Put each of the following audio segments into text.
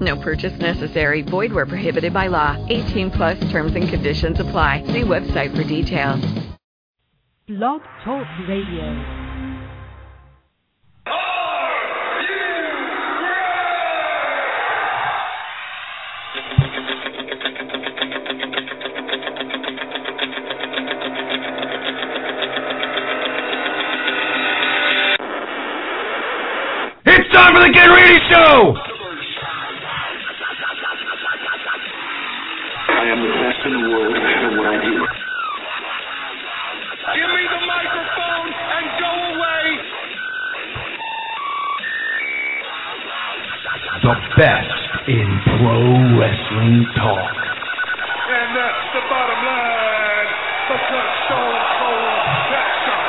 No purchase necessary. Void where prohibited by law. 18 plus terms and conditions apply. See website for details. Blog Talk Radio. It's time for the Ken Reedy Show! Best in pro wrestling talk. And that's the bottom line. Because Stone Cold Jackson.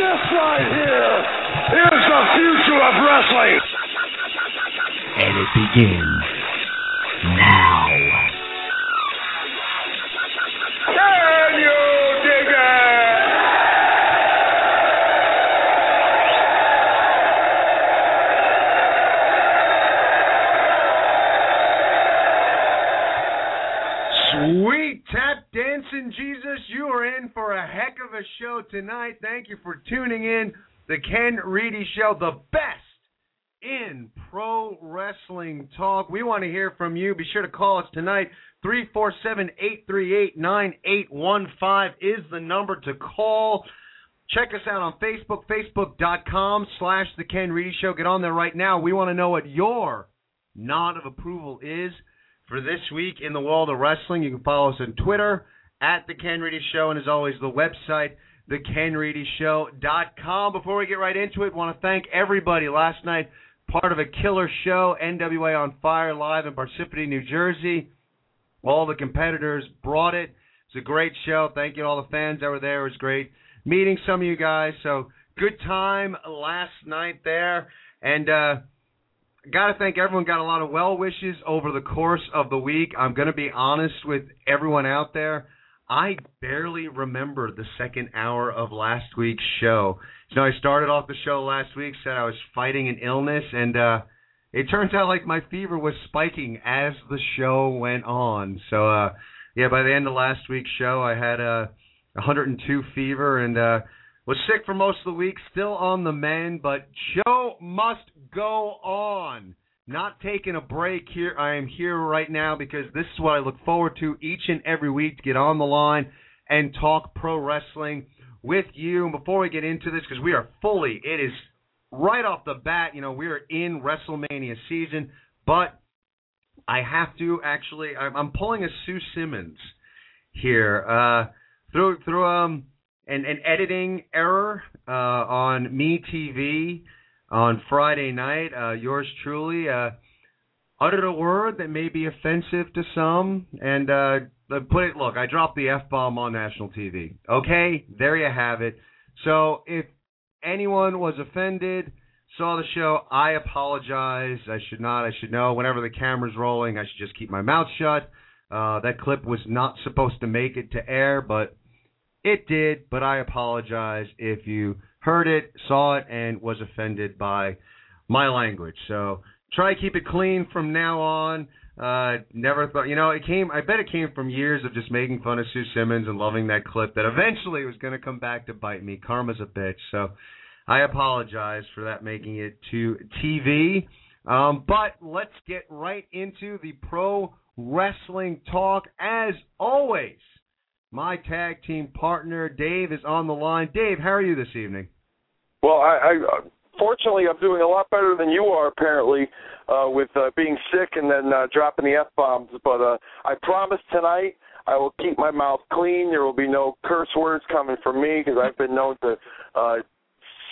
This right here is the future of wrestling. And it begins now. Heck of a show tonight. Thank you for tuning in. The Ken Reedy Show, the best in pro wrestling talk. We want to hear from you. Be sure to call us tonight. 347-838-9815 is the number to call. Check us out on Facebook, facebook.com slash The Ken Reedy Show. Get on there right now. We want to know what your nod of approval is for this week in the world of wrestling. You can follow us on Twitter at The Ken Reedy Show, and as always, the website, thekenreedyshow.com. Before we get right into it, want to thank everybody last night, part of a killer show, NWA on Fire live in Parsippany, New Jersey. All the competitors brought it. It's a great show. Thank you to all the fans that were there. It was great meeting some of you guys. So good time last night there, and uh, got to thank everyone. Got a lot of well wishes over the course of the week. I'm going to be honest with everyone out there. I barely remember the second hour of last week's show. You know, I started off the show last week, said I was fighting an illness, and uh, it turns out like my fever was spiking as the show went on. So, uh, yeah, by the end of last week's show, I had uh, 102 fever and uh, was sick for most of the week. Still on the mend, but show must go on. Not taking a break here. I am here right now because this is what I look forward to each and every week to get on the line and talk pro wrestling with you. And before we get into this, because we are fully, it is right off the bat, you know, we are in WrestleMania season, but I have to actually, I'm, I'm pulling a Sue Simmons here uh, through through um an, an editing error uh, on Me TV on Friday night. Uh, yours truly uh, uttered a word that may be offensive to some, and uh, put it. Look, I dropped the f bomb on national TV. Okay, there you have it. So if anyone was offended, saw the show, I apologize. I should not. I should know. Whenever the camera's rolling, I should just keep my mouth shut. Uh, that clip was not supposed to make it to air, but it did. But I apologize if you heard it, saw it, and was offended by my language. So try to keep it clean from now on. Uh, never thought, you know, it came. I bet it came from years of just making fun of Sue Simmons and loving that clip. That eventually was going to come back to bite me. Karma's a bitch. So I apologize for that making it to TV. Um, but let's get right into the pro wrestling talk. As always, my tag team partner Dave is on the line. Dave, how are you this evening? Well, I, I fortunately I'm doing a lot better than you are apparently uh, with uh, being sick and then uh, dropping the f bombs. But uh, I promise tonight I will keep my mouth clean. There will be no curse words coming from me because I've been known to uh,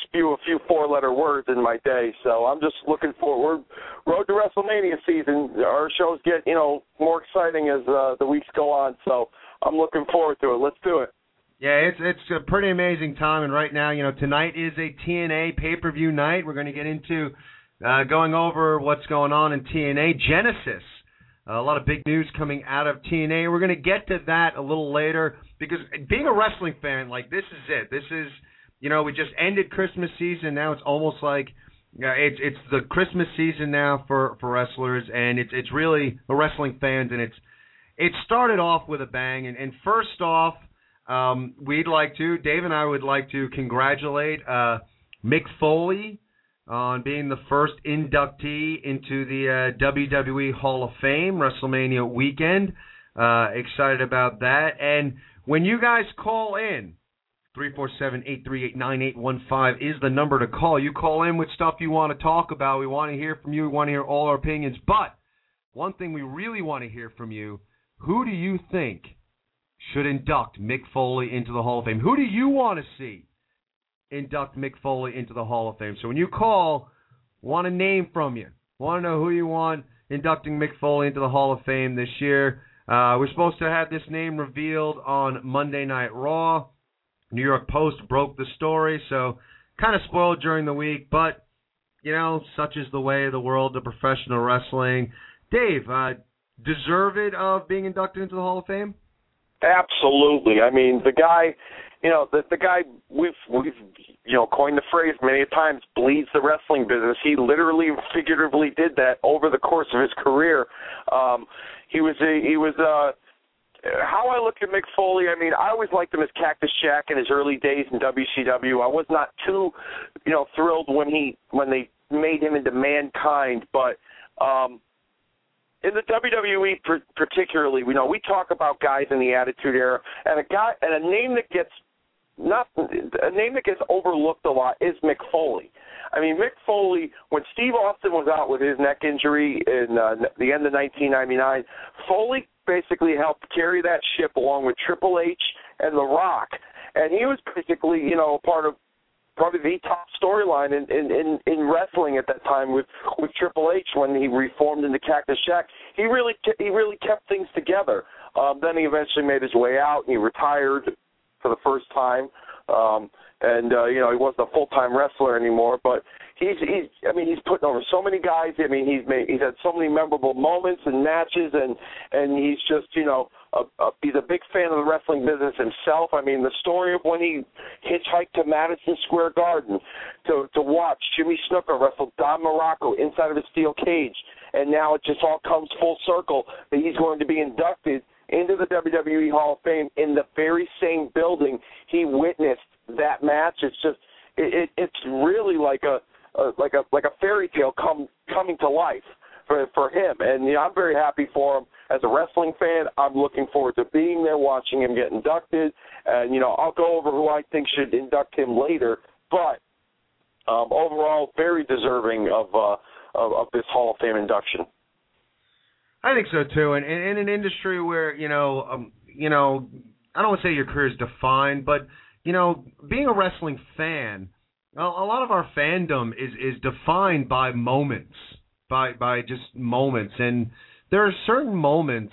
spew a few four-letter words in my day. So I'm just looking forward. Road to WrestleMania season. Our shows get you know more exciting as uh, the weeks go on. So I'm looking forward to it. Let's do it. Yeah, it's it's a pretty amazing time, and right now, you know, tonight is a TNA pay-per-view night. We're going to get into uh, going over what's going on in TNA Genesis. A lot of big news coming out of TNA. We're going to get to that a little later because being a wrestling fan, like this is it. This is, you know, we just ended Christmas season. Now it's almost like uh, it's it's the Christmas season now for for wrestlers, and it's it's really the wrestling fans, and it's it started off with a bang. And, and first off, um, we'd like to, Dave and I would like to congratulate uh, Mick Foley on being the first inductee into the uh, WWE Hall of Fame WrestleMania weekend. Uh, excited about that. And when you guys call in, 347-838-9815 is the number to call. You call in with stuff you want to talk about. We want to hear from you. We want to hear all our opinions. But one thing we really want to hear from you, who do you think – should induct Mick Foley into the Hall of Fame? Who do you want to see induct Mick Foley into the Hall of Fame? So when you call, want a name from you. Want to know who you want inducting Mick Foley into the Hall of Fame this year. Uh, we're supposed to have this name revealed on Monday Night Raw. New York Post broke the story, so kind of spoiled during the week, but you know, such is the way of the world of professional wrestling. Dave, uh, deserve it of being inducted into the Hall of Fame? Absolutely. I mean, the guy, you know, the the guy we've we've you know coined the phrase many times bleeds the wrestling business. He literally figuratively did that over the course of his career. Um he was a he was uh how I look at Mick Foley, I mean, I always liked him as Cactus Jack in his early days in WCW. I was not too, you know, thrilled when he when they made him into mankind, but um in the WWE particularly, we know we talk about guys in the Attitude Era, and a guy and a name that gets not a name that gets overlooked a lot is Mick Foley. I mean, Mick Foley, when Steve Austin was out with his neck injury in uh, the end of 1999, Foley basically helped carry that ship along with Triple H and The Rock, and he was basically, you know, part of probably the top storyline in, in in in wrestling at that time with with Triple H when he reformed into Cactus Jack. He really he really kept things together. Um, then he eventually made his way out and he retired for the first time. Um, and uh, you know he wasn't a full time wrestler anymore, but he's he's I mean he's putting over so many guys. I mean he's made he's had so many memorable moments and matches, and and he's just you know a, a, he's a big fan of the wrestling business himself. I mean, the story of when he hitchhiked to Madison Square Garden to to watch Jimmy Snuka wrestle Don Muraco inside of a steel cage, and now it just all comes full circle that he's going to be inducted into the WWE Hall of Fame in the very same building he witnessed that match. It's just it, it it's really like a, a like a like a fairy tale come coming to life for for him, and you know, I'm very happy for him. As a wrestling fan. I'm looking forward to being there, watching him get inducted, and you know I'll go over who I think should induct him later, but um, overall, very deserving of, uh, of of this Hall of Fame induction. I think so too, and, and in an industry where you know, um, you know, I don't want to say your career is defined, but you know, being a wrestling fan, a, lot of our fandom is is defined by moments by by just moments and there are certain moments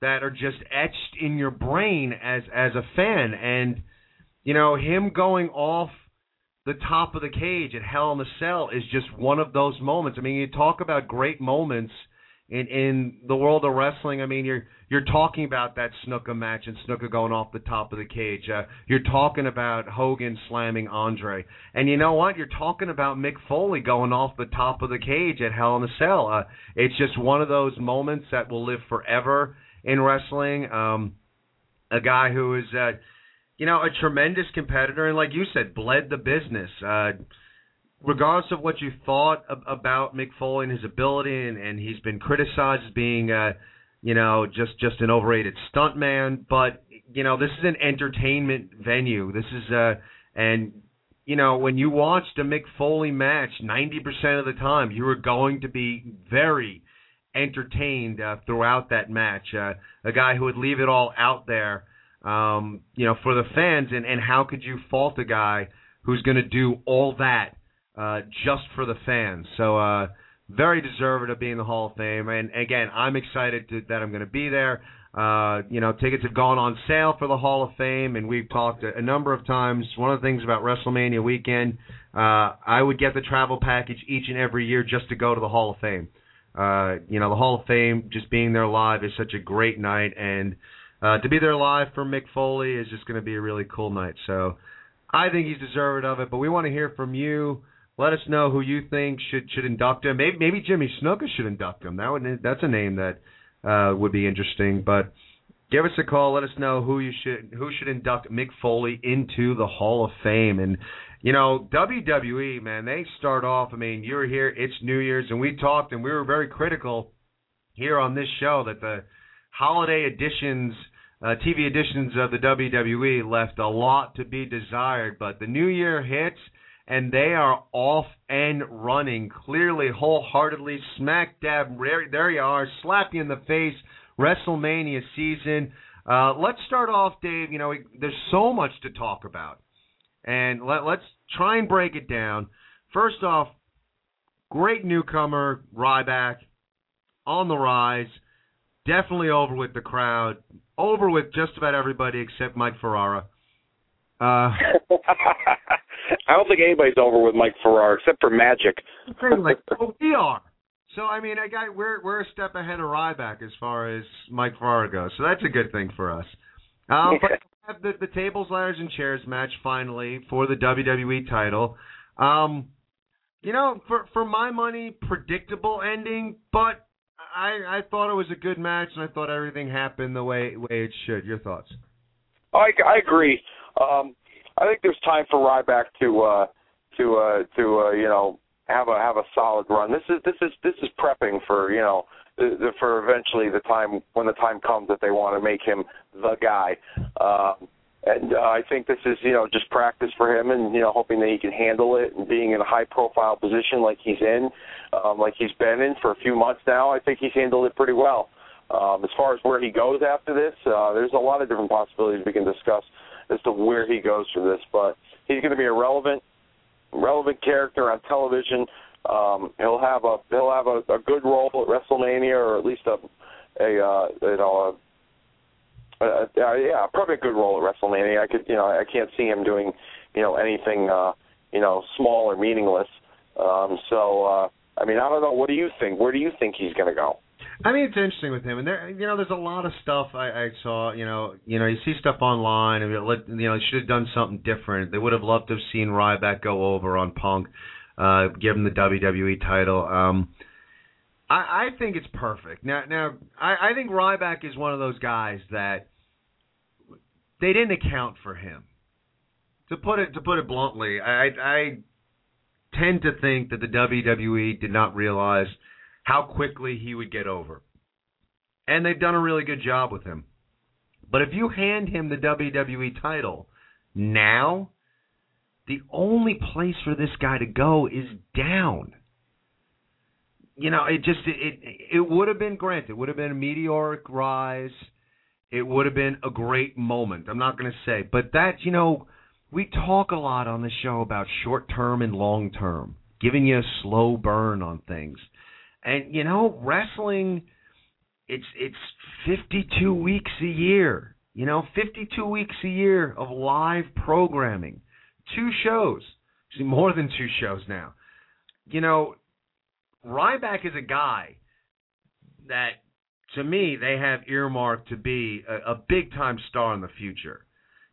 that are just etched in your brain as as a fan and you know him going off the top of the cage at Hell in a Cell is just one of those moments. I mean, you talk about great moments in in the world of wrestling. I mean, you're you're talking about that Snuka match and Snuka going off the top of the cage. Uh, you're talking about Hogan slamming Andre, and you know what? You're talking about Mick Foley going off the top of the cage at Hell in a Cell. Uh, it's just one of those moments that will live forever in wrestling. Um, a guy who is, uh, you know, a tremendous competitor, and like you said, bled the business. Uh, regardless of what you thought ab- about Mick Foley and his ability, and, and he's been criticized as being, uh, you know, just just an overrated stuntman. But you know, this is an entertainment venue. This is uh, and you know, when you watched a Mick Foley match, ninety percent of the time you were going to be very entertained uh, throughout that match. Uh, a guy who would leave it all out there, um, you know, for the fans. And and how could you fault a guy? who's going to do all that uh, just for the fans. So uh, very deserving of being in the Hall of Fame. And again, I'm excited to, that I'm going to be there. Uh, you know, tickets have gone on sale for the Hall of Fame, and we've talked a, a number of times. One of the things about WrestleMania weekend, uh, I would get the travel package each and every year just to go to the Hall of Fame. Uh, you know, the Hall of Fame, just being there live is such a great night, and uh, to be there live for Mick Foley is just going to be a really cool night. So, I think he's deserving of it. But we want to hear from you. Let us know who you think should should induct him. Maybe, maybe Jimmy Snuka should induct him. That would that's a name that uh, would be interesting. But give us a call. Let us know who you should who should induct Mick Foley into the Hall of Fame. And you know WWE, man, they start off. I mean, you're here. It's New Year's, and we talked, and we were very critical here on this show that the holiday editions. Uh, TV editions of the WWE left a lot to be desired, but the new year hits and they are off and running clearly, wholeheartedly, smack dab. There you are, slap you in the face. WrestleMania season. Uh, let's start off, Dave. You know, there's so much to talk about, and let, let's try and break it down. First off, great newcomer Ryback on the rise, definitely over with the crowd, over with just about everybody except Mike Ferrara. Uh, I don't think anybody's over with Mike Ferrara except for Magic. like, well, we are. So I mean, I got we're we're a step ahead of Ryback as far as Mike Ferrara goes. So that's a good thing for us. Um, but have the, the tables, ladders, and chairs match finally for the WWE title. Um, you know, for for my money, predictable ending, but I I thought it was a good match, and I thought everything happened the way way it should. Your thoughts? I I agree. Um, I think there's time for Ryback to uh, to uh, to uh, you know have a have a solid run. This is this is this is prepping for you know the, for eventually the time when the time comes that they want to make him the guy. Um, and uh, I think this is you know just practice for him, and you know hoping that he can handle it and being in a high profile position like he's in, um, like he's been in for a few months now. I think he's handled it pretty well. Um, as far as where he goes after this, uh, there's a lot of different possibilities we can discuss as to where he goes for this. But he's going to be a relevant, relevant character on television. Um, he'll have a he'll have a, a good role at WrestleMania, or at least a a uh, you know a, a, a yeah probably a good role at WrestleMania. I could you know I can't see him doing you know anything uh, you know small or meaningless. Um, so uh, I mean I don't know. What do you think? Where do you think he's going to go? I mean, it's interesting with him, and there, you know, there's a lot of stuff I, I saw. You know, you know, you see stuff online, and you know, they should have done something different. They would have loved to have seen Ryback go over on Punk, uh, give him the WWE title. Um, I, I think it's perfect. Now, now, I, I think Ryback is one of those guys that they didn't account for him. To put it to put it bluntly, I, I tend to think that the WWE did not realize how quickly he would get over. And they've done a really good job with him. But if you hand him the WWE title now, the only place for this guy to go is down. You know, it just it it, would have been granted, it would have been a meteoric rise. It would have been a great moment. I'm not going to say, but that, you know, we talk a lot on the show about short term and long term, giving you a slow burn on things. And you know, wrestling it's it's 52 weeks a year. You know, 52 weeks a year of live programming. Two shows. See, more than two shows now. You know, Ryback is a guy that to me they have earmarked to be a, a big time star in the future.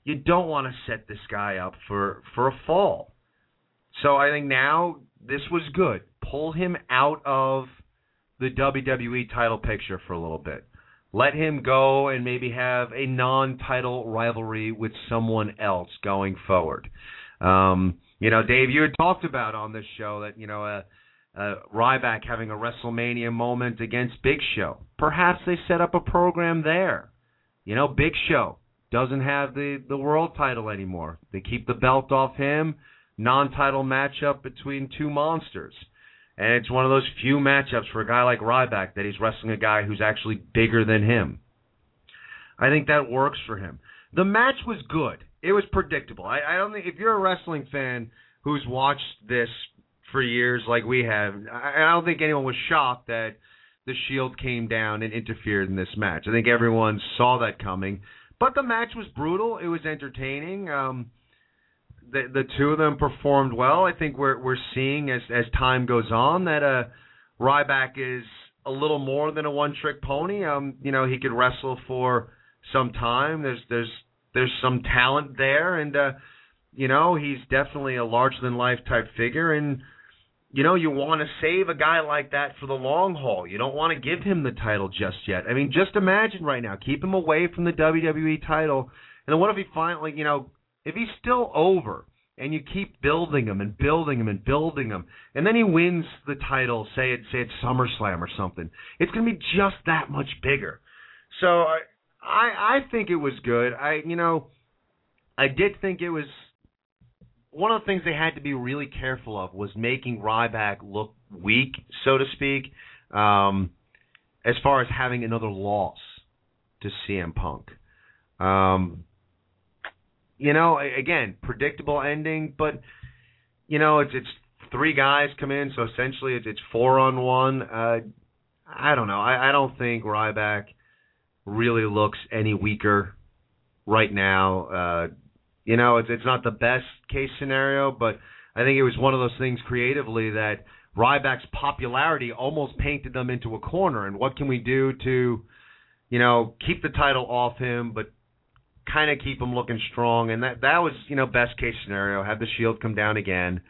You don't want to set this guy up for for a fall. So I think now this was good. Pull him out of the WWE title picture for a little bit. Let him go and maybe have a non-title rivalry with someone else going forward. Um, you know, Dave, you had talked about on this show that you know, uh, uh, Ryback having a WrestleMania moment against Big Show. Perhaps they set up a program there. You know, Big Show doesn't have the the world title anymore. They keep the belt off him. Non-title matchup between two monsters. And it's one of those few matchups for a guy like Ryback that he's wrestling a guy who's actually bigger than him. I think that works for him. The match was good. It was predictable. I, I don't think if you're a wrestling fan who's watched this for years like we have, I, I don't think anyone was shocked that the Shield came down and interfered in this match. I think everyone saw that coming. But the match was brutal. It was entertaining. Um, the the two of them performed well. I think we're we're seeing as as time goes on that uh Ryback is a little more than a one trick pony. Um, you know, he could wrestle for some time. There's there's there's some talent there and uh you know, he's definitely a larger than life type figure and you know, you want to save a guy like that for the long haul. You don't want to give him the title just yet. I mean, just imagine right now, keep him away from the WWE title, and then what if he finally, you know, if he's still over and you keep building him and building him and building him, and then he wins the title, say it, say it's SummerSlam or something, it's to be just that much bigger. So I, I, I think it was good. I, you know, I did think it was one of the things they had to be really careful of was making Ryback look weak, so to speak, um, as far as having another loss to CM Punk. Um, you know, again, predictable ending, but you know, it's it's three guys come in, so essentially it's it's four on one. Uh, I don't know. I, I don't think Ryback really looks any weaker right now. Uh, you know, it's it's not the best case scenario, but I think it was one of those things creatively that Ryback's popularity almost painted them into a corner. And what can we do to, you know, keep the title off him, but kind of keep them looking strong? And that that was, you know, best case scenario. Have the Shield come down again,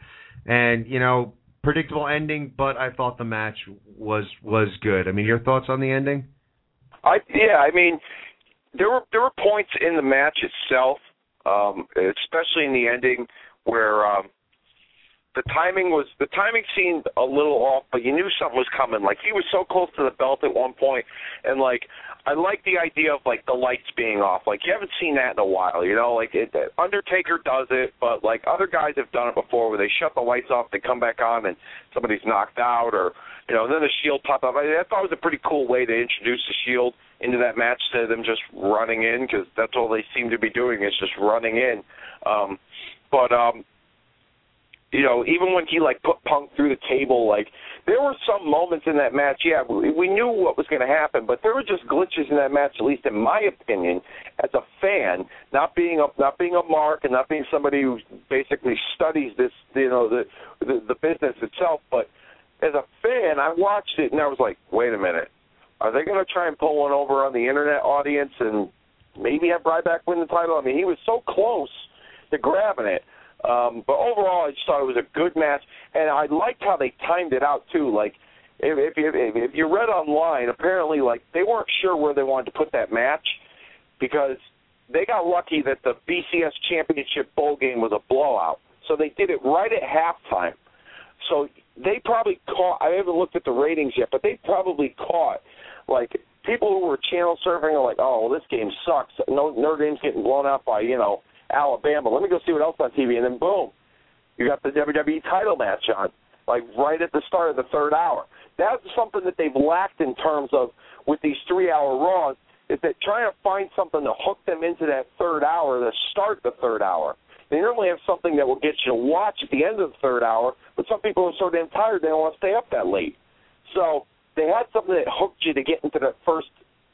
and you know, predictable ending. But I thought the match was was good. I mean, your thoughts on the ending? I yeah, I mean, there were there were points in the match itself um, especially in the ending where um, the timing was the timing seemed a little off, but you knew something was coming. Like he was so close to the belt at one point, and like I like the idea of like the lights being off. Like you haven't seen that in a while, you know. Like it, Undertaker does it, but like other guys have done it before, where they shut the lights off, they come back on, and somebody's knocked out, or you know, and then the Shield pop up. I, I thought it was a pretty cool way to introduce the Shield into that match to them just running in because that's all they seem to be doing is just running in. Um, but um, you know, even when he like put Punk through the table, like there were some moments in that match. Yeah, we, we knew what was going to happen, but there were just glitches in that match, at least in my opinion, as a fan, not being a not being a mark and not being somebody who basically studies this, you know, the the, the business itself, but as a fan, I watched it and I was like, wait a minute, are they going to try and pull one over on the internet audience and maybe have Ryback win the title? I mean, he was so close to grabbing it. Um, but overall, I just thought it was a good match, and I liked how they timed it out too. Like, if if you if you read online, apparently, like they weren't sure where they wanted to put that match because they got lucky that the BCS Championship bowl game was a blowout, so they did it right at halftime. So they probably caught. I haven't looked at the ratings yet, but they probably caught like people who were channel surfing are like, oh, well, this game sucks. No, Notre Dame's getting blown out by you know Alabama. Let me go see what else on TV, and then boom, you got the WWE title match on, like right at the start of the third hour. That's something that they've lacked in terms of with these three-hour Raws is that trying to find something to hook them into that third hour to start the third hour. They normally have something that will get you to watch at the end of the third hour, but some people are so damn tired they don't want to stay up that late. So they had something that hooked you to get into the first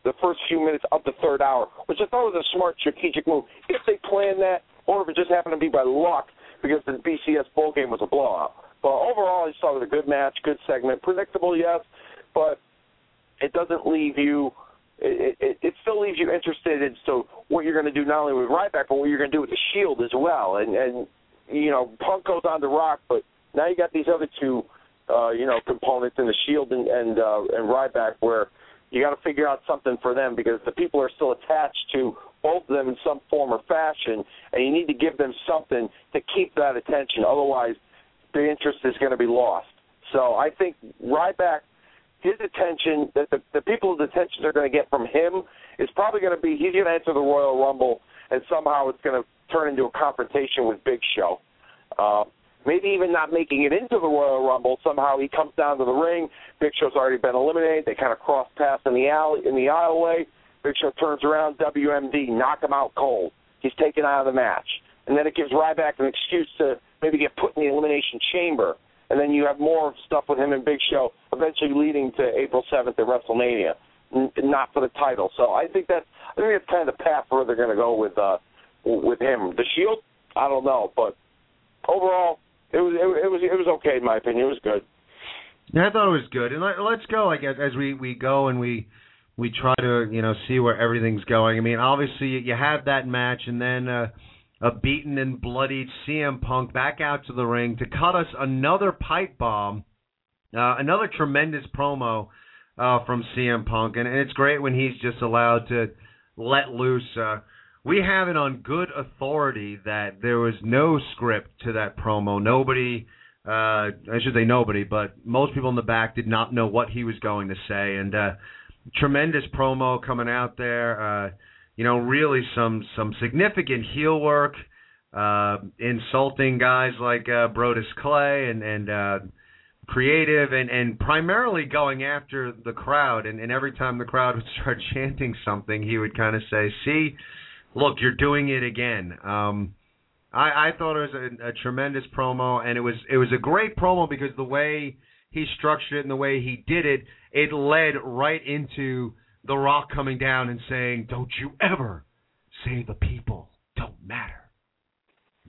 the first few minutes of the third hour, which I thought was a smart strategic move. If they planned that, or if it just happened to be by luck because the BCS bowl game was a blowout. But overall, I just thought it was a good match, good segment, predictable, yes, but it doesn't leave you. It, it, it still leaves you interested in so what you're going to do not only with Ryback, but what you're going to do with the Shield as well. And and you know, Punk goes on the Rock, but now you got these other two uh, you know, components in the Shield and and, uh, and Ryback where you got to figure out something for them because the people are still attached to both of them in some form or fashion, and you need to give them something to keep that attention. Otherwise, the interest is going to be lost. So I think Ryback, his attention, that the, the people's attention they're going to get from him is probably going to be he's going to enter the Royal Rumble, and somehow it's going to turn into a confrontation with Big Show. Uh, maybe even not making it into the Royal Rumble. Somehow he comes down to the ring. Big Show's already been eliminated. They kind of cross paths in the alley in the aisleway. Big Show turns around, WMD, knock him out cold. He's taken out of the match. And then it gives Ryback an excuse to maybe get put in the Elimination Chamber. And then you have more stuff with him and Big Show, eventually leading to April 7th at WrestleMania, n- not for the title. So I think that's I think that's kind of the path where they're going to go with uh, with him. The Shield, I don't know, but overall, it was it, it was it was okay in my opinion. It was good. Yeah, I thought it was good, and let, let's go. Like as, as we we go and we we try to you know see where everything's going. I mean, obviously you, you have that match, and then uh, a beaten and bloodied CM Punk back out to the ring to cut us another pipe bomb, uh, another tremendous promo uh, from CM Punk, and, and it's great when he's just allowed to let loose. Uh, we have it on good authority that there was no script to that promo. Nobody uh, I should say nobody, but most people in the back did not know what he was going to say, and uh, tremendous promo coming out there. Uh, you know, really some some significant heel work, uh, insulting guys like uh, Brodus Clay and and uh, creative, and and primarily going after the crowd. And, and every time the crowd would start chanting something, he would kind of say, "See, look, you're doing it again." Um, I, I thought it was a, a tremendous promo, and it was it was a great promo because the way he structured it and the way he did it, it led right into The Rock coming down and saying, "Don't you ever say the people don't matter,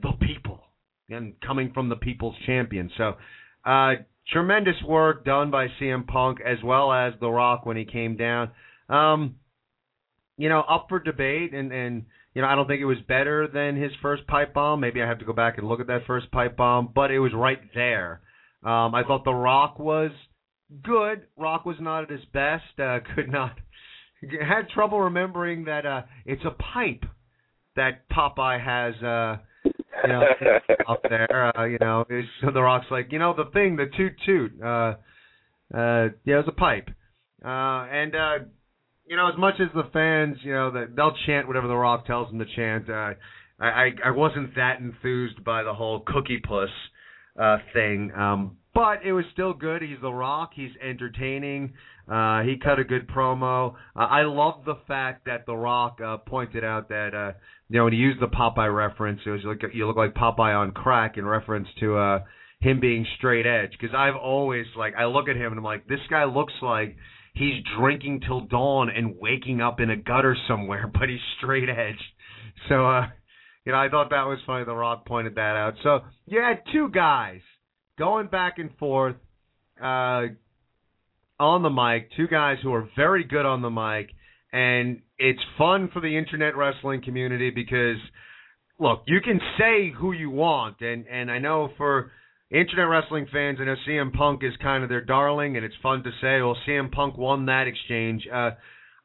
the people," and coming from the people's champion. So, uh, tremendous work done by CM Punk as well as The Rock when he came down. Um, you know, up for debate and and you know, I don't think it was better than his first pipe bomb. Maybe I have to go back and look at that first pipe bomb, but it was right there. Um, I thought The Rock was good. Rock was not at his best. Uh, could not had trouble remembering that uh, it's a pipe that Popeye has. Uh, you know, up there. Uh, you know, it's, The Rock's like, you know, the thing, the toot toot. Uh, uh, yeah, it was a pipe. Uh, and uh, you know, as much as the fans, you know, that they'll chant whatever The Rock tells them to chant. Uh, I, I wasn't that enthused by the whole cookie puss uh, thing, um, but it was still good. He's The Rock. He's entertaining. Uh, he cut a good promo. Uh, I love the fact that The Rock uh, pointed out that uh, you know when he used the Popeye reference, it was like you look like Popeye on crack in reference to uh, him being straight edge. Because I've always like I look at him and I'm like, this guy looks like he's drinking till dawn and waking up in a gutter somewhere, but he's straight edged. So, uh, you know, I thought that was funny. The Rock pointed that out. So you had two guys going back and forth uh, on the mic, two guys who are very good on the mic, and it's fun for the internet wrestling community because, look, you can say who you want, and and I know for Internet wrestling fans, I know CM Punk is kind of their darling, and it's fun to say, well, CM Punk won that exchange. Uh,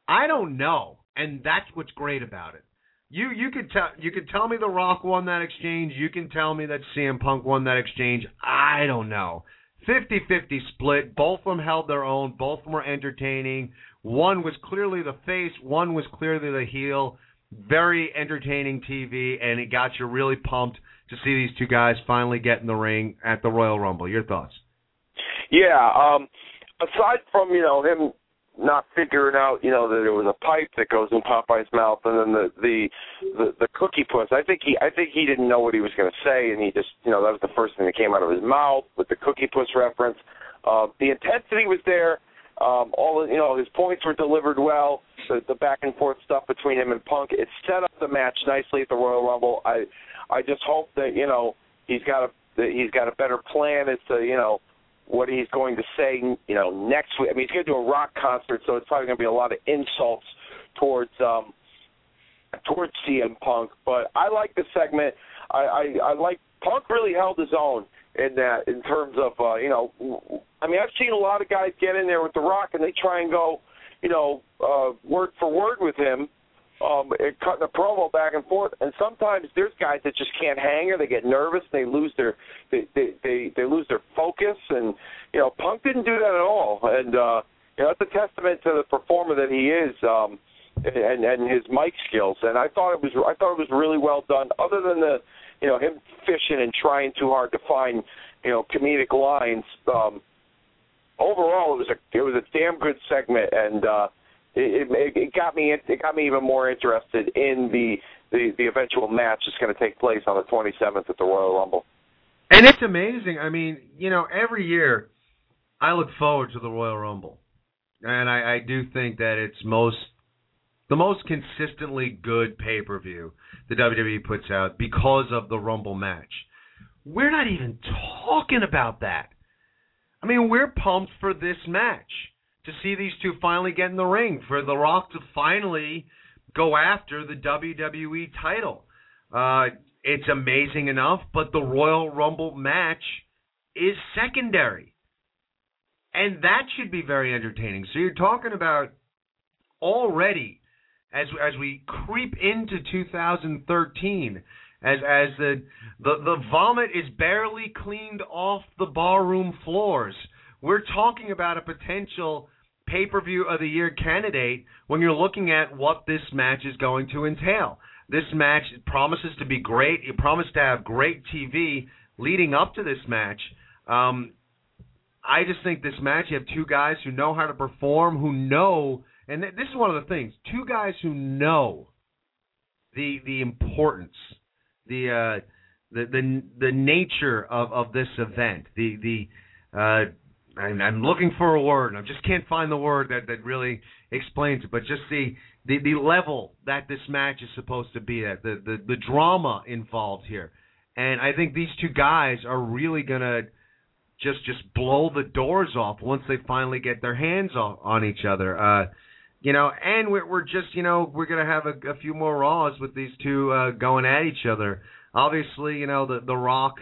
I don't know, and that's what's great about it. You you could tell you could tell me The Rock won that exchange. You can tell me that CM Punk won that exchange. I don't know. 50-50 split. Both of them held their own. Both of them were entertaining. One was clearly the face. One was clearly the heel. Very entertaining TV, and it got you really pumped to see these two guys finally get in the ring at the Royal Rumble. Your thoughts? Yeah. Um, aside from you know him not figuring out you know that it was a pipe that goes in Popeye's mouth, and then the the the, the cookie puss. I think he I think he didn't know what he was going to say, and he just you know that was the first thing that came out of his mouth with the cookie puss reference. Uh, the intensity was there. Um, all you know, his points were delivered well. The, the back and forth stuff between him and Punk, it set up the match nicely at the Royal Rumble. I I just hope that you know he's got a he's got a better plan as to you know what he's going to say you know next week. I mean, he's going to do a rock concert, so it's probably going to be a lot of insults towards um towards CM Punk. But I like the segment. I I, I like Punk really held his own in that in terms of uh, you know. I mean, I've seen a lot of guys get in there with the Rock and they try and go you know uh, word for word with him um, cutting a promo back and forth. And sometimes there's guys that just can't hang or they get nervous. They lose their they they they, they lose their focus. And you know, Punk didn't do that at all. And uh, you know, that's a testament to the performer that he is. Um, and and his mic skills, and I thought it was I thought it was really well done. Other than the, you know, him fishing and trying too hard to find, you know, comedic lines. Um, overall, it was a it was a damn good segment, and uh, it, it, it got me it got me even more interested in the the, the eventual match that's going to take place on the 27th at the Royal Rumble. And it's amazing. I mean, you know, every year I look forward to the Royal Rumble, and I, I do think that it's most the most consistently good pay per view the WWE puts out because of the Rumble match. We're not even talking about that. I mean, we're pumped for this match to see these two finally get in the ring, for The Rock to finally go after the WWE title. Uh, it's amazing enough, but the Royal Rumble match is secondary. And that should be very entertaining. So you're talking about already as as we creep into 2013 as as the the the vomit is barely cleaned off the barroom floors. We're talking about a potential pay-per-view of the year candidate when you're looking at what this match is going to entail. This match promises to be great. It promises to have great TV leading up to this match. Um, I just think this match, you have two guys who know how to perform, who know, and this is one of the things, two guys who know the the importance, the uh, the the the nature of of this event, the the uh, I'm, I'm looking for a word, and I just can't find the word that that really explains it. But just the the the level that this match is supposed to be at, the the the drama involved here, and I think these two guys are really gonna just just blow the doors off once they finally get their hands on, on each other. Uh, you know, and we're we're just you know we're gonna have a, a few more Raws with these two uh, going at each other. Obviously, you know the the Rock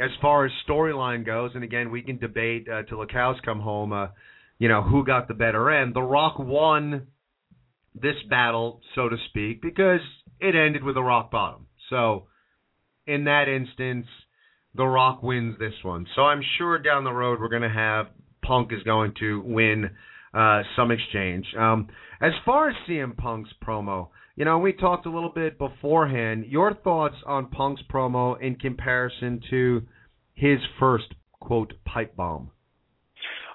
as far as storyline goes, and again, we can debate uh, till the cows come home. Uh, you know who got the better end. The Rock won this battle, so to speak, because it ended with a rock bottom. So, in that instance, The Rock wins this one. So I'm sure down the road we're going to have Punk is going to win uh, some exchange. Um, as far as CM Punk's promo, you know, we talked a little bit beforehand. Your thoughts on Punk's promo in comparison to his first quote pipe bomb?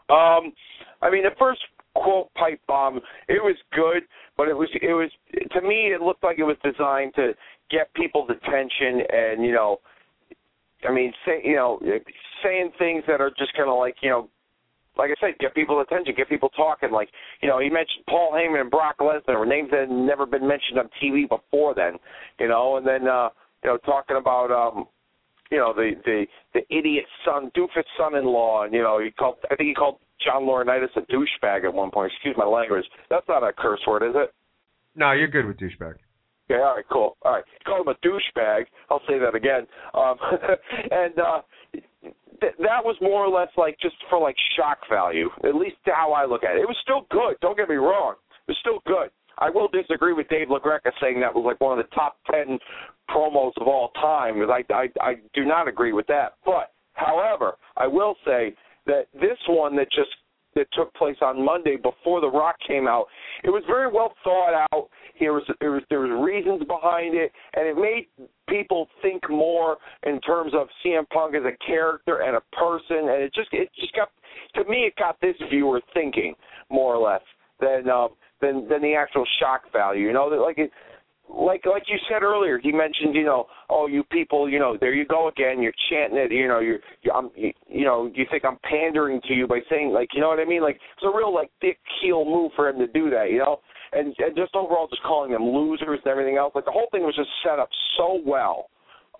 Um, I mean, the first quote pipe bomb, it was good, but it was it was to me it looked like it was designed to get people's attention and you know, I mean, say you know, saying things that are just kind of like you know like I said, get people's attention, get people talking. Like, you know, he mentioned Paul Heyman and Brock Lesnar, names that had never been mentioned on TV before then, you know, and then, uh, you know, talking about, um, you know, the, the, the idiot son, doofus son-in-law, and, you know, he called, I think he called John Laurinaitis a douchebag at one point. Excuse my language. That's not a curse word, is it? No, you're good with douchebag. Yeah, all right, cool. All right. He called him a douchebag. I'll say that again. Um, and, uh, th- that was more or less like just for like shock value. At least how I look at it. It was still good. Don't get me wrong. It was still good. I will disagree with Dave LaGreca saying that was like one of the top ten promos of all time because I, I I do not agree with that. But however, I will say that this one that just that took place on Monday before The Rock came out, it was very well thought out. There was there was there was reasons behind it, and it made people think more in terms of CM Punk as a character and a person, and it just it just got to me it got this viewer thinking more or less than um, than than the actual shock value. You know, like it like like you said earlier, he mentioned, you know, oh, you people, you know, there you go again. You're chanting it, you know, you're, you, I'm, you, you know, you think I'm pandering to you by saying, like, you know what I mean? Like, it's a real like thick heel move for him to do that, you know, and, and just overall just calling them losers and everything else. Like the whole thing was just set up so well,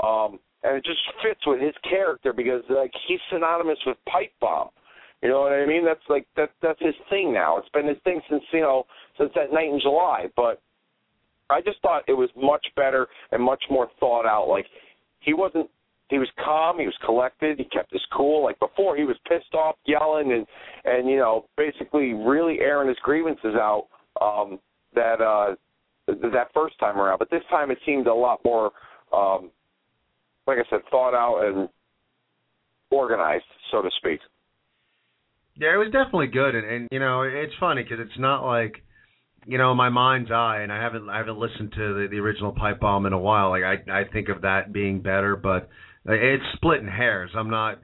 um, and it just fits with his character because like he's synonymous with pipe bomb. You know what I mean? That's like that. That's his thing now. It's been his thing since you know since that night in July, but I just thought it was much better and much more thought out. Like he wasn't he was calm, he was collected, he kept his cool. Like before he was pissed off, yelling and and you know, basically really airing his grievances out um that uh that first time around. But this time it seemed a lot more um like I said, thought out and organized, so to speak. Yeah, it was definitely good, and, and you know, it's funny because it's not like you know, my mind's eye, and I haven't I haven't listened to the, the original Pipe Bomb in a while. Like I I think of that being better, but it's splitting hairs. I'm not,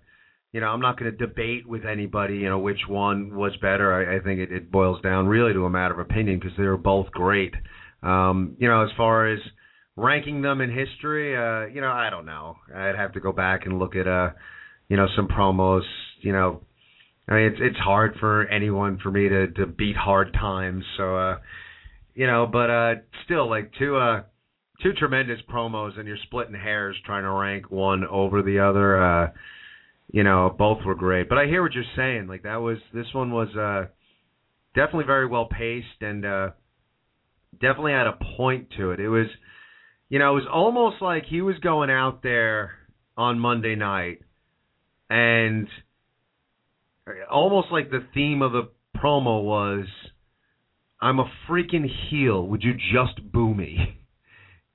you know, I'm not going to debate with anybody, you know, which one was better. I, I think it, it boils down really to a matter of opinion because they were both great. Um, you know, as far as ranking them in history, uh, you know, I don't know. I'd have to go back and look at, uh, you know, some promos. You know, I mean, it's it's hard for anyone for me to to beat hard times. So, uh, you know, but uh, still, like two uh, two tremendous promos, and you're splitting hairs trying to rank one over the other. Uh, you know, both were great. But I hear what you're saying. Like that was this one was uh definitely very well paced and uh definitely had a point to it. It was you know, it was almost like he was going out there on Monday night and almost like the theme of the promo was I'm a freaking heel. Would you just boo me?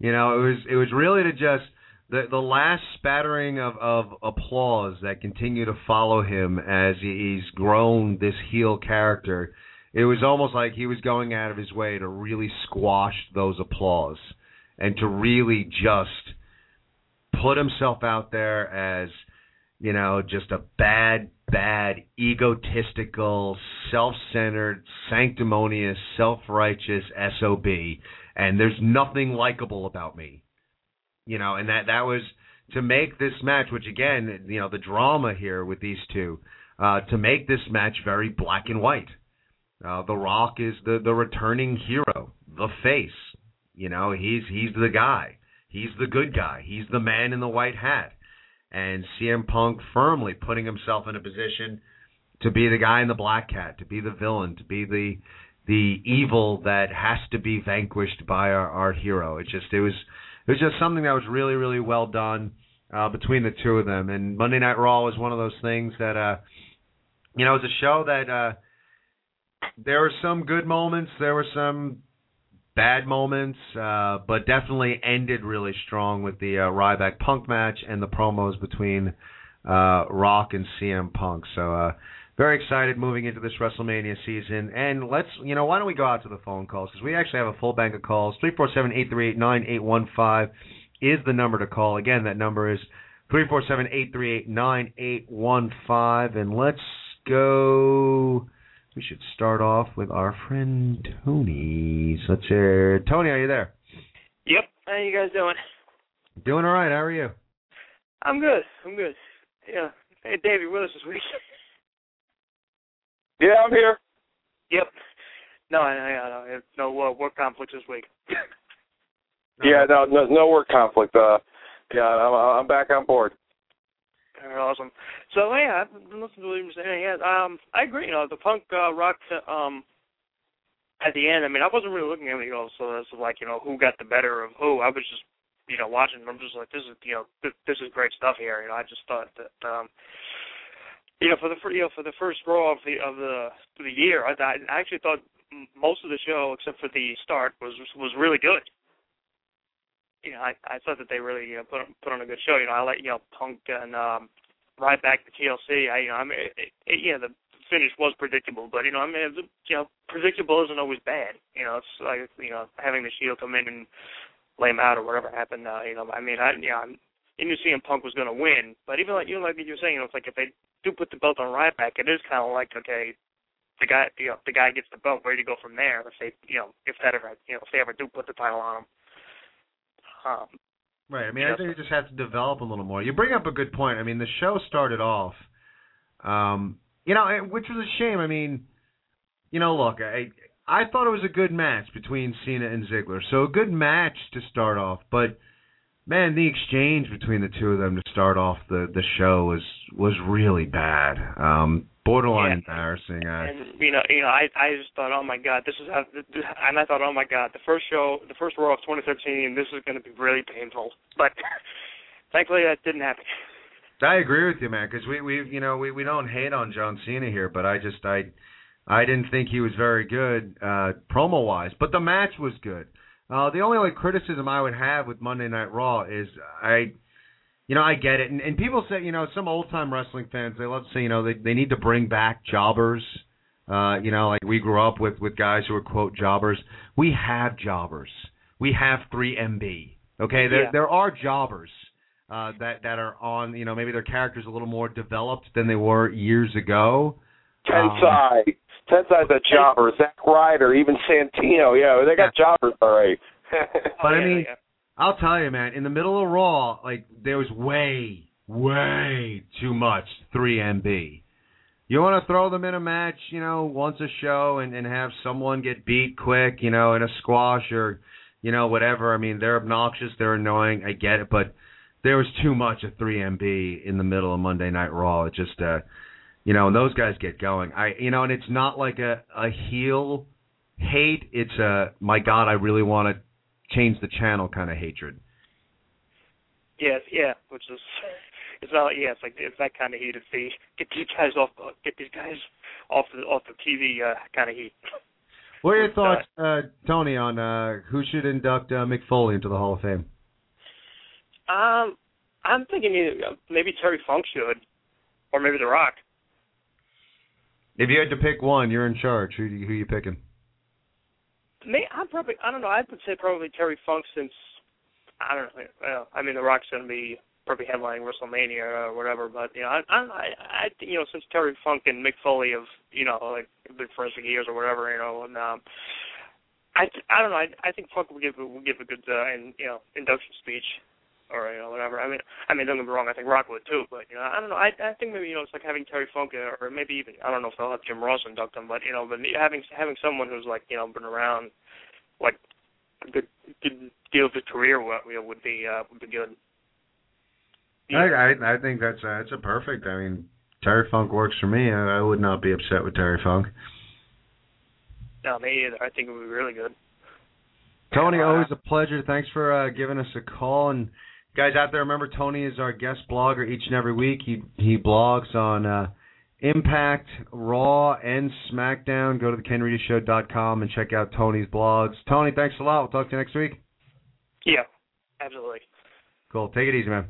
You know, it was it was really to just the the last spattering of, of applause that continue to follow him as he's grown this heel character, it was almost like he was going out of his way to really squash those applause and to really just put himself out there as you know just a bad bad egotistical self-centered sanctimonious self-righteous sob and there's nothing likable about me you know, and that that was to make this match, which again, you know, the drama here with these two, uh, to make this match very black and white. Uh, the Rock is the the returning hero, the face. You know, he's he's the guy. He's the good guy. He's the man in the white hat. And CM Punk firmly putting himself in a position to be the guy in the black hat, to be the villain, to be the the evil that has to be vanquished by our, our hero. It just it was it was just something that was really, really well done uh, between the two of them. And Monday Night Raw was one of those things that, uh, you know, it was a show that uh, there were some good moments, there were some bad moments, uh, but definitely ended really strong with the uh, Ryback Punk match and the promos between uh, Rock and CM Punk. So. Uh, very excited moving into this WrestleMania season. And let's, you know, why don't we go out to the phone calls? Because we actually have a full bank of calls. 347 838 9815 is the number to call. Again, that number is 347 838 9815. And let's go. We should start off with our friend Tony. So let's hear. Tony, are you there? Yep. How you guys doing? Doing all right. How are you? I'm good. I'm good. Yeah. Hey, Davey, with us this week. Yeah, I'm here. Yep. No, I, I, I have no uh, work conflict this week. yeah, no, no, no work conflict. Uh, yeah, I'm, I'm back on board. Awesome. So yeah, I've been listening to what you were saying. Yeah, um, I agree. You know, the punk uh, rock um at the end. I mean, I wasn't really looking at you know, so it's like you know who got the better of who. I was just you know watching. I'm just like this is you know this, this is great stuff here. You know, I just thought that um you know, for the you know for the first Raw of the of the of the year, I, I actually thought most of the show, except for the start, was was really good. You know, I I thought that they really you know put put on a good show. You know, I like you know Punk and um, Ryback to TLC. I you know I mean it, it, yeah the finish was predictable, but you know I mean it, you know predictable isn't always bad. You know, it's like you know having the Shield come in and lay him out or whatever happened. Uh, you know, I mean I you know. I'm, you knew CM Punk was going to win, but even like you know, like you were saying, you know, it's like if they do put the belt on Ryback, it is kind of like okay, the guy you know the guy gets the belt. Where do you go from there? If they you know if that ever you know if they ever do put the title on him. Um, right. I mean, I think you just have to develop a little more. You bring up a good point. I mean, the show started off, um, you know, which was a shame. I mean, you know, look, I I thought it was a good match between Cena and Ziggler. So a good match to start off, but man, the exchange between the two of them to start off the the show was was really bad. Um, borderline yeah. embarrassing. Uh, and you know, you know, I I just thought, oh my god, this is how, and I thought, oh my god, the first show, the first Raw of 2013, this is going to be really painful. But thankfully, that didn't happen. I agree with you, man, because we we you know we we don't hate on John Cena here, but I just I I didn't think he was very good uh promo wise, but the match was good. Uh, the only like criticism I would have with Monday Night Raw is I, you know, I get it, and, and people say, you know, some old time wrestling fans they love to say, you know, they they need to bring back jobbers. Uh, you know, like we grew up with with guys who were quote jobbers. We have jobbers. We have 3MB. Okay, there yeah. there are jobbers. uh, that that are on. You know, maybe their characters a little more developed than they were years ago. Tensai. Um, Tensai's a jobber. Zack Ryder, even Santino. Yeah, they got jobbers all right. but I mean, I'll tell you, man. In the middle of Raw, like there was way, way too much 3MB. You want to throw them in a match, you know, once a show, and and have someone get beat quick, you know, in a squash or, you know, whatever. I mean, they're obnoxious, they're annoying. I get it, but there was too much of 3MB in the middle of Monday Night Raw. It just, uh, you know, and those guys get going. I, you know, and it's not like a a heel hate. It's a my God, I really want to change the channel kind of hatred. Yes, yeah, which is it's not yeah, it's like it's that kind of heat. It's the get these guys off, get these guys off the off the TV uh, kind of heat. What are your thoughts, uh, Tony, on uh, who should induct uh, Mick Foley into the Hall of Fame? Um, I'm thinking either, maybe Terry Funk should, or maybe The Rock. If you had to pick one, you're in charge. Who who you picking? Me, I'm probably I don't know. I would say probably Terry Funk since I don't know. Well, I mean, The Rock's going to be probably headlining WrestleMania or whatever. But you know, I I I you know since Terry Funk and Mick Foley have you know like been friends for years or whatever, you know, and um, I I don't know. I I think Funk will give will give a good uh, and you know induction speech or you know whatever. I mean, I mean, don't get me wrong. I think Rock would too, but you know, I don't know. I I think maybe you know it's like having Terry Funk or maybe even I don't know if they'll have Jim Ross induct him, but you know, but having having someone who's like you know been around like a good good deal of his career would you know, would be uh, would be good. Yeah. I, I I think that's uh, that's a perfect. I mean, Terry Funk works for me. I, I would not be upset with Terry Funk. No, me either. I think it would be really good. Tony, always a pleasure. Thanks for uh, giving us a call and guys out there, remember Tony is our guest blogger each and every week. He he blogs on uh, Impact, Raw, and SmackDown. Go to thekenreedyshow.com and check out Tony's blogs. Tony, thanks a lot. We'll talk to you next week. Yeah, absolutely. Cool. Take it easy, man.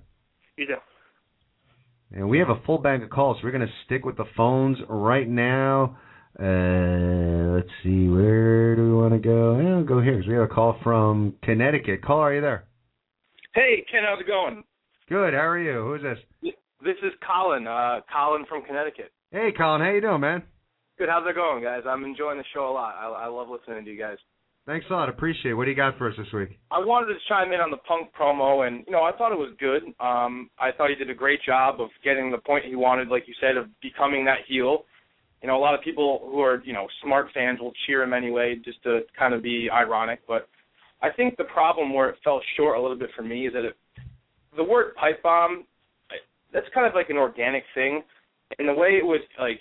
You too. And we have a full bank of calls. So we're going to stick with the phones right now. Uh, let's see, where do we want to go? I'll go here because we have a call from Connecticut. Caller, are you there? Hey, Ken, how's it going? Good. How are you? Who's this? This is Colin. Uh, Colin from Connecticut. Hey, Colin. How you doing, man? Good. How's it going, guys? I'm enjoying the show a lot. I, I love listening to you guys. Thanks a lot. Appreciate it. What do you got for us this week? I wanted to chime in on the Punk promo, and you know, I thought it was good. Um, I thought he did a great job of getting the point he wanted, like you said, of becoming that heel. You know, a lot of people who are you know smart fans will cheer him anyway, just to kind of be ironic. But I think the problem where it fell short a little bit for me is that it, the word pipe bomb, that's kind of like an organic thing, and the way it was like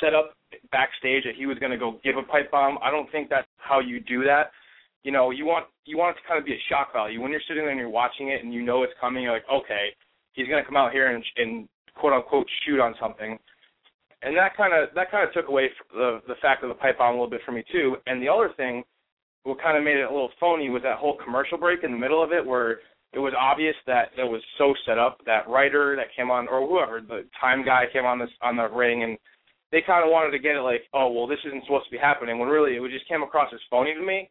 set up backstage that he was going to go give a pipe bomb, I don't think that's how you do that. You know, you want you want it to kind of be a shock value when you're sitting there and you're watching it and you know it's coming. You're like, okay, he's going to come out here and, and quote unquote shoot on something and that kind of that kind of took away the the fact of the pipe bomb a little bit for me too. And the other thing what kind of made it a little phony was that whole commercial break in the middle of it where it was obvious that it was so set up that writer that came on or whoever the time guy came on this on the ring and they kind of wanted to get it like oh well this isn't supposed to be happening when really it just came across as phony to me.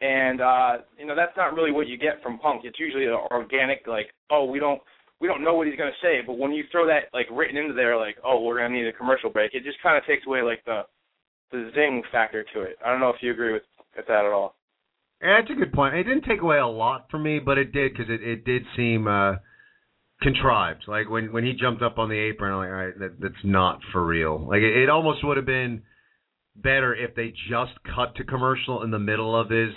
And uh you know that's not really what you get from punk. It's usually an organic like oh we don't we don't know what he's going to say but when you throw that like written into there like oh we're going to need a commercial break it just kind of takes away like the the zing factor to it. I don't know if you agree with at that at all. Yeah, that's a good point. It didn't take away a lot for me, but it did because it it did seem uh contrived. Like when when he jumped up on the apron, I'm like, all right, that that's not for real. Like it, it almost would have been better if they just cut to commercial in the middle of his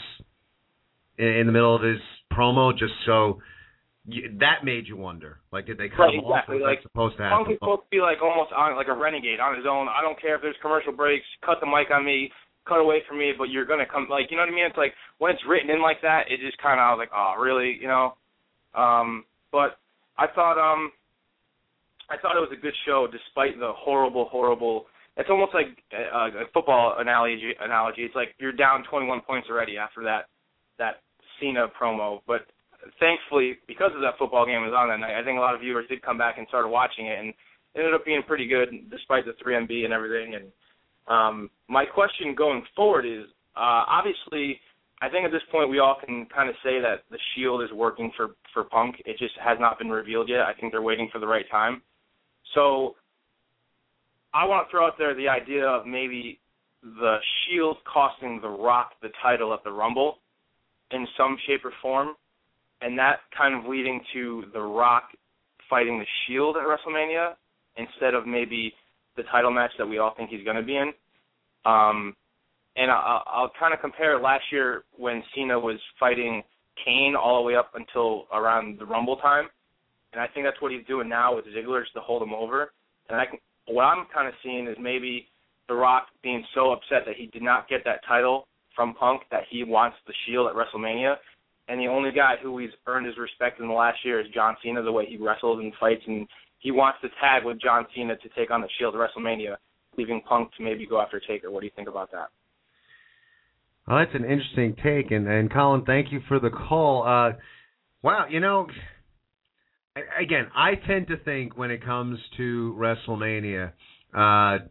in the middle of his promo, just so you, that made you wonder. Like, did they cut right, him exactly. off? Like, supposed to happen? Punk is supposed to be like almost on like a renegade on his own. I don't care if there's commercial breaks. Cut the mic on me cut away from me, but you're gonna come like you know what I mean? It's like when it's written in like that, it just kind of I was like, oh really, you know? Um, but I thought um, I thought it was a good show despite the horrible, horrible. It's almost like a, a football analogy. Analogy. It's like you're down 21 points already after that that Cena promo, but thankfully because of that football game was on that night, I think a lot of viewers did come back and started watching it, and it ended up being pretty good despite the 3MB and everything. And um, my question going forward is uh, obviously, I think at this point we all can kind of say that the Shield is working for for Punk. It just has not been revealed yet. I think they're waiting for the right time. So I want to throw out there the idea of maybe the Shield costing The Rock the title at the Rumble in some shape or form, and that kind of leading to The Rock fighting the Shield at WrestleMania instead of maybe the title match that we all think he's going to be in. Um, and I'll, I'll kind of compare last year when Cena was fighting Kane all the way up until around the Rumble time, and I think that's what he's doing now with Ziggler just to hold him over. And I can, what I'm kind of seeing is maybe The Rock being so upset that he did not get that title from Punk that he wants the Shield at WrestleMania. And the only guy who he's earned his respect in the last year is John Cena, the way he wrestles and fights, and he wants to tag with John Cena to take on the Shield at WrestleMania, leaving Punk to maybe go after Taker. What do you think about that? Well, that's an interesting take, and and Colin, thank you for the call. Uh, wow, you know, again, I tend to think when it comes to WrestleMania uh,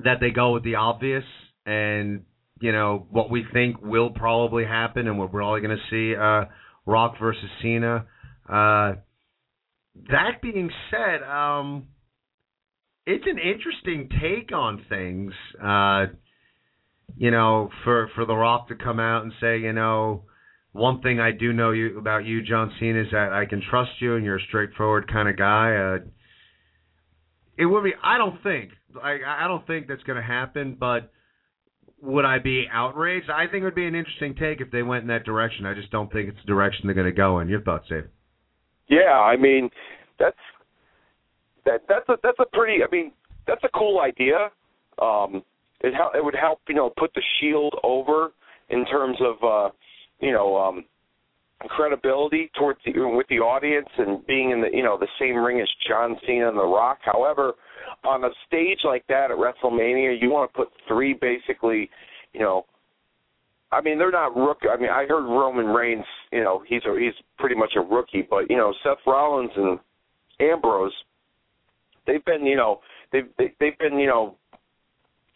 that they go with the obvious and you know what we think will probably happen, and what we're probably going to see uh, Rock versus Cena. Uh, that being said, um, it's an interesting take on things. Uh, you know, for for The Rock to come out and say, you know, one thing I do know you about you, John Cena, is that I can trust you and you're a straightforward kind of guy. Uh, it would be. I don't think. I I don't think that's going to happen. But would I be outraged? I think it would be an interesting take if they went in that direction. I just don't think it's the direction they're going to go in. Your thoughts, Dave? Yeah, I mean, that's that that's a that's a pretty. I mean, that's a cool idea. Um, it help, it would help you know put the Shield over in terms of uh, you know um, credibility towards the, with the audience and being in the you know the same ring as John Cena and The Rock. However, on a stage like that at WrestleMania, you want to put three basically, you know. I mean, they're not rookie. I mean, I heard Roman Reigns. You know, he's a, he's pretty much a rookie, but you know, Seth Rollins and Ambrose, they've been you know they've they, they've been you know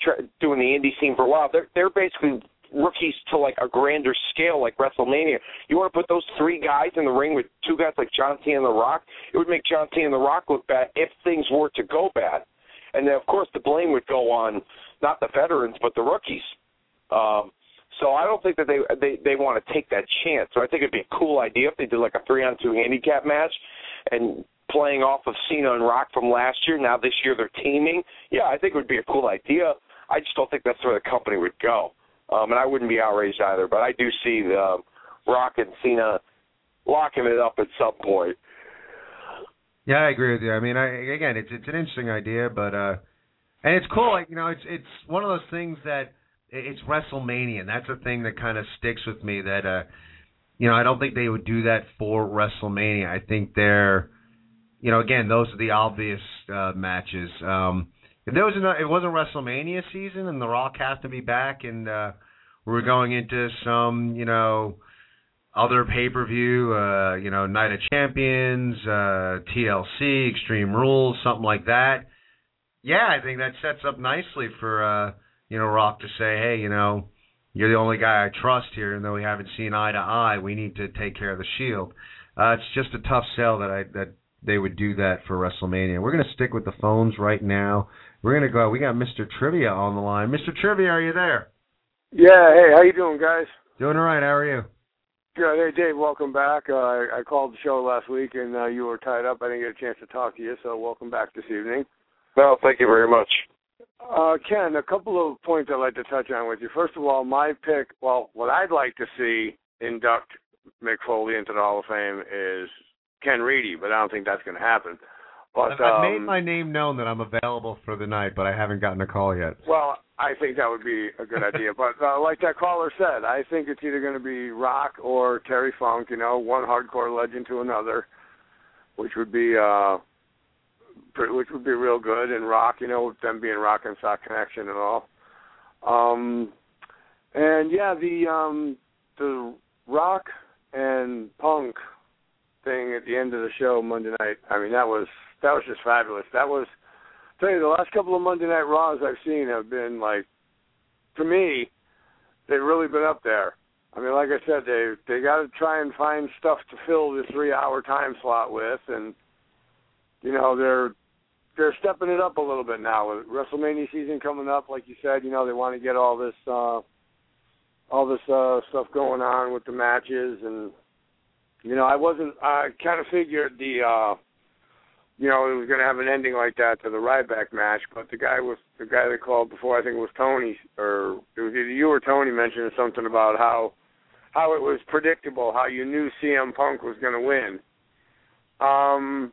tra- doing the indie scene for a while. They're they're basically rookies to like a grander scale, like WrestleMania. You want to put those three guys in the ring with two guys like John Cena and The Rock? It would make John Cena and The Rock look bad if things were to go bad. And then of course the blame would go on not the veterans but the rookies. Um, so I don't think that they they they want to take that chance. So I think it'd be a cool idea if they did like a three on two handicap match and playing off of Cena and Rock from last year. Now this year they're teaming. Yeah, I think it would be a cool idea. I just don't think that's where the company would go. Um, and I wouldn't be outraged either. But I do see the um, Rock and Cena locking it up at some point. Yeah, I agree with you. I mean, I again, it's it's an interesting idea, but uh, and it's cool. Like you know, it's it's one of those things that it's WrestleMania, and that's a thing that kind of sticks with me. That uh, you know, I don't think they would do that for WrestleMania. I think they're, you know, again, those are the obvious uh, matches. Um, if there was an, it wasn't WrestleMania season and The Rock has to be back and uh we're going into some, you know, other pay per view, uh, you know, Night of Champions, uh TLC, Extreme Rules, something like that. Yeah, I think that sets up nicely for uh, you know, Rock to say, Hey, you know, you're the only guy I trust here, and though we haven't seen eye to eye, we need to take care of the Shield. Uh, it's just a tough sell that I that they would do that for WrestleMania. We're going to stick with the phones right now. We're going to go. We got Mr. Trivia on the line. Mr. Trivia, are you there? Yeah. Hey, how you doing, guys? Doing all right. How are you? Good. Hey, Dave. Welcome back. Uh, I, I called the show last week, and uh, you were tied up. I didn't get a chance to talk to you, so welcome back this evening. Well, thank you very much. Uh, Ken, a couple of points I'd like to touch on with you. First of all, my pick, well, what I'd like to see induct Mick Foley into the Hall of Fame is Ken Reedy, but I don't think that's going to happen. But I've, I've made um, my name known that I'm available for the night, but I haven't gotten a call yet. Well, I think that would be a good idea. But uh, like that caller said, I think it's either going to be Rock or Terry Funk. You know, one hardcore legend to another, which would be uh, which would be real good. And Rock, you know, with them being Rock and Sock Connection and all. Um, and yeah, the um, the Rock and Punk thing at the end of the show Monday night. I mean, that was that was just fabulous. That was tell you the last couple of Monday Night Raws I've seen have been like, to me, they've really been up there. I mean, like I said, they they got to try and find stuff to fill the three-hour time slot with, and you know they're they're stepping it up a little bit now with WrestleMania season coming up. Like you said, you know they want to get all this uh, all this uh, stuff going on with the matches, and you know I wasn't. I kind of figured the uh, you know it was going to have an ending like that to the Ryback match, but the guy was the guy that called before. I think it was Tony, or it was either you or Tony mentioned something about how how it was predictable, how you knew CM Punk was going to win. Um,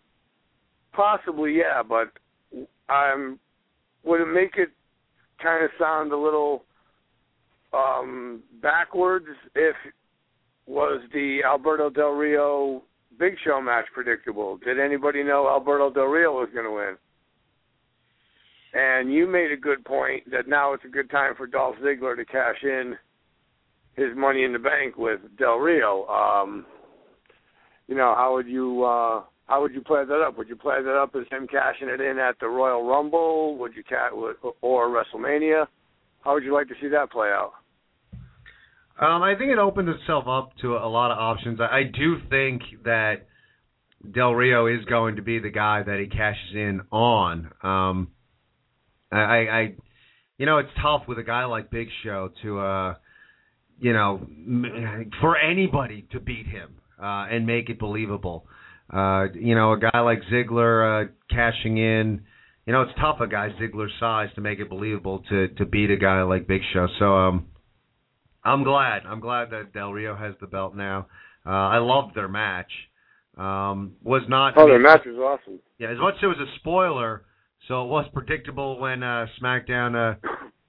possibly, yeah, but I'm would it make it kind of sound a little um backwards if was the Alberto Del Rio Big Show match predictable? Did anybody know Alberto Del Rio was going to win? And you made a good point that now it's a good time for Dolph Ziggler to cash in his money in the bank with Del Rio. Um, you know, how would you uh, how would you play that up? Would you play that up as him cashing it in at the Royal Rumble? Would you cat or WrestleMania? How would you like to see that play out? Um, I think it opens itself up to a lot of options. I, I do think that Del Rio is going to be the guy that he cashes in on. Um, I, I, you know, it's tough with a guy like Big Show to, uh, you know, for anybody to beat him uh, and make it believable. Uh, you know, a guy like Ziggler uh, cashing in. You know, it's tough a guy Ziggler's size to make it believable to to beat a guy like Big Show. So um, I'm glad. I'm glad that Del Rio has the belt now. Uh, I loved their match. Um, was not. Oh, their match was awesome. Yeah, as much as it was a spoiler, so it was predictable when uh, SmackDown uh,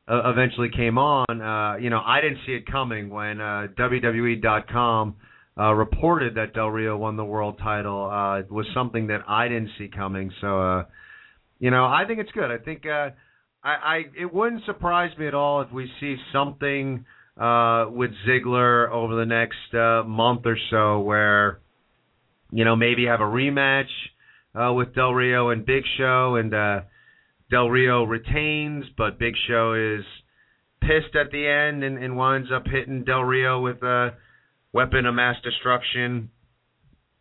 uh, eventually came on. Uh, you know, I didn't see it coming when uh, WWE.com uh, reported that Del Rio won the world title. Uh, was something that I didn't see coming. So, uh, you know, I think it's good. I think uh, I, I it wouldn't surprise me at all if we see something uh, with Ziggler over the next uh, month or so where, you know, maybe have a rematch uh, with Del Rio and Big Show, and uh, Del Rio retains, but Big Show is pissed at the end and, and winds up hitting Del Rio with a weapon of mass destruction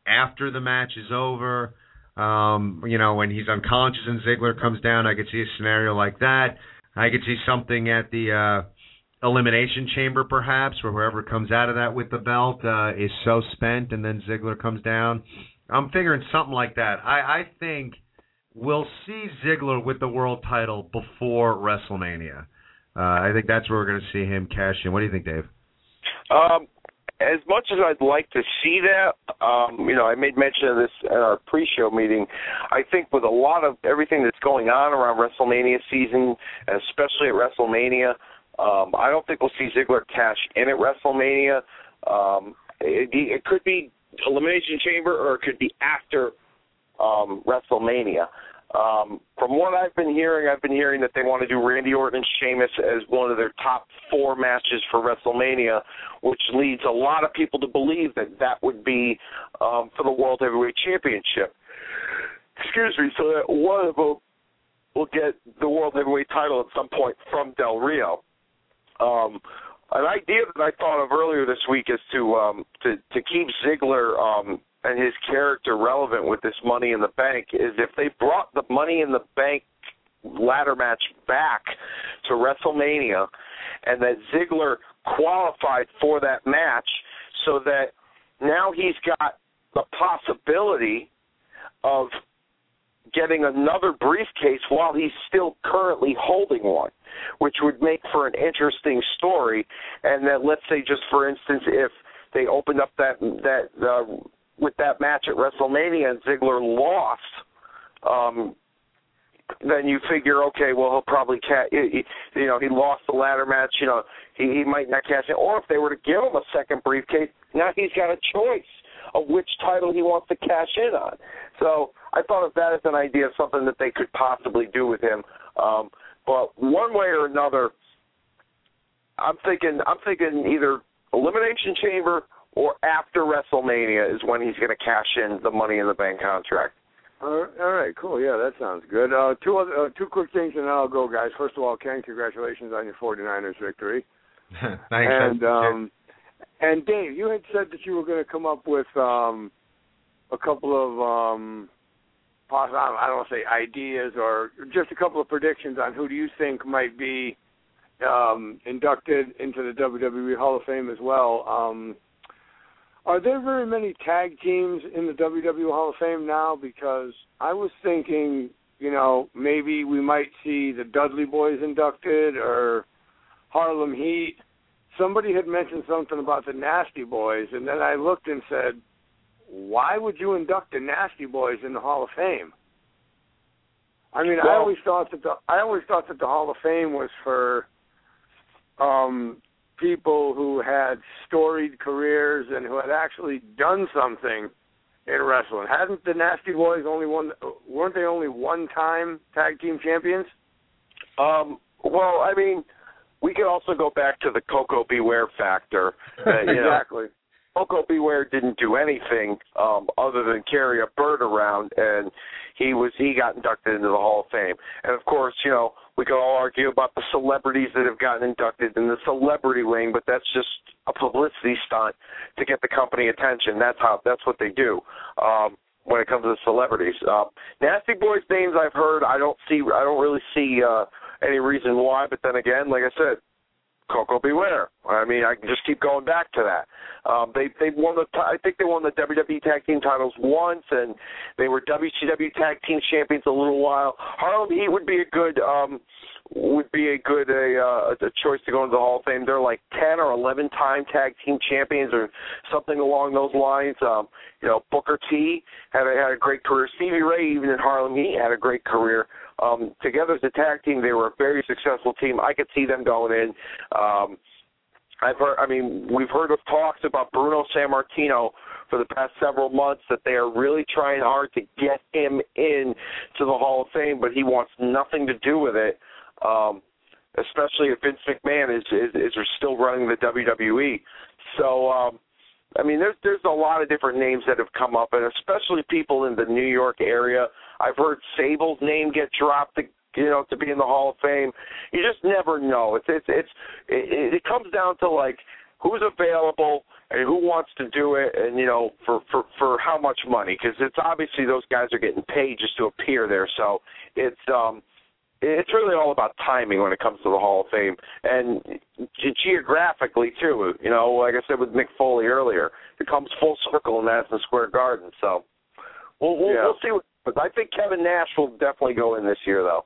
after the match is over. Um, you know, when he's unconscious and Ziggler comes down, I could see a scenario like that. I could see something at the uh, elimination chamber perhaps where whoever comes out of that with the belt uh, is so spent and then Ziggler comes down. I'm figuring something like that. I, I think we'll see Ziggler with the world title before WrestleMania. Uh, I think that's where we're going to see him cash in. What do you think, Dave? Um, as much as I'd like to see that, um, you know, I made mention of this at our pre-show meeting. I think with a lot of everything that's going on around WrestleMania season, especially at WrestleMania, um, I don't think we'll see Ziggler cash in at WrestleMania. Um, it, it could be Elimination Chamber, or it could be after um, WrestleMania. Um, from what I've been hearing, I've been hearing that they want to do Randy Orton and Sheamus as one of their top four matches for WrestleMania, which leads a lot of people to believe that that would be um, for the World Heavyweight Championship. Excuse me. So that one of them will get the World Heavyweight title at some point from Del Rio. Um, an idea that I thought of earlier this week is to um, to to keep Ziggler um, and his character relevant with this Money in the Bank is if they brought the Money in the Bank ladder match back to WrestleMania, and that Ziggler qualified for that match, so that now he's got the possibility of getting another briefcase while he's still currently holding one, which would make for an interesting story. And that, let's say, just for instance, if they opened up that that uh, with that match at WrestleMania and Ziggler lost, um, then you figure, okay, well he'll probably catch. You know, he lost the ladder match. You know, he, he might not cash it. Or if they were to give him a second briefcase, now he's got a choice of which title he wants to cash in on. So I thought of that as an idea something that they could possibly do with him. Um, but one way or another, I'm thinking I'm thinking either Elimination Chamber or after WrestleMania is when he's going to cash in the Money in the Bank contract. all right, cool. Yeah, that sounds good. Uh, two other, uh, two quick things, and then I'll go, guys. First of all, Ken, congratulations on your 49ers victory. Thanks. And um, And Dave, you had said that you were going to come up with um, a couple of um, possible, I don't want to say ideas or just a couple of predictions on who do you think might be um, inducted into the WWE Hall of Fame as well. Um, are there very many tag teams in the WWE Hall of Fame now? Because I was thinking, you know, maybe we might see the Dudley Boys inducted or Harlem Heat somebody had mentioned something about the Nasty Boys, and then I looked and said, "Why would you induct the Nasty Boys in the Hall of Fame?" I mean, well, I always thought that the I always thought that the Hall of Fame was for um people who had storied careers and who had actually done something in wrestling. Hadn't the Nasty Boys only won? weren't they only one time tag team champions? Um well, I mean, we could also go back to the Koko B. Ware factor. Exactly. Know, Koko B. Ware didn't do anything um, other than carry a bird around, and he was he got inducted into the Hall of Fame. And of course, you know, we could all argue about the celebrities that have gotten inducted in the celebrity wing, but that's just a publicity stunt to get the company attention. That's how that's what they do. Um, when it comes to celebrities, uh, Nasty Boys names I've heard. I don't see. I don't really see. Uh, any reason why. But then again, like I said, Koko B. Ware. I mean, I can just keep going back to that. Um, they they won the I think they won the WWE Tag Team titles once, and they were WCW Tag Team champions a little while. Harlem Heat would be a good um, would be a good a, uh, a choice to go into the Hall of Fame. They're like ten or eleven time tag team champions or something along those lines. Um, you know, Booker T had a, had a great career. Stevie Ray, even in Harlem Heat, had a great career. Um, together as a tag team, they were a very successful team. I could see them going in. Um, I've heard. I mean, we've heard of talks about Bruno Sammartino for the past several months that they are really trying hard to get him in to the Hall of Fame, but he wants nothing to do with it um, especially if Vince McMahon is, is is still running the WWE. So um, I mean, there's there's a lot of different names that have come up, and especially people in the New York area. I've heard Sable's name get dropped. You know, to be in the Hall of Fame, you just never know. It's it's it's it, it comes down to like who's available and who wants to do it, and you know for for for how much money? Because it's obviously those guys are getting paid just to appear there. So it's um it's really all about timing when it comes to the Hall of Fame and ge- geographically too. You know, like I said with Mick Foley earlier, it comes full circle in Madison Square Garden. So we'll we'll, yeah. we'll see. What, but I think Kevin Nash will definitely go in this year, though.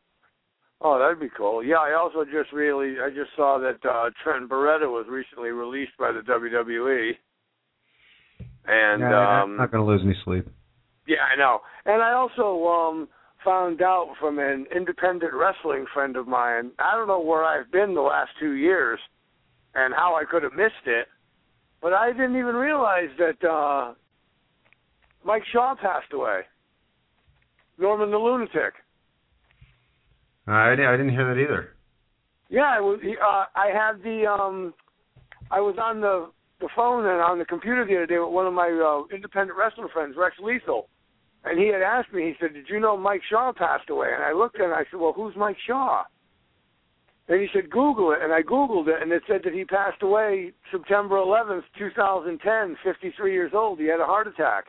Oh, that'd be cool. Yeah, I also just really I just saw that uh Trent Barreta was recently released by the WWE. And yeah, um I'm not going to lose any sleep. Yeah, I know. And I also um found out from an independent wrestling friend of mine. I don't know where I've been the last two years and how I could have missed it, but I didn't even realize that uh Mike Shaw passed away. Norman the Lunatic. I didn't, I didn't hear that either. Yeah, I was. Uh, I had the. um I was on the the phone and on the computer the other day with one of my uh, independent wrestling friends, Rex Lethal, and he had asked me, he said, Did you know Mike Shaw passed away? And I looked and I said, Well, who's Mike Shaw? And he said, Google it. And I Googled it, and it said that he passed away September 11th, 2010, 53 years old. He had a heart attack.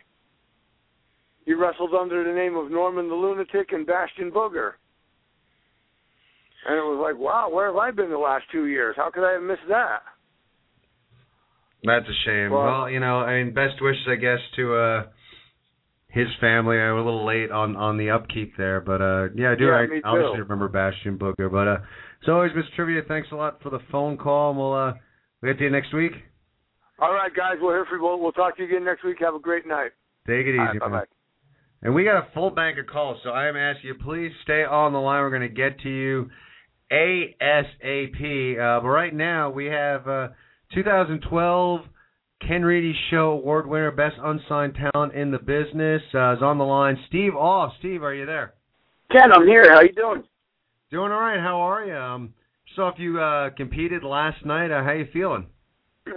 He wrestled under the name of Norman the Lunatic and Bastion Booger. And it was like, wow, where have I been the last two years? How could I have missed that? That's a shame. Well, well you know, I mean, best wishes, I guess, to uh his family. I was a little late on on the upkeep there, but uh yeah, I do. Yeah, I obviously remember Bastion Booger, but uh as always, Mr. Trivia, thanks a lot for the phone call. And we'll uh we'll get to you next week. All right, guys, we're here for you. We'll, we'll talk to you again next week. Have a great night. Take it easy. Right, man. And we got a full bank of calls, so I am asking you, please stay on the line. We're going to get to you ASAP. Uh, but right now, we have uh, 2012 Ken Reedy Show Award winner, Best Unsigned Talent in the Business, uh, is on the line. Steve Off. Steve, are you there? Ken, I'm here. How you doing? Doing all right. How are you? Um, saw if you uh, competed last night. Uh, how you feeling?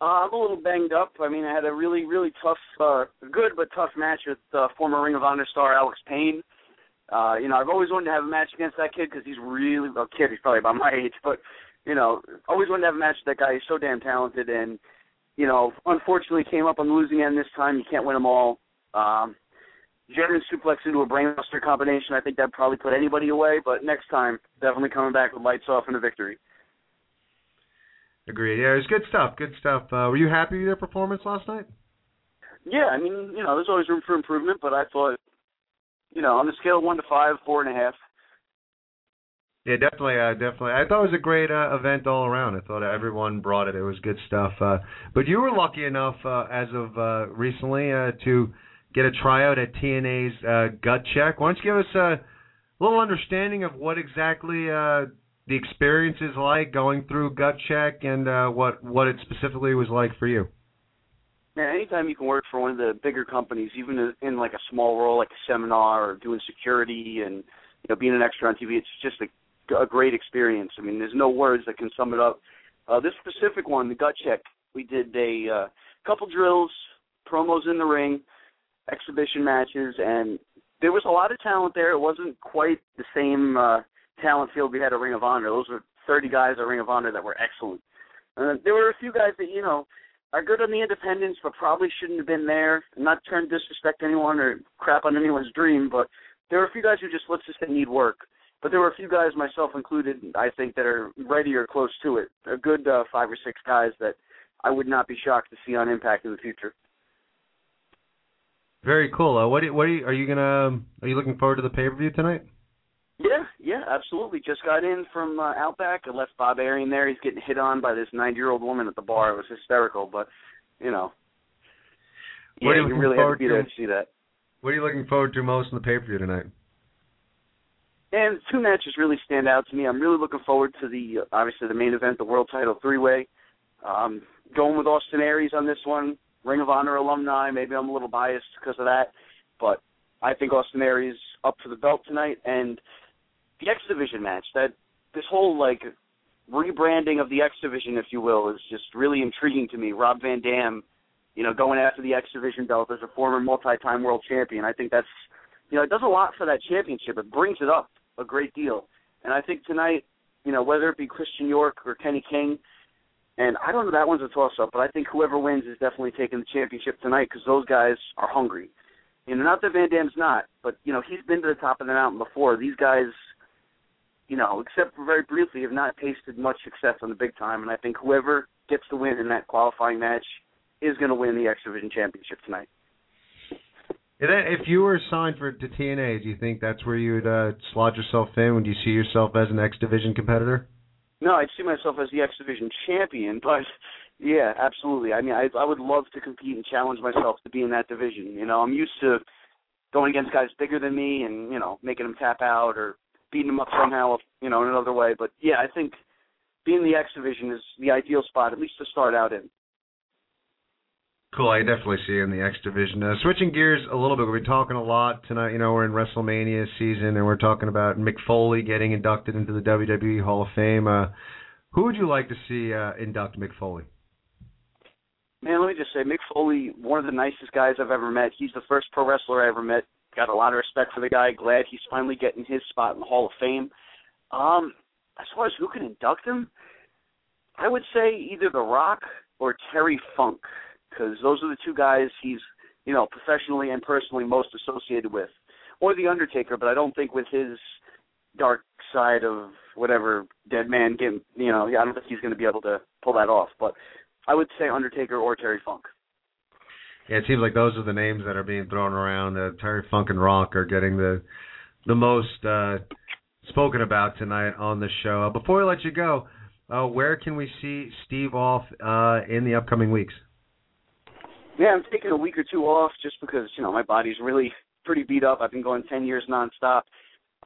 Uh, I'm a little banged up. I mean, I had a really, really tough, uh, good but tough match with uh, former Ring of Honor star Alex Payne. Uh, you know, I've always wanted to have a match against that kid because he's really a kid. He's probably about my age, but you know, always wanted to have a match with that guy. He's so damn talented, and you know, unfortunately came up on the losing end this time. You can't win them all. Um, German suplex into a brainbuster combination. I think that probably put anybody away, but next time, definitely coming back with lights off and a victory. Agreed. Yeah, it was good stuff. Good stuff. Uh, were you happy with your performance last night? Yeah, I mean, you know, there's always room for improvement, but I thought, you know, on the scale of one to five, four and a half. Yeah, definitely, uh, definitely. I thought it was a great uh, event all around. I thought everyone brought it. It was good stuff. Uh, but you were lucky enough, uh, as of uh, recently, uh, to get a tryout at TNA's uh, Gut Check. Why don't you give us a little understanding of what exactly uh, the experience is like going through Gut Check and uh, what what it specifically was like for you? Man, anytime you can work for one of the bigger companies, even in like a small role like a seminar or doing security and you know being an extra on TV, it's just a a great experience. I mean, there's no words that can sum it up. Uh, this specific one, the gut check, we did a uh, couple drills, promos in the ring, exhibition matches, and there was a lot of talent there. It wasn't quite the same uh, talent field we had at Ring of Honor. Those were 30 guys at Ring of Honor that were excellent. Uh, there were a few guys that you know are good on the independents, but probably shouldn't have been there. I'm not trying to disrespect anyone or crap on anyone's dream, but there were a few guys who just let's just say need work. But there were a few guys, myself included, I think, that are ready or close to it. A good uh, five or six guys that I would not be shocked to see on Impact in the future. Very cool. Uh, what do, what are you, are you gonna are you looking forward to the pay per view tonight? Yeah, yeah, absolutely. Just got in from uh, Outback. I left Bob Arian there. He's getting hit on by this ninety-year-old woman at the bar. It was hysterical, but you know, what yeah, are you, you really had to be there to see that. What are you looking forward to most in the pay per view tonight? And two matches really stand out to me. I'm really looking forward to the obviously the main event, the world title three way. Um, going with Austin Aries on this one, Ring of Honor alumni. Maybe I'm a little biased because of that, but I think Austin Aries up for the belt tonight. And the X Division match, that this whole like rebranding of the X Division, if you will, is just really intriguing to me. Rob Van Dam, you know, going after the X Division belt as a former multi-time world champion. I think that's, you know, it does a lot for that championship. It brings it up a great deal. And I think tonight, you know, whether it be Christian York or Kenny King, and I don't know that one's a toss up, but I think whoever wins is definitely taking the championship tonight because those guys are hungry. You know, not that Van Dam's not, but you know he's been to the top of the mountain before. These guys, you know, except for very briefly, have not tasted much success on the big time. And I think whoever gets the win in that qualifying match is going to win the X Division championship tonight. If you were signed for to TNA, do you think that's where you would uh, slot yourself in? Would you see yourself as an X Division competitor? No, I'd see myself as the X Division champion, but yeah, absolutely. I mean, I I would love to compete and challenge myself to be in that division. You know, I'm used to going against guys bigger than me and you know making them tap out or beating them up somehow, you know, in another way. But yeah, I think being the X Division is the ideal spot, at least to start out in. Cool. I definitely see in the X division. Uh, switching gears a little bit, we've been talking a lot tonight. You know, we're in WrestleMania season, and we're talking about Mick Foley getting inducted into the WWE Hall of Fame. Uh, who would you like to see uh, induct Mick Foley? Man, let me just say, Mick Foley, one of the nicest guys I've ever met. He's the first pro wrestler I ever met. Got a lot of respect for the guy. Glad he's finally getting his spot in the Hall of Fame. Um, as far as who can induct him, I would say either The Rock or Terry Funk because those are the two guys he's you know professionally and personally most associated with, or the Undertaker. But I don't think with his dark side of whatever dead man game, you know, I don't think he's going to be able to pull that off. But I would say Undertaker or Terry Funk. Yeah, it seems like those are the names that are being thrown around. Uh, Terry Funk and Rock are getting the the most uh, spoken about tonight on the show. Uh, before we let you go, uh, where can we see Steve off uh, in the upcoming weeks? Yeah, I'm taking a week or two off just because you know my body's really pretty beat up. I've been going ten years nonstop,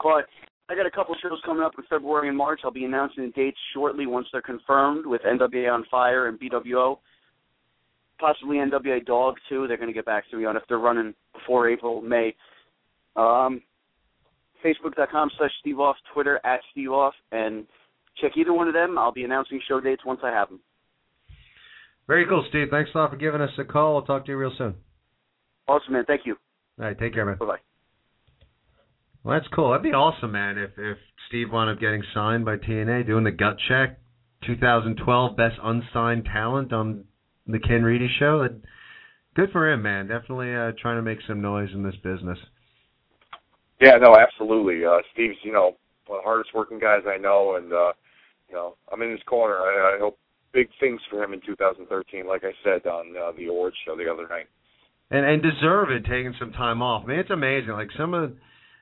but I got a couple shows coming up in February and March. I'll be announcing the dates shortly once they're confirmed with NWA on Fire and BWO, possibly NWA Dog too. They're going to get back to me on if they're running before April, May. Um, Facebook.com slash Steve Off, Twitter at Steve Off, and check either one of them. I'll be announcing show dates once I have them. Very cool, Steve. Thanks a lot for giving us a call. We'll talk to you real soon. Awesome, man. Thank you. All right, take care, man. Bye bye. Well, that's cool. That'd be awesome, man. If if Steve wound up getting signed by TNA, doing the gut check, 2012 best unsigned talent on the Ken Reedy Show. And good for him, man. Definitely uh, trying to make some noise in this business. Yeah, no, absolutely. Uh, Steve's, you know, one of the hardest working guys I know, and uh, you know, I'm in his corner. I, I hope big things for him in 2013. Like I said on uh, the awards show the other night. And and deserve it taking some time off. I mean, it's amazing. Like some of,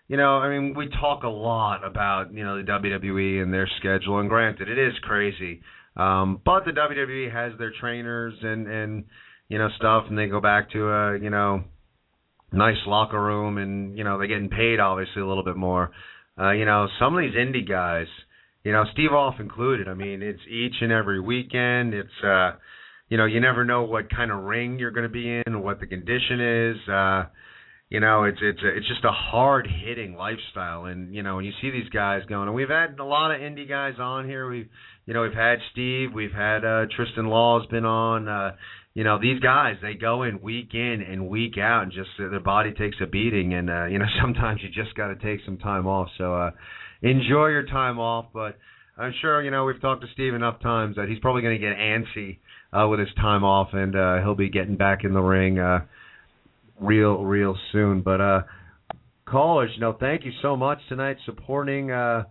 you know, I mean, we talk a lot about you know the WWE and their schedule, and granted, it is crazy. Um, but the WWE has their trainers and and you know stuff, and they go back to a you know nice locker room, and you know they're getting paid obviously a little bit more. Uh, you know, some of these indie guys, you know, Steve Off included. I mean, it's each and every weekend. It's uh, you know, you never know what kind of ring you're going to be in, what the condition is. Uh, you know, it's it's a, it's just a hard hitting lifestyle, and you know, when you see these guys going, and we've had a lot of indie guys on here. We've you know, we've had Steve, we've had uh, Tristan Law's been on. Uh, you know, these guys they go in week in and week out, and just their body takes a beating, and uh, you know, sometimes you just got to take some time off. So uh, enjoy your time off, but. I'm sure you know we've talked to Steve enough times that he's probably going to get antsy uh, with his time off, and uh, he'll be getting back in the ring uh, real, real soon. But uh, callers, you know, thank you so much tonight supporting uh,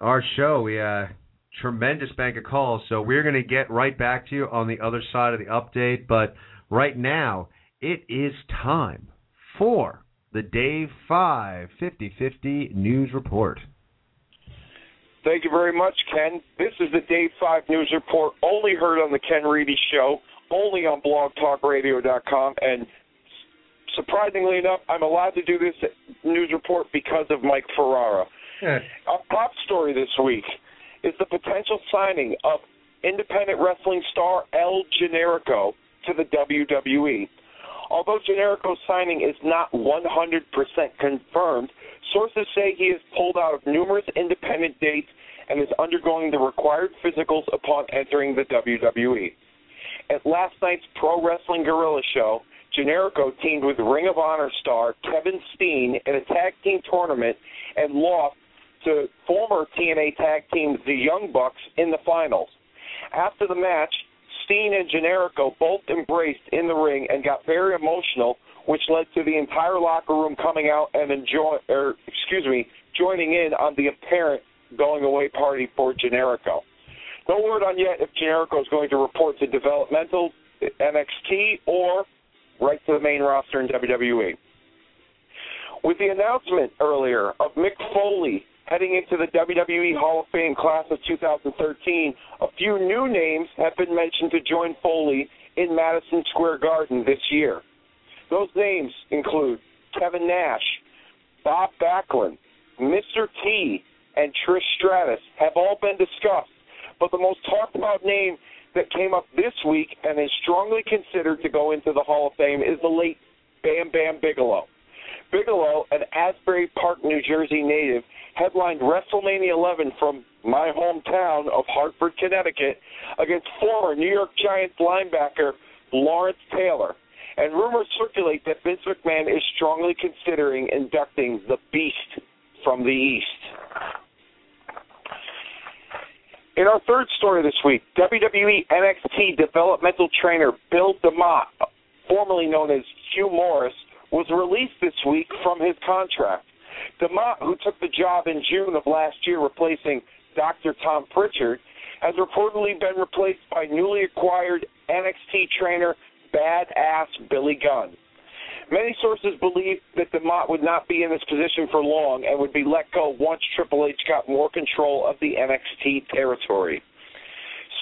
our show. We uh, tremendous bank of calls, so we're going to get right back to you on the other side of the update. But right now, it is time for the Dave 5 50 50 News Report. Thank you very much, Ken. This is the Day 5 News Report, only heard on the Ken Reedy Show, only on blogtalkradio.com, and surprisingly enough, I'm allowed to do this news report because of Mike Ferrara. Yeah. A top story this week is the potential signing of independent wrestling star El Generico to the WWE. Although Generico's signing is not 100% confirmed, sources say he has pulled out of numerous independent dates and is undergoing the required physicals upon entering the WWE. At last night's Pro Wrestling Guerrilla show, Generico teamed with Ring of Honor star Kevin Steen in a tag team tournament and lost to former TNA tag team the Young Bucks in the finals. After the match, Steen and Generico both embraced in the ring and got very emotional, which led to the entire locker room coming out and enjoy, or excuse me, joining in on the apparent going away party for Generico. No word on yet if Generico is going to report to developmental NXT or right to the main roster in WWE. With the announcement earlier of Mick Foley heading into the WWE Hall of Fame class of 2013, a few new names have been mentioned to join Foley in Madison Square Garden this year. Those names include Kevin Nash, Bob Backlund, Mr. T, and Trish Stratus have all been discussed, but the most talked about name that came up this week and is strongly considered to go into the Hall of Fame is the late Bam Bam Bigelow. Bigelow, an Asbury Park, New Jersey native, headlined WrestleMania 11 from my hometown of Hartford, Connecticut, against former New York Giants linebacker Lawrence Taylor. And rumors circulate that Vince McMahon is strongly considering inducting the Beast from the East. In our third story this week, WWE NXT developmental trainer Bill DeMott, formerly known as Hugh Morris, was released this week from his contract. DeMott, who took the job in June of last year replacing Dr. Tom Pritchard, has reportedly been replaced by newly acquired NXT trainer Badass Billy Gunn. Many sources believe that DeMott would not be in this position for long and would be let go once Triple H got more control of the NXT territory.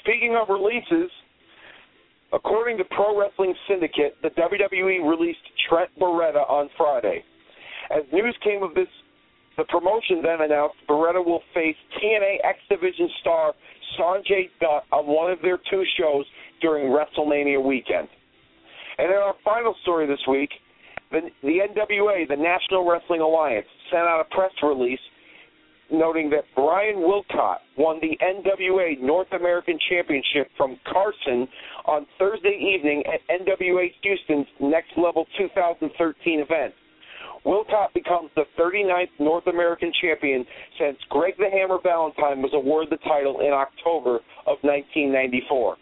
Speaking of releases, according to Pro Wrestling Syndicate, the WWE released Trent Barreta on Friday. As news came of this, the promotion then announced Barreta will face TNA X Division star Sanjay Dutt on one of their two shows during WrestleMania weekend. And in our final story this week, the, the NWA, the National Wrestling Alliance, sent out a press release noting that Brian Wilcott won the NWA North American Championship from Carson on Thursday evening at NWA Houston's Next Level 2013 event. Wilcott becomes the 39th North American champion since Greg the Hammer Valentine was awarded the title in October of 1994.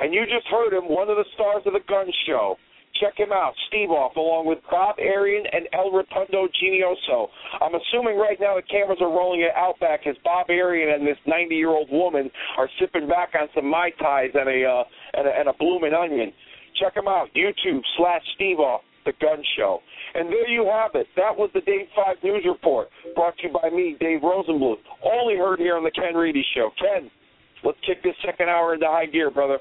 And you just heard him, one of the stars of the Gun Show. Check him out, Steve Off, along with Bob Arian and El Rotundo Genioso. I'm assuming right now the cameras are rolling it out back as Bob Arian and this 90 year old woman are sipping back on some Mai Tais and a, uh, and a, and a blooming onion. Check him out, YouTube slash Steve Off, The Gun Show. And there you have it. That was the Dave 5 News Report, brought to you by me, Dave Rosenbluth. Only heard here on The Ken Reedy Show. Ken, let's kick this second hour into high gear, brother.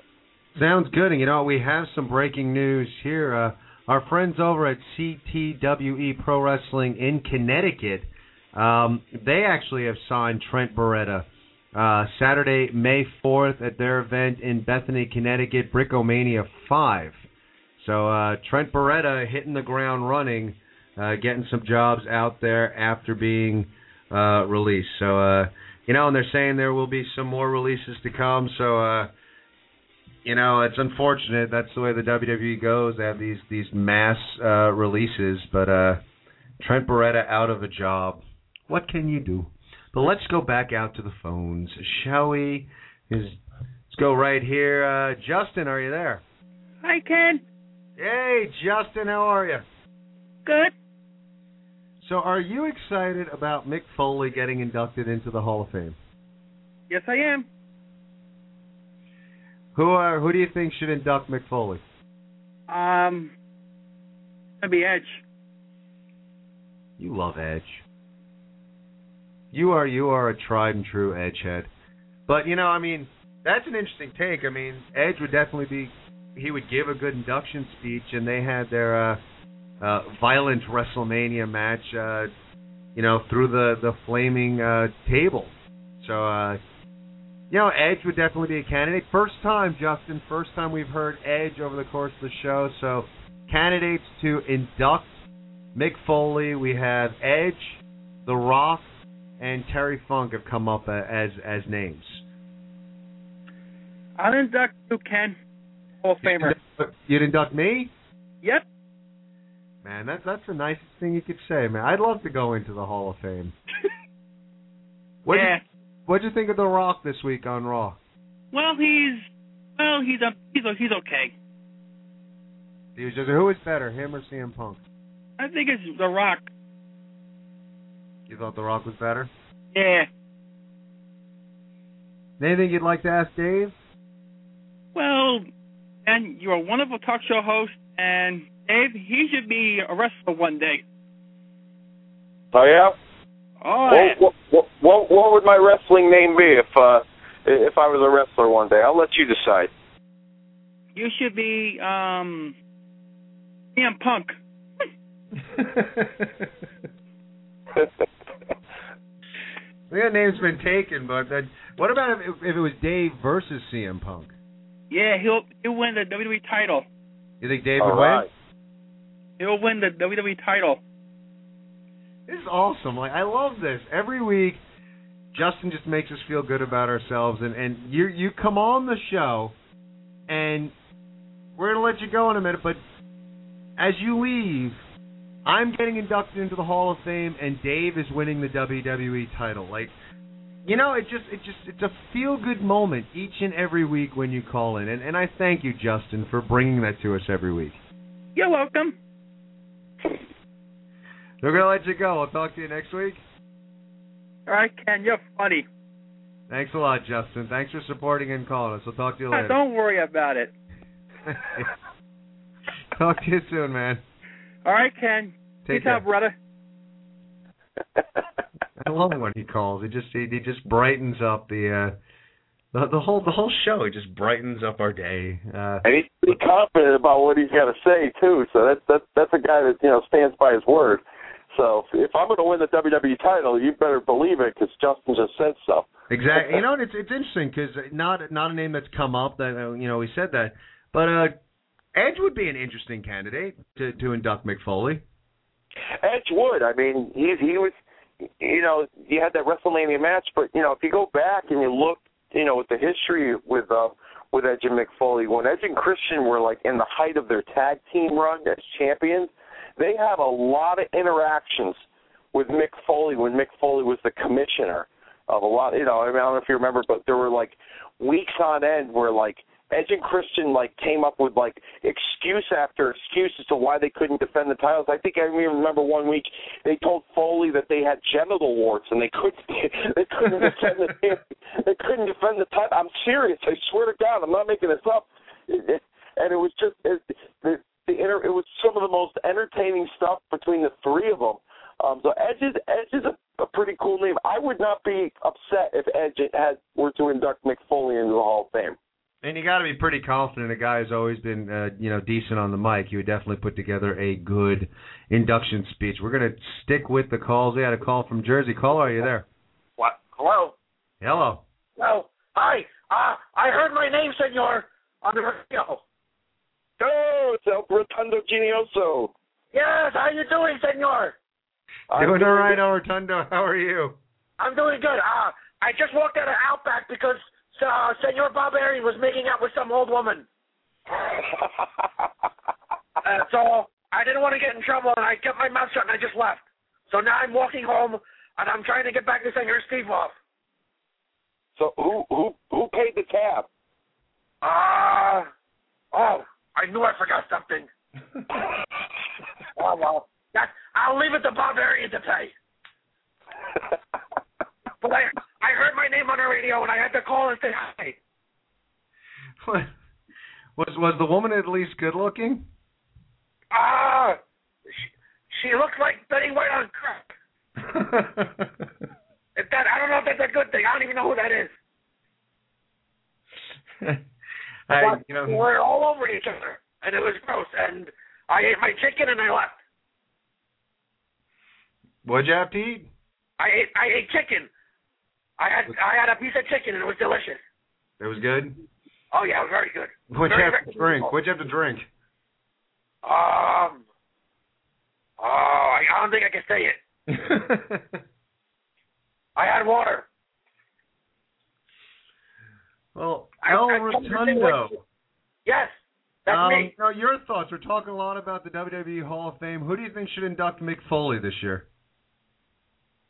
Sounds good. And you know, we have some breaking news here. Uh, our friends over at CTWE Pro Wrestling in Connecticut, um, they actually have signed Trent Barreta. Uh, Saturday, May 4th, at their event in Bethany, Connecticut, Brickomania 5. So uh, Trent Barreta hitting the ground running, uh, getting some jobs out there after being uh, released. So, uh, you know, and they're saying there will be some more releases to come. So, you know, it's unfortunate. That's the way the WWE goes. They have these these mass uh, releases, but uh, Trent Barreta out of a job. What can you do? But let's go back out to the phones, shall we? Is let's go right here. Uh, Justin, are you there? Hi, Ken. Hey, Justin, how are you? Good. So, are you excited about Mick Foley getting inducted into the Hall of Fame? Yes, I am. Who are who do you think should induct Mick Foley? Um, that'd be Edge. You love Edge. You are you are a tried and true Edge head. But you know, I mean, that's an interesting take. I mean, Edge would definitely be he would give a good induction speech, and they had their uh, uh, violent WrestleMania match, uh, you know, through the the flaming uh, table. So, uh, you know, Edge would definitely be a candidate. First time, Justin. First time we've heard Edge over the course of the show. So, candidates to induct Mick Foley. We have Edge, The Rock, and Terry Funk have come up as as names. I'll induct you, Ken. Hall of Famer. You'd induct me? Yep. Man, that's that's the nicest thing you could say, man. I'd love to go into the Hall of Fame. What'd yeah. You, what'd you think of The Rock this week on Raw? Well, he's well, he's a he's a, he's okay. He was just, who was better, him or CM Punk? I think it's The Rock. You thought The Rock was better? Yeah. Anything you'd like to ask Dave? Well, and you're a wonderful talk show host, and Dave, he should be a wrestler one day. Oh yeah. Oh. What, what, what, what, what would my wrestling name be if uh, if I was a wrestler one day? I'll let you decide. You should be um, CM Punk. that name's been taken, but then, what about if, if it was Dave versus CM Punk? Yeah, he'll he'll win the WWE title. You think Dave All would right. win? He'll win the WWE title. This is awesome. Like I love this. Every week Justin just makes us feel good about ourselves and and you you come on the show and we're going to let you go in a minute, but as you leave, I'm getting inducted into the Hall of Fame and Dave is winning the WWE title. Like you know, it just it just it's a feel good moment each and every week when you call in. And and I thank you Justin for bringing that to us every week. You're welcome. We're going to let you go. I'll talk to you next week. All right, Ken, you're funny. Thanks a lot, Justin. Thanks for supporting and calling us. I'll talk to you Ah, later. Don't worry about it. talk to you soon, man. All right, Ken. Take Peace out, care. brother. I love it when he calls. He just he, he just brightens up the uh the the whole the whole show. He just brightens up our day. Uh And he's pretty confident about what he's got to say too. So that's that's that's a guy that you know stands by his word. So if I'm going to win the WWE title, you better believe it because Justin just said so. Exactly. You know, and it's it's interesting because not not a name that's come up that uh, you know we said that, but uh Edge would be an interesting candidate to to induct Mick Foley. Edge would. I mean, he he was. You know, you had that WrestleMania match, but you know, if you go back and you look, you know, with the history with uh with Edge and McFoley, Foley, when Edge and Christian were like in the height of their tag team run as champions, they had a lot of interactions with Mick Foley when Mick Foley was the commissioner of a lot. You know, I, mean, I don't know if you remember, but there were like weeks on end where like Edge and Christian like came up with like excuse after excuse as to why they couldn't defend the titles. I think I even remember one week they told Foley that they had genital warts and they couldn't they couldn't defend the they couldn't defend the title. I'm serious. I swear to God, I'm not making this up. And it was just it, the the inter, it was some of the most entertaining stuff between the three of them. Um, so Edge is Edge is a, a pretty cool name. I would not be upset if Edge had were to induct Mick Foley into the Hall of Fame. And you got to be pretty confident. A guy who's always been, uh, you know, decent on the mic. You would definitely put together a good induction speech. We're gonna stick with the calls. We had a call from Jersey. Caller, are you there? What? Hello? Hello. Hello. Hi. Uh, I heard my name, senor, on the radio. Oh, it's El Rotundo Genioso. Yes, how you doing, senor? I'm Doing all right, El Rotundo. How are you? I'm doing good. Uh, I just walked out of Outback because uh, Senor Bob Arian was making out with some old woman. uh, so I didn't want to get in trouble, and I kept my mouth shut, and I just left. So now I'm walking home, and I'm trying to get back to Senor Steve off. So who who who paid the tab? Uh, oh, I knew I forgot something. oh well, that I'll leave it to Bob Arian to pay. but I I heard my name on the radio and I had to call and say hi. was was the woman at least good looking? Ah, uh, she, she looks like Betty White on crack. that I don't know if that's a good thing. I don't even know who that is. I, you know, we're all over each other, and it was gross. And I ate my chicken and I left. What'd you have to eat? I ate I ate chicken. I had I had a piece of chicken and it was delicious. It was good. Oh yeah, it was very good. What'd very, you have to drink? What'd you have to drink? Um. Oh, I don't think I can say it. I had water. Well, El I, I Rotundo. Yes, that's um, me. Now, your thoughts. We're talking a lot about the WWE Hall of Fame. Who do you think should induct Mick Foley this year?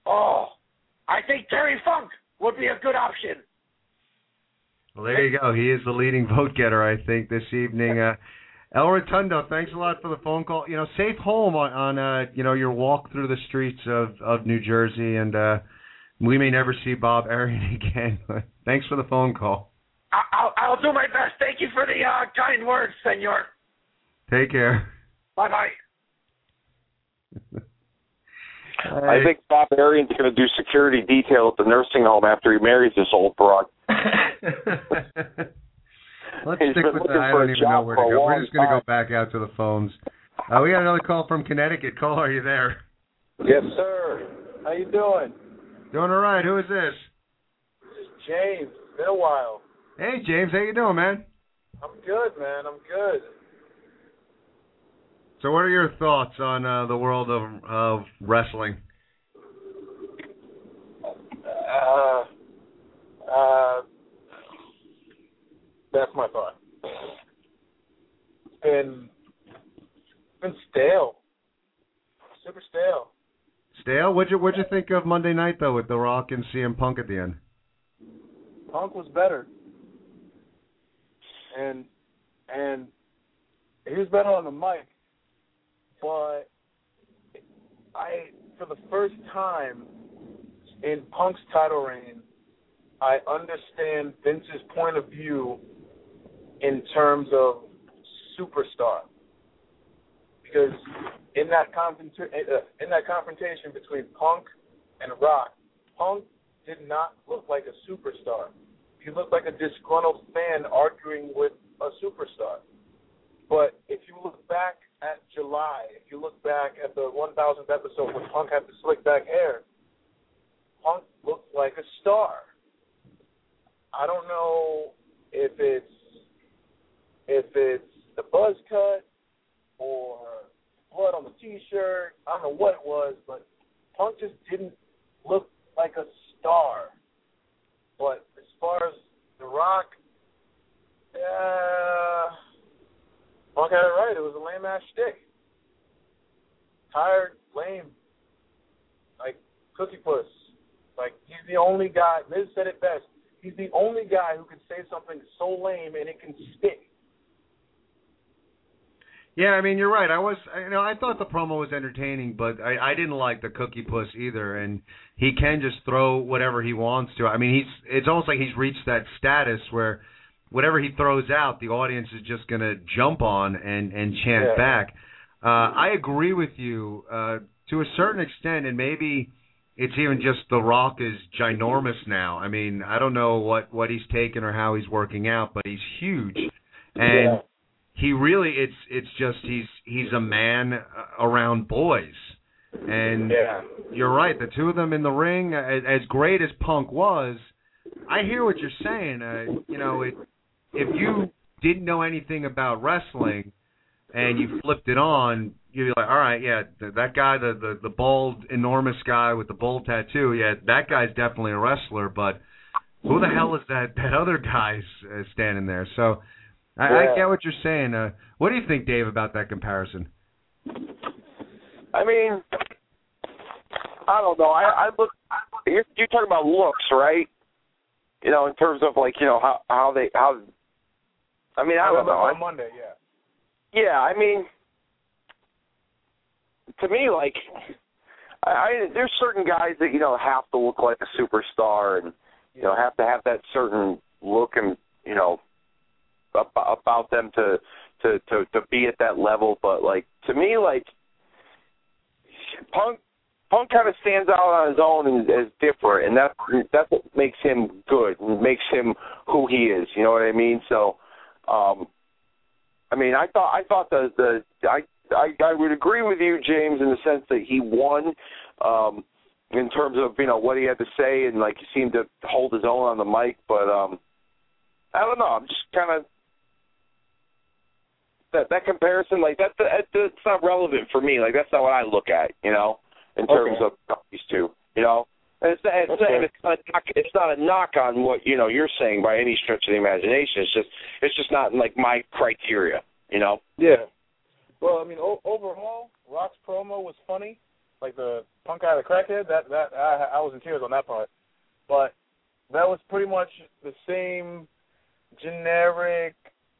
Oh, I think Terry Funk would be a good option. Well, there you go. He is the leading vote getter, I think, this evening. Uh, El Rotundo, thanks a lot for the phone call. You know, safe home on, on uh, you know, your walk through the streets of of New Jersey, and uh, we may never see Bob Arian again. Thanks for the phone call. I'll, I'll do my best. Thank you for the uh, kind words, Senor. Take care. Bye bye. I think Bob Arian's going to do security detail at the nursing home after he marries this old broad. Let's He's stick with looking that. I don't even know where to go. We're just going to go back out to the phones. Uh, we got another call from Connecticut. Call, are you there? Yes, sir. How you doing? Doing all right. Who is this? This is James. Been a while. Hey, James. How you doing, man? I'm good, man. I'm good. So, what are your thoughts on uh, the world of of wrestling? Uh, uh, that's my thought. It's been it's been stale, super stale. Stale. What'd you What'd you think of Monday night though, with The Rock and CM Punk at the end? Punk was better, and and he was better on the mic, but I for the first time in Punk's title reign, I understand Vince's point of view in terms of superstar. Because in that confront- uh, in that confrontation between Punk and Rock, Punk did not look like a superstar. He looked like a disgruntled fan arguing with a superstar. But if you look back at July, if you look back at the 1000th episode when Punk had the slick back hair, Punk looked like a star. I don't know if it's if it's the buzz cut or blood on the t-shirt. I don't know what it was, but Punk just didn't look like a star. But far as The Rock, uh, Punk had it right. It was a lame ass shtick. Tired, lame, like cookie puss. Like he's the only guy. Miz said it best. He's the only guy who can say something so lame and it can stick. Yeah, I mean you're right. I was, you know, I thought the promo was entertaining, but I, I didn't like the cookie puss either. And he can just throw whatever he wants to. I mean, he's it's almost like he's reached that status where whatever he throws out, the audience is just gonna jump on and and chant Yeah. back. Uh, I agree with you uh, to a certain extent, and maybe it's even just The Rock is ginormous now. I mean, I don't know what what he's taken or how he's working out, but he's huge, and Yeah. He really it's it's just he's he's a man uh, around boys. And Yeah. you're right, the two of them in the ring, as, as great as Punk was, I hear what you're saying. Uh, you know, it, if you didn't know anything about wrestling and you flipped it on, you'd be like, all right, yeah, th- that guy, the, the the bald, enormous guy with the bull tattoo, yeah, that guy's definitely a wrestler. But who the hell is that that other guy uh, standing there? So I, I get what you're saying. Uh, what do you think, Dave, about that comparison? I mean, I don't know. I, I look. You're, you're talking about looks, right? You know, in terms of like you know how how they how. I mean, I don't know. On I, Monday, yeah. yeah, I mean, to me, like, I, I there's certain guys that you know have to look like a superstar, and you know have to have that certain look and you know ab- about them to to to to be at that level. But like to me, like Punk Punk kind of stands out on his own and is different, and that's that's what makes him good and makes him who he is. You know what I mean? So, um, I mean, I thought I thought the the I I I would agree with you, James, in the sense that he won. Um, in terms of you know what he had to say and like he seemed to hold his own on the mic, but um, I don't know. I'm just kind of that that comparison, like that, that that's not relevant for me. Like that's not what I look at, you know, in terms Okay. of these two, you know. And it's not, it's, Okay. and it's not a knock, it's not a knock on what you know you're saying by any stretch of the imagination. It's just it's just not like my criteria, you know. Yeah. Well, I mean, o- overall, Rock's promo was funny. Like the punk out of the crackhead. That that I, I was in tears on that part. But that was pretty much the same generic.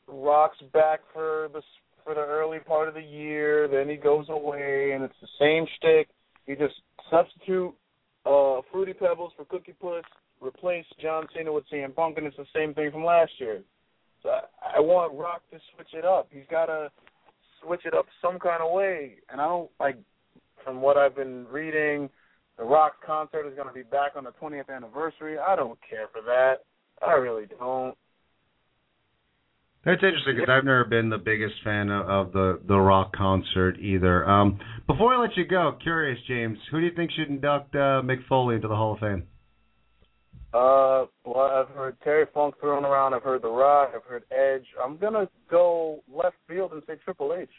Rock's back for the for the early part of the year. Then he goes away, and it's the same shtick. You just substitute uh Fruity Pebbles for Cookie Puss. Replace John Cena with CM Punk, and it's the same thing from last year. So I, I want Rock to switch it up. He's got to switch it up some kind of way. And I don't like, from what I've been reading, the Rock concert is going to be back on the 20th anniversary. I don't care for that. I really don't. That's interesting because I've never been the biggest fan of, of the the rock concert either. Um, before I let you go, curious, James, who do you think should induct uh, Mick Foley into the Hall of Fame? Uh, well, I've heard Terry Funk thrown around. I've heard The Rock. I've heard Edge. I'm gonna go left field and say Triple H.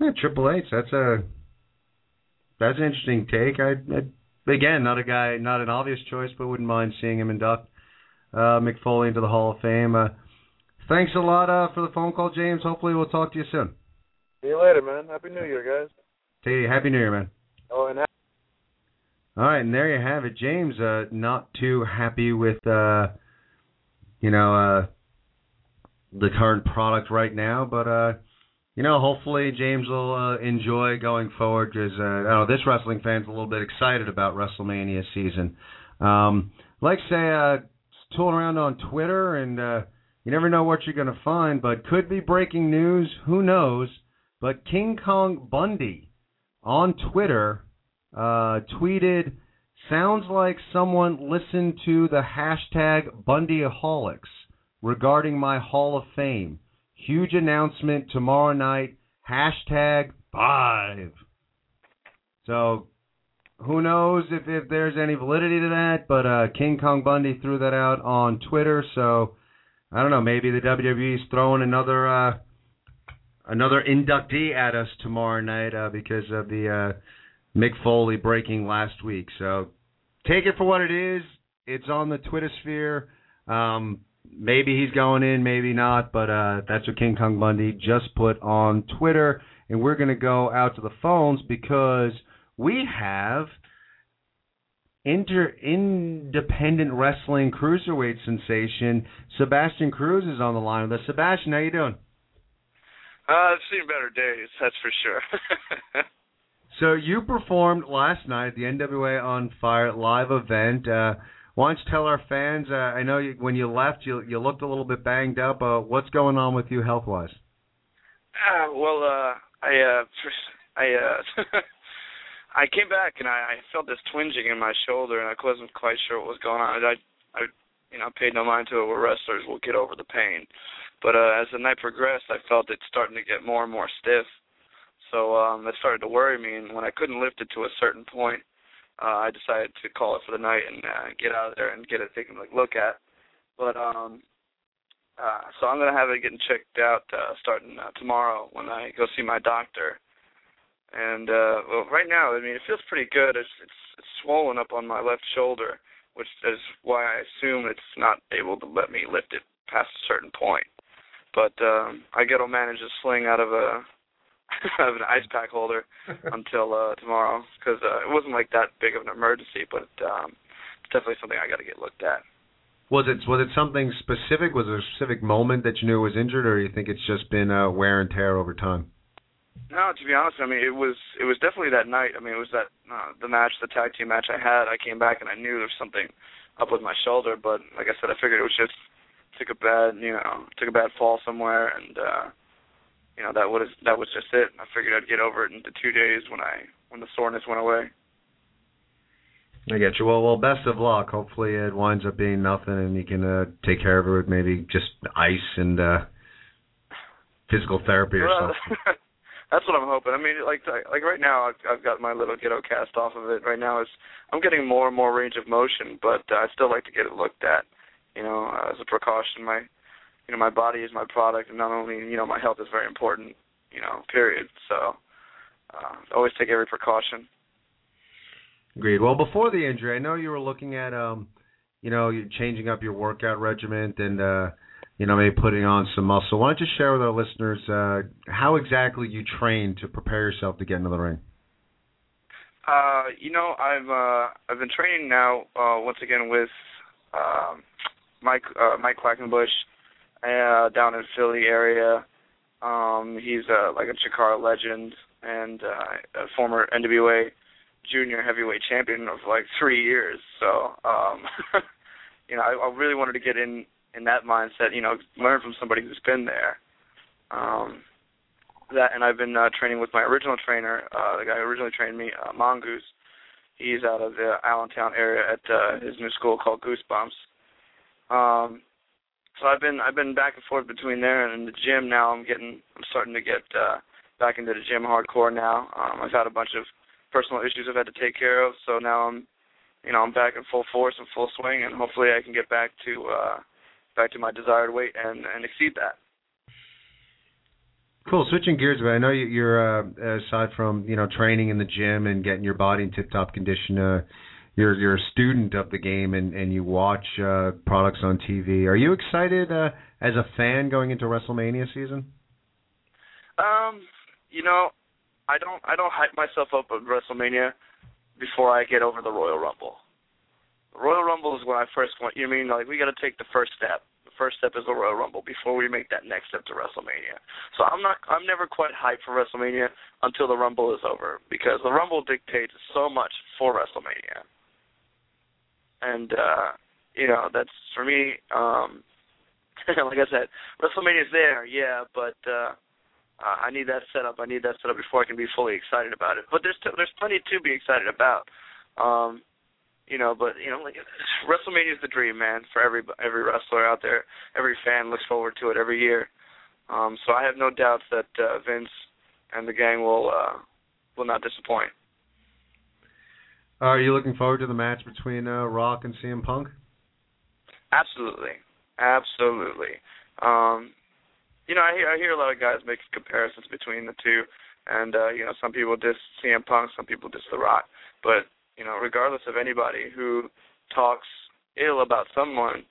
Yeah, Triple H. That's a that's an interesting take. I, I again, not a guy, not an obvious choice, but wouldn't mind seeing him induct uh, Mick Foley into the Hall of Fame. Uh, thanks a lot uh, for the phone call, James. Hopefully, we'll talk to you soon. See you later, man. Happy New Year, guys. Hey, happy New Year, man. Oh, and All right, and there you have it, James. Uh, not too happy with, uh, you know, uh, the current product right now, but uh, you know, hopefully James will uh, enjoy going forward because uh, I know this wrestling fan's a little bit excited about WrestleMania season. Um, like say, uh, tooling around on Twitter, and uh, you never know what you're going to find, but could be breaking news. Who knows? But King Kong Bundy on Twitter uh, tweeted, "Sounds like someone listened to the hashtag Bundyaholics regarding my Hall of Fame. Huge announcement tomorrow night. Hashtag five. So who knows if, if there's any validity to that, but uh, King Kong Bundy threw that out on Twitter, so I don't know, maybe the WWE's throwing another uh, another inductee at us tomorrow night uh, because of the uh, Mick Foley breaking last week. So take it for what it is. It's on the Twitter sphere. Um, maybe he's going in, maybe not, but uh, that's what King Kong Bundy just put on Twitter. And we're going to go out to the phones because we have inter independent wrestling cruiserweight sensation Sebastian Cruz is on the line with us. Sebastian, how you doing? Uh, I've seen better days, that's for sure. so you performed last night at the NWA on Fire live event. Uh, why don't you tell our fans? Uh, I know you, when you left, you you looked a little bit banged up. Uh, what's going on with you health wise? Uh, well, uh, I uh, I uh, I came back and I, I felt this twinging in my shoulder, and I wasn't quite sure what was going on. I, I, you know, paid no mind to it. Where wrestlers will get over the pain, but uh, as the night progressed, I felt it starting to get more and more stiff. So um, it started to worry me, and when I couldn't lift it to a certain point, uh, I decided to call it for the night and uh, get out of there and get it taken like look at. But um, uh, so I'm gonna have it getting checked out uh, starting uh, tomorrow when I go see my doctor. And uh, well, right now, I mean, it feels pretty good. It's it's, it's swollen up on my left shoulder, which is why I assume it's not able to let me lift it past a certain point. But um, I get to manage a sling out of a out of an ice pack holder until uh, tomorrow because uh, it wasn't like that big of an emergency, but um, it's definitely something I got to get looked at. Was it was it something specific? Was there a specific moment that you knew was injured, or do you think it's just been uh, wear and tear over time? No, to be honest, I mean it was it was definitely that night. I mean it was that uh, the match, the tag team match I had. I came back and I knew there was something up with my shoulder, but like I said, I figured it was just took a bad you know took a bad fall somewhere, and uh, you know that was that was just it. I figured I'd get over it in the two days when I when the soreness went away. I get you. Well, well, best of luck. Hopefully, it winds up being nothing, and you can uh, take care of it with maybe just ice and uh, physical therapy or well, something. that's what I'm hoping. I mean, like like right now, I've, I've got my little ghetto cast off of it. Right now, is I'm getting more and more range of motion, but uh, I still like to get it looked at. You know, uh, as a precaution, my you know my body is my product, and not only you know my health is very important. You know, period. So uh, always take every precaution. Agreed. Well, before the injury, I know you were looking at um, you know, changing up your workout regimen and uh you know, maybe putting on some muscle. Why don't you share with our listeners uh, how exactly you train to prepare yourself to get into the ring? Uh, you know, I've uh, I've been training now uh, once again with um, Mike uh, Mike Quackenbush uh, down in Philly area. Um, he's uh, like a Chikara legend and uh, a former NWA junior heavyweight champion of like three years. So, um, you know, I, I really wanted to get in in that mindset, you know, learn from somebody who's been there. Um, that and I've been uh, training with my original trainer, uh, the guy who originally trained me, uh, Mongoose. He's out of the Allentown area at uh, his new school called Goosebumps. Um, so I've been I've been back and forth between there and the gym. Now I'm getting I'm starting to get uh, back into the gym hardcore now. Um, I've had a bunch of personal issues I've had to take care of, so now I'm you know I'm back in full force and full swing, and hopefully I can get back to uh, back to my desired weight and and exceed that. Cool. Switching gears, but I know you're uh, aside from you know training in the gym and getting your body in tip-top condition. Uh, you're you're a student of the game and and you watch uh, products on TV. Are you excited uh, as a fan going into WrestleMania season? Um, you know, I don't I don't hype myself up at WrestleMania before I get over the Royal Rumble. Royal Rumble is when I first want. You mean like we got to take the first step. The first step is the Royal Rumble before we make that next step to WrestleMania. So I'm not. I'm never quite hyped for WrestleMania until the Rumble is over because the Rumble dictates so much for WrestleMania. And uh, you know that's for me. Um, like I said, WrestleMania's there, yeah, but uh, I need that setup. I need that setup before I can be fully excited about it. But there's t- there's plenty to be excited about. Um, you know, but you know, like WrestleMania is the dream, man, for every every wrestler out there. Every fan looks forward to it every year. Um, so I have no doubts that uh, Vince and the gang will uh, will not disappoint. Are you looking forward to the match between uh, Rock and CM Punk? Absolutely, absolutely. Um, you know, I hear I hear a lot of guys make comparisons between the two, and uh, you know, some people diss CM Punk, some people diss The Rock, but you know, regardless of anybody who talks ill about someone,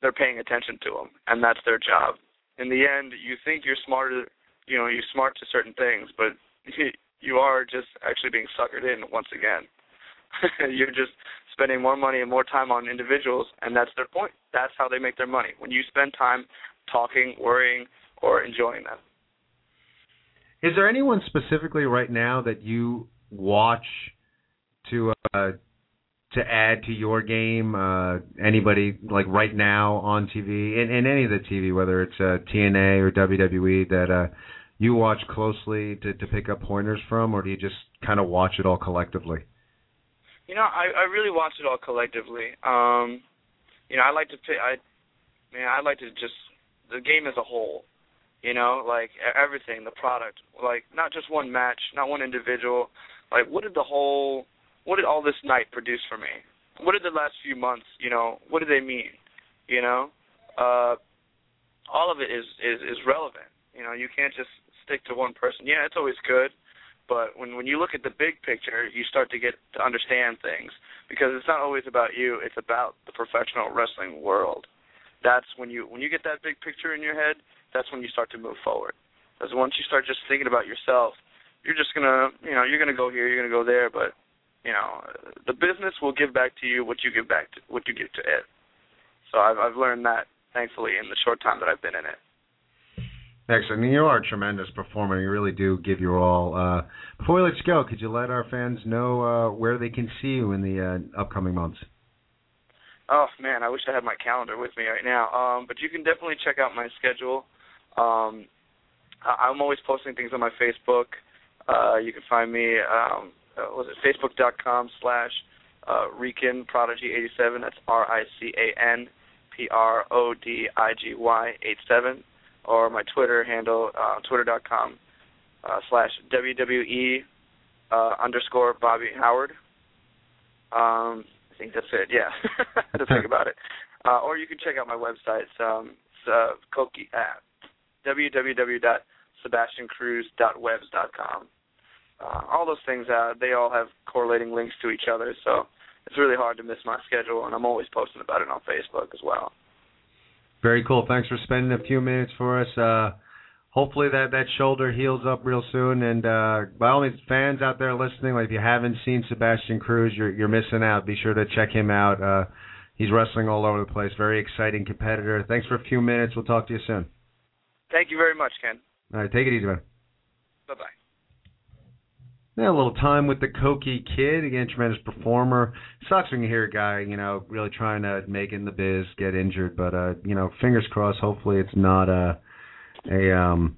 they're paying attention to them, and that's their job. In the end, you think you're smarter, you know, you're smart to certain things, but you are just actually being suckered in once again. you're just spending more money and more time on individuals, and that's their point. That's how they make their money. When you spend time talking, worrying, or enjoying them. Is there anyone specifically right now that you watch to uh, to add to your game? Uh, anybody like right now on TV, in, in any of the TV, whether it's uh, TNA or WWE, that uh, you watch closely to, to pick up pointers from, or do you just kind of watch it all collectively? You know, I I really watch it all collectively. Um, you know, I like to pick. I man, I like to just the game as a whole. You know, like everything, the product, like not just one match, not one individual. Like, what did the whole, what did all this night produce for me? What did the last few months, you know, what do they mean? You know, uh, all of it is is is relevant. You know, you can't just stick to one person. Yeah, it's always good, but when when you look at the big picture, you start to get to understand things because it's not always about you. It's about the professional wrestling world. That's when you when you get that big picture in your head, that's when you start to move forward. Because once you start just thinking about yourself, you're just gonna you know you're gonna go here, you're gonna go there, but you know the business will give back to you what you give back to what you give to it. So I've I've learned that thankfully in the short time that I've been in it. Excellent. I mean, you are a tremendous performer. You really do give your all. Uh, before we let you go, could you let our fans know uh, where they can see you in the uh, upcoming months? Oh man, I wish I had my calendar with me right now. Um, but you can definitely check out my schedule. Um, I- I'm always posting things on my Facebook. Uh, you can find me. Um, uh, was it facebook.com slash uh, Rican Prodigy 87? That's R I C A N P R O D I G Y 87 or my Twitter handle, uh, twitter.com uh, slash WWE uh, underscore Bobby Howard. Um, I think that's it. Yeah, to think about it. Uh, or you can check out my website. It's, um, it's uh, Koki at www.sebastiancruz.webs.com. Uh, all those things, uh, they all have correlating links to each other, so it's really hard to miss my schedule, and I'm always posting about it on Facebook as well. Very cool. Thanks for spending a few minutes for us. Uh, hopefully that that shoulder heals up real soon. And uh, by all means, fans out there listening, like if you haven't seen Sebastian Cruz, you're you're missing out. Be sure to check him out. Uh, he's wrestling all over the place. Very exciting competitor. Thanks for a few minutes. We'll talk to you soon. Thank you very much, Ken. All right, take it easy, man. Bye bye. Yeah, a little time with the Koki Kid. Again, tremendous performer. Sucks when you hear a guy, you know, really trying to make in the biz, get injured. But uh, you know, fingers crossed. Hopefully, it's not a a um,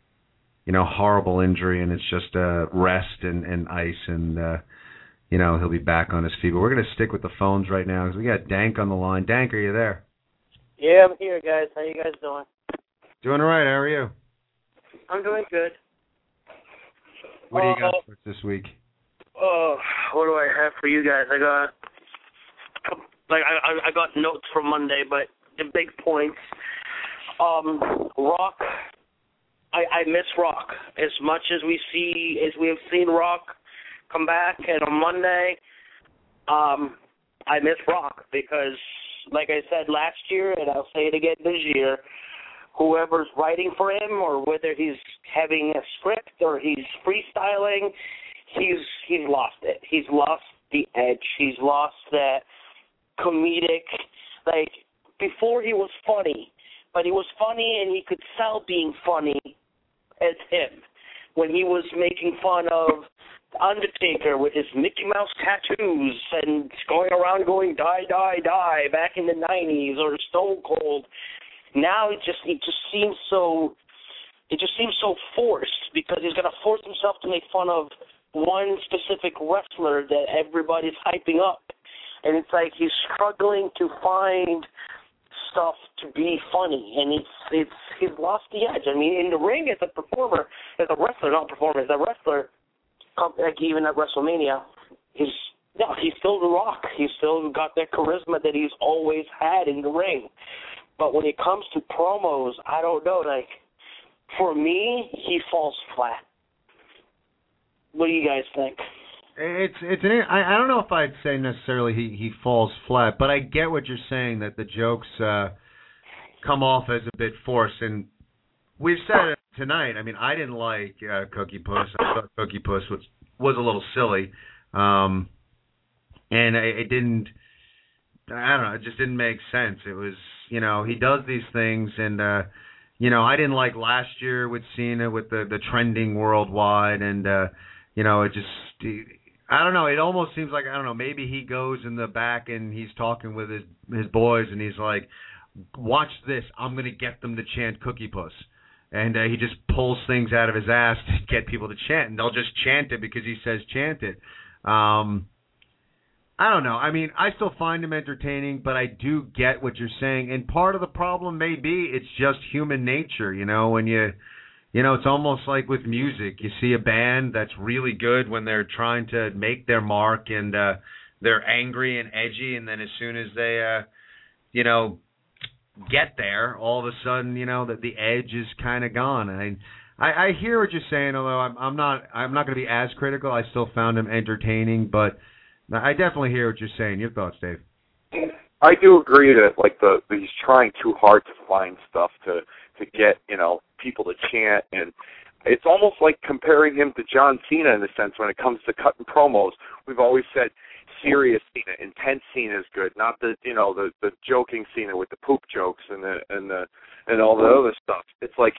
you know, horrible injury, and it's just uh, rest and and ice, and uh, you know, he'll be back on his feet. But we're gonna stick with the phones right now because we got Dank on the line. Dank, are you there? Yeah, I'm here, guys. How you guys doing? Doing all right. How are you? I'm doing good. What do you got Uh, for us this week? Oh, what do I have for you guys? I got like I I- I got notes from Monday, but the big points. Um, Rock. I I miss Rock as much as we see as we have seen Rock come back, and on Monday, um, I miss Rock because, like I said last year, and I'll say it again this year. Whoever's writing for him, or whether he's having a script or he's freestyling, he's he's lost it. He's lost the edge. He's lost that comedic like before he was funny, but he was funny and he could sell being funny as him. When he was making fun of Undertaker with his Mickey Mouse tattoos and going around going die die die back in the nineties or Stone Cold. Now it just it just seems so it just seems so forced because he's gonna force himself to make fun of one specific wrestler that everybody's hyping up. And it's like he's struggling to find stuff to be funny and it's it's he's lost the edge. I mean in the ring as a performer, as a wrestler, not performer, as a wrestler, like even at WrestleMania, he's no, he's still the rock. He's still got that charisma that he's always had in the ring. But when it comes to promos, I don't know, like for me, he falls flat. What do you guys think? It's it's an I, I don't know if I'd say necessarily he he falls flat, but I get what you're saying that the jokes uh come off as a bit forced and we've said it tonight. I mean, I didn't like uh, Cookie Puss. I thought Cookie Puss was was a little silly. Um and I, it didn't I don't know. It just didn't make sense. It was, you know, he does these things, and uh, you know, I didn't like last year with Cena with the the trending worldwide, and uh, you know, it just. I don't know. It almost seems like I don't know. Maybe he goes in the back and he's talking with his his boys, and he's like, "Watch this. I'm gonna get them to chant Cookie Puss." and uh, he just pulls things out of his ass to get people to chant, and they'll just chant it because he says chant it. Um, I don't know. I mean, I still find him entertaining, but I do get what you're saying, and part of the problem may be it's just human nature. You know, when you, you know, it's almost like with music. You see a band that's really good when they're trying to make their mark, and uh, they're angry and edgy, and then as soon as they, uh, you know, get there, all of a sudden, you know, that the edge is kind of gone. And I, I hear what you're saying, although I'm, I'm not, I'm not going to be as critical. I still found him entertaining, but I definitely hear what you're saying. Your thoughts, Dave? I do agree that like the he's trying too hard to find stuff to to get you know people to chant, and it's almost like comparing him to John Cena in a sense when it comes to cutting promos. We've always said serious Cena, intense Cena is good, not the you know the the joking Cena with the poop jokes and the and the and all the other stuff. It's like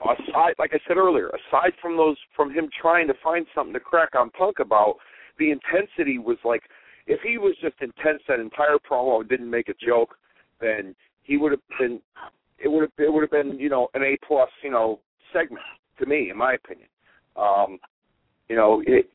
aside, like I said earlier, aside from those from him trying to find something to crack on Punk about, the intensity was like if he was just intense that entire promo and didn't make a joke, then he would have been it would have it would have been you know an A plus you know segment to me in my opinion. Um, you know it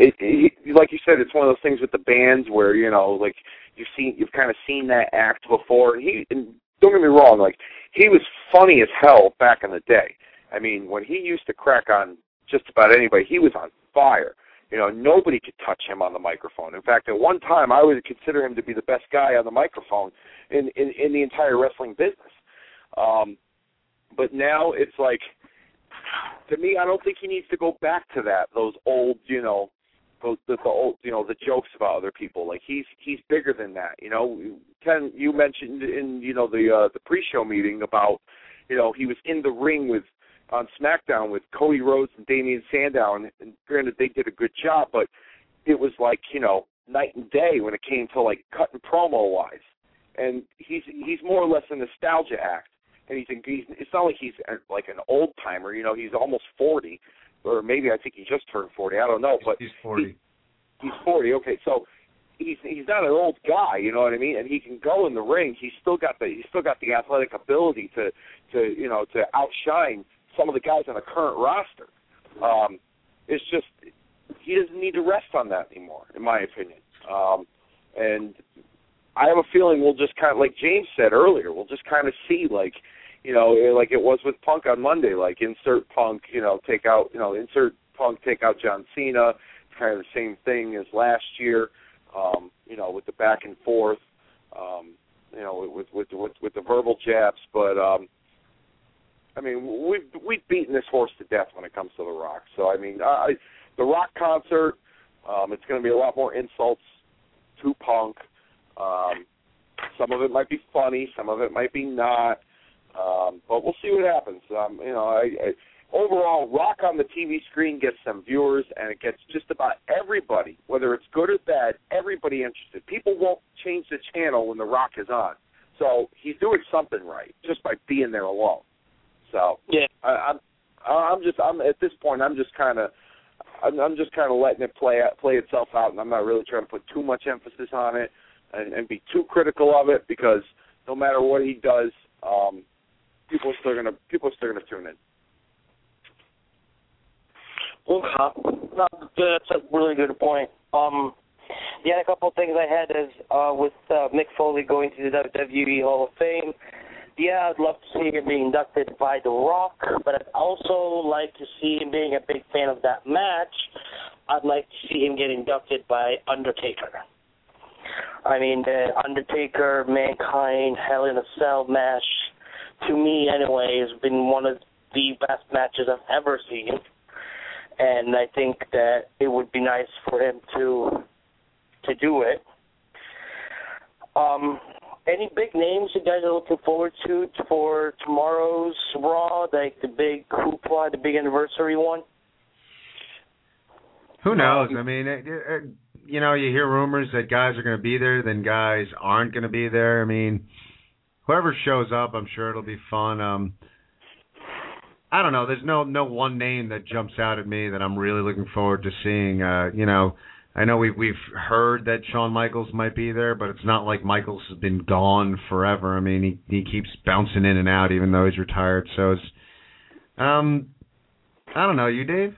it, it like you said, it's one of those things with the bands where you know, like you've seen, you've kind of seen that act before. And he, and don't get me wrong, like he was funny as hell back in the day. I mean, when he used to crack on just about anybody, he was on fire. You know, nobody could touch him on the microphone. In fact, at one time, I would consider him to be the best guy on the microphone in in, in the entire wrestling business. Um, but now it's like, to me, I don't think he needs to go back to that. Those old, you know, the, the, the old, you know, the jokes about other people. Like he's he's bigger than that. You know, Ken, you mentioned in you know the uh, the pre-show meeting about, you know, he was in the ring with on SmackDown with Cody Rhodes and Damien Sandow, and, and granted they did a good job, but it was like you know night and day when it came to like cutting promo wise. And he's he's more or less a nostalgia act, and he's, he's it's not like he's uh, like an old timer. You know, he's almost forty, or maybe I think he just turned forty. I don't know, but he's forty. He, he's forty. Okay, so he's he's not an old guy, you know what I mean? And he can go in the ring. He's still got the he's still got the athletic ability to to you know to outshine some of the guys on the current roster. Um, it's just he doesn't need to rest on that anymore, in my opinion. Um, and I have a feeling we'll just kind of like James said earlier, we'll just kind of see like you know, like it was with Punk on Monday, like insert Punk, you know, take out, you know, insert Punk, take out John Cena. Kind of the same thing as last year, um, you know, with the back and forth, um, you know, with with with, with the verbal jabs. But um, I mean, we've we've beaten this horse to death when it comes to the Rock. So I mean, I, the Rock concert, um, it's going to be a lot more insults to Punk. Um, some of it might be funny, some of it might be not. Um, but we'll see what happens. Um, you know, I, I, overall, Rock on the TV screen gets some viewers, and it gets just about everybody, whether it's good or bad, everybody interested. People won't change the channel when The Rock is on. So he's doing something right just by being there alone. So yeah, I, I'm I'm just I'm at this point I'm just kind of I'm, I'm just kind of letting it play play itself out, and I'm not really trying to put too much emphasis on it and, and be too critical of it because no matter what he does, um, people are still gonna people are still gonna tune in. Okay, no, that's a really good point. Um, the other couple of things I had is uh, with uh, Mick Foley going to the WWE Hall of Fame. Yeah, I'd love to see him being inducted by The Rock, but I'd also like to see him being a big fan of that match. I'd like to see him get inducted by Undertaker. I mean, the Undertaker, Mankind, Hell in a Cell match to me anyway, has been one of the best matches I've ever seen. And I think that it would be nice for him to to do it. Um, any big names you guys are looking forward to for tomorrow's Raw, like the big hoopla, the big anniversary one? Who knows? I mean, it, it, you know, you hear rumors that guys are going to be there, then guys aren't going to be there. I mean, whoever shows up, I'm sure it'll be fun. Um, I don't know. There's no no one name that jumps out at me that I'm really looking forward to seeing. Uh, you know, I know we've we've heard that Shawn Michaels might be there, but it's not like Michaels has been gone forever. I mean, he he keeps bouncing in and out, even though he's retired. So it's, um, I don't know. You, Dave?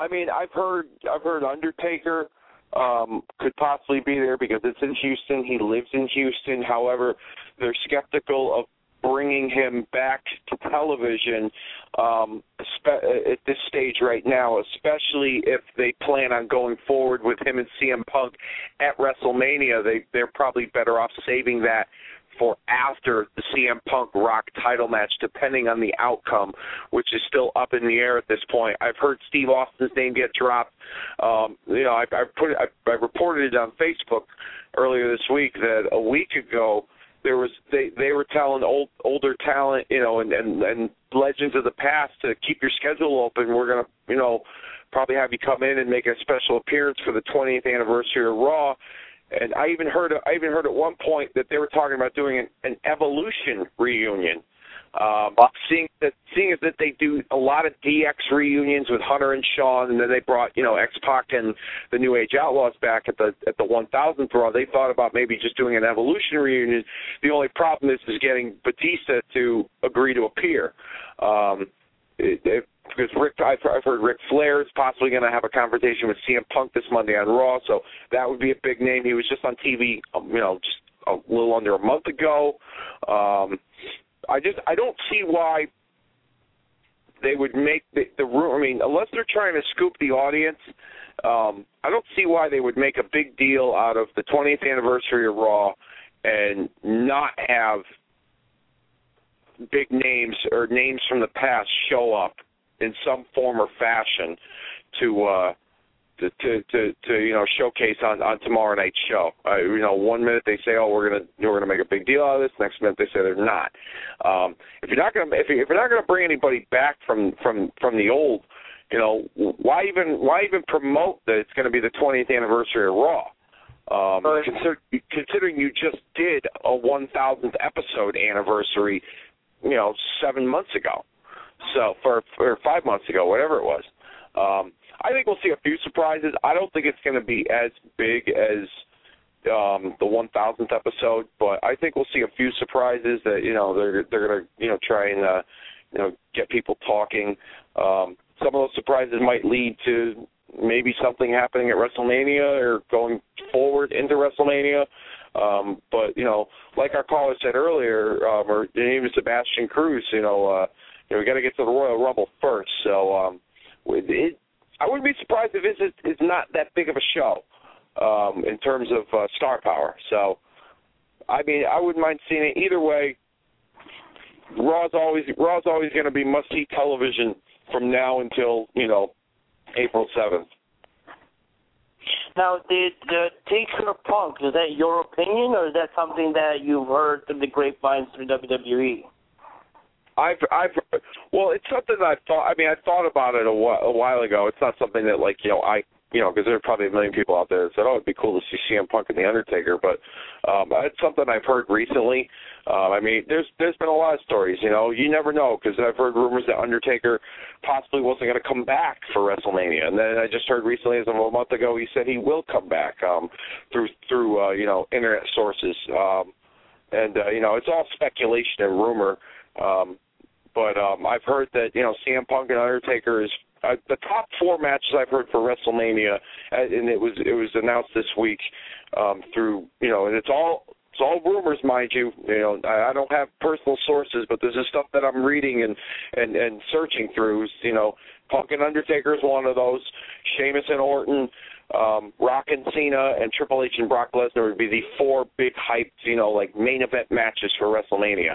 I mean, I've heard I've heard Undertaker um could possibly be there because it's in Houston. He lives in Houston. However, they're skeptical of bringing him back to television um at this stage right now, especially if they plan on going forward with him and CM Punk at WrestleMania. They they're probably better off saving that for after the CM Punk Rock title match, depending on the outcome, which is still up in the air at this point. I've heard Steve Austin's name get dropped. Um, you know, I, I put I, I reported it on Facebook earlier this week that a week ago there was they they were telling old older talent, you know, and and and legends of the past to keep your schedule open. We're gonna, you know, probably have you come in and make a special appearance for the 20th anniversary of Raw and I even heard I even heard at one point that they were talking about doing an, an evolution reunion. Um, seeing that seeing that they do a lot of DX reunions with Hunter and Shawn, and then they brought you know X Pac and the New Age Outlaws back at the at the 1000th Raw. They thought about maybe just doing an evolution reunion. The only problem is is getting Batista to agree to appear. Um, it, it, because Rick, I've, I've heard Ric Flair is possibly going to have a conversation with CM Punk this Monday on Raw, so that would be a big name. He was just on TV, um, you know, just a little under a month ago. Um, I just I don't see why they would make the, the room. I mean, unless they're trying to scoop the audience, um, I don't see why they would make a big deal out of the 20th anniversary of Raw and not have big names or names from the past show up in some form or fashion to uh to to to, to you know showcase on on tomorrow night's show. Uh, you know, one minute they say, "Oh, we're gonna we're gonna make a big deal out of this." Next minute they say they're not. Um, if you're not gonna if, you, if you're not gonna bring anybody back from from from the old, you know, why even why even promote that it's going to be the 20th anniversary of Raw? Um, consider, considering you just did a 1000th episode anniversary, you know, seven months ago. So for for five months ago, whatever it was. Um, I think we'll see a few surprises. I don't think it's going to be as big as um the 1000th episode, but I think we'll see a few surprises that you know they're they're going to you know try and uh, you know get people talking. Um, some of those surprises might lead to maybe something happening at WrestleMania or going forward into WrestleMania. Um, but you know, like our caller said earlier, um, or even Sebastian Cruz, you know, uh, you know, we got to get to the Royal Rumble first. So um, it, I wouldn't be surprised if this is, not that big of a show um, in terms of uh, star power. So, I mean, I wouldn't mind seeing it either way. Raw's always Raw's always going to be must see television from now until you know April seventh. Now, the the Taker Punk is that your opinion, or is that something that you've heard through the grapevines through WWE? I've I've well, it's something that I thought. I mean, I thought about it a while, a while ago. It's not something that like you know I you know because there are probably a million people out there that said, oh, it'd be cool to see CM Punk and the Undertaker. But um, it's something I've heard recently. Um, I mean, there's there's been a lot of stories. You know, you never know because I've heard rumors that Undertaker possibly wasn't going to come back for WrestleMania, and then I just heard recently, as of a month ago, he said he will come back um, through through uh, you know internet sources. Um, and uh, you know, it's all speculation and rumor. Um, but um, I've heard that you know CM Punk and Undertaker is uh, the top four matches I've heard for WrestleMania, uh, and it was it was announced this week um, through you know, and it's all it's all rumors, mind you. You know, I, I don't have personal sources, but this is stuff that I'm reading and and and searching through. You know, Punk and Undertaker is one of those. Sheamus and Orton, um, Rock and Cena, and Triple H and Brock Lesnar would be the four big hyped, you know, like main event matches for WrestleMania.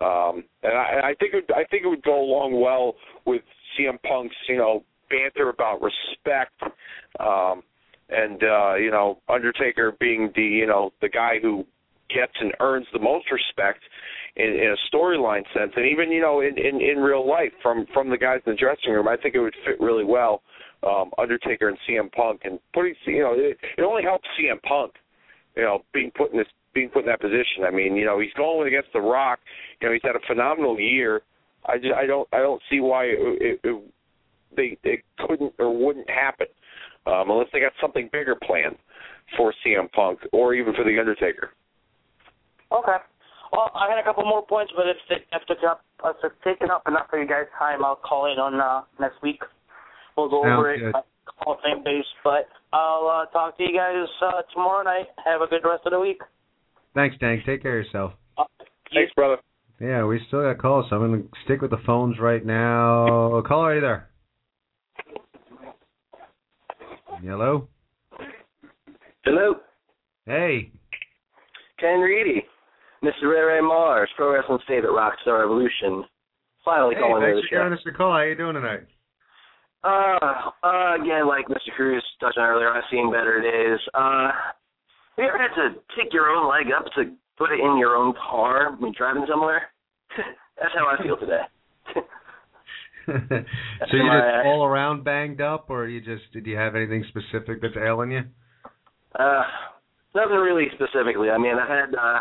Um, and I, I think it, I think it would go along well with CM Punk's, you know, banter about respect, um, and uh, you know, Undertaker being the you know the guy who gets and earns the most respect in, in a storyline sense, and even you know in, in in real life from from the guys in the dressing room. I think it would fit really well um, Undertaker and CM Punk, and putting you know it, it only helps CM Punk, you know, being put in this being put in that position. I mean, you know, he's going against The Rock. You know, he's had a phenomenal year. I just I don't I don't see why it, it, it they it couldn't or wouldn't happen um, unless they got something bigger planned for CM Punk or even for the Undertaker. Okay. Well, I had a couple more points, but if they taken up if they're taken up enough for you guys' time, I'll call in on uh, next week. We'll go Sounds over it. good. uh, Hall of Fame base, but I'll uh, talk to you guys uh, tomorrow night. Have a good rest of the week. Thanks, Dank. Take care of yourself. Thanks, brother. Yeah, we still got calls, so I'm going to stick with the phones right now. Caller, are you there? Hello? Hello, Hey. Ken Reedy, Mr. Ray Ray Marz, Pro Wrestling's favorite rock star evolution. Finally Hey, calling into thanks the for show. giving us a call. How you doing tonight? Uh, uh, again, like Mr. Cruz touched on earlier, I've seen better days. Uh, have you ever had to take your own leg up to put it in your own car when driving somewhere? That's how I feel today. so you just all around banged up, or you just did you have anything specific that's ailing you? Uh, nothing really specifically. I mean, I had uh,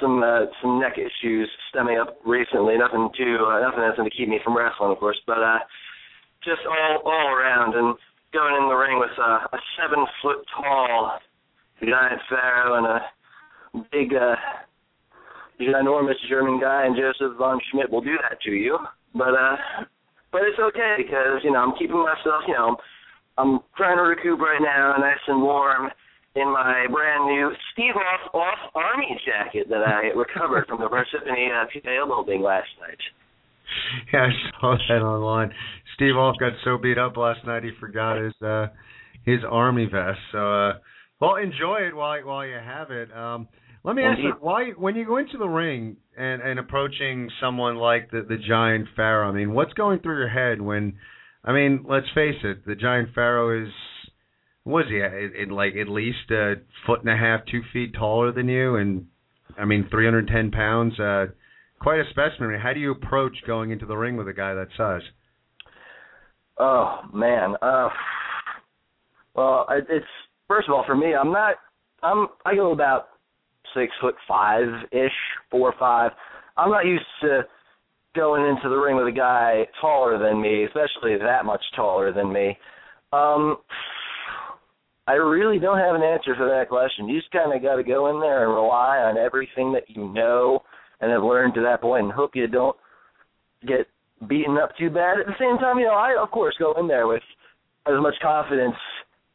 some uh, some neck issues stemming up recently. Nothing too, uh, nothing that's going to keep me from wrestling, of course. But uh, just all all around and going in the ring with uh, a seven foot tall giant pharaoh and a big, uh, ginormous German guy, and Joseph von Schmidt will do that to you. But uh, but it's okay because you know I'm keeping myself, you know, I'm trying to recoup right now, nice and warm in my brand new Steve Off Off Army jacket that I recovered from the Parsippany uh, PKO building last night. Yeah, I saw that online. Steve Off got so beat up last night he forgot his uh his army vest. So uh well enjoy it while while you have it. Um let me ask you why when you go into the ring and and approaching someone like the the giant pharaoh, I mean, what's going through your head when I mean, let's face it, the giant pharaoh is was he in like at least a foot and a half, two feet taller than you, and I mean, 310 pounds. Uh, quite a specimen. How do you approach going into the ring with a guy that size? Oh man. Uh well it's first of all for me I'm not I'm I go about six foot five ish, four or five. I'm not used to going into the ring with a guy taller than me, especially that much taller than me. Um I really don't have an answer for that question. You just kind of got to go in there and rely on everything that you know and have learned to that point, and hope you don't get beaten up too bad. At the same time, you know, I of course go in there with as much confidence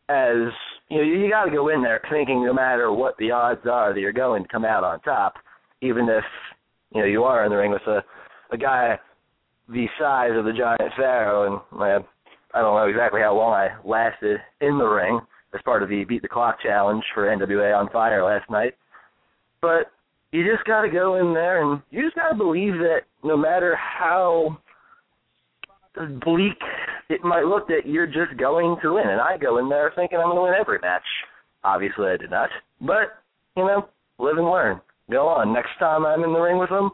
as you know. You got to go in there thinking no matter what the odds are that you're going to come out on top, even if you know you are in the ring with a a guy the size of the giant pharaoh. And man, I don't know exactly how long I lasted in the ring as part of the beat the clock challenge for NWA on Fire last night, but you just got to go in there and you just got to believe that no matter how bleak it might look that you're just going to win. And I go in there thinking I'm going to win every match. Obviously, I did not. But, you know, live and learn. Go on. Next time I'm in the ring with them,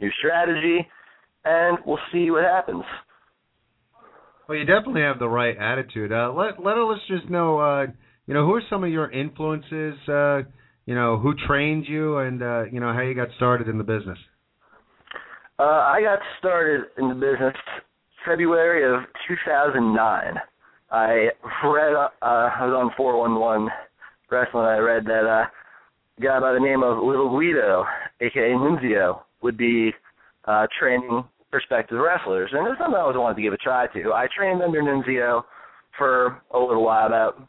new strategy, and we'll see what happens. Well, you definitely have the right attitude. Uh, let let our listeners know, uh, you know, who are some of your influences. Uh, you know, who trained you, and uh, you know how you got started in the business. Uh, I got started in the business February of 2009. I read, uh, I was on 411 Wrestling. I read that uh, a guy by the name of Little Guido, aka Nunzio, would be uh, training prospective wrestlers, and it was something I always wanted to give a try to. I trained under Nunzio for a little while, about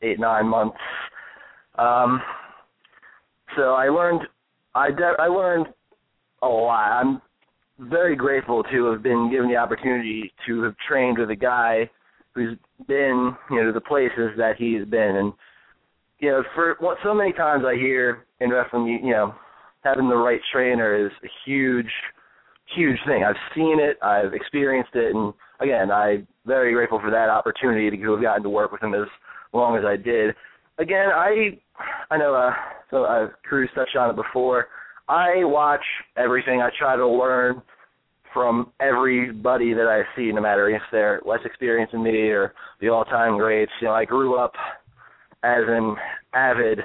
eight nine months. Um, so I learned, I de- I learned a lot. I'm very grateful to have been given the opportunity to have trained with a guy who's been, you know, to the places that he's been. And, you know, for what so many times I hear in wrestling, you, you know, having the right trainer is a huge, huge thing. I've seen it, I've experienced it, and again, I'm very grateful for that opportunity to have gotten to work with him as long as I did. Again, I, I know, uh, so uh, Cruz touched on it before. I watch everything. I try to learn from everybody that I see, no matter if they're less experienced than me or the all-time greats. You know, I grew up as an avid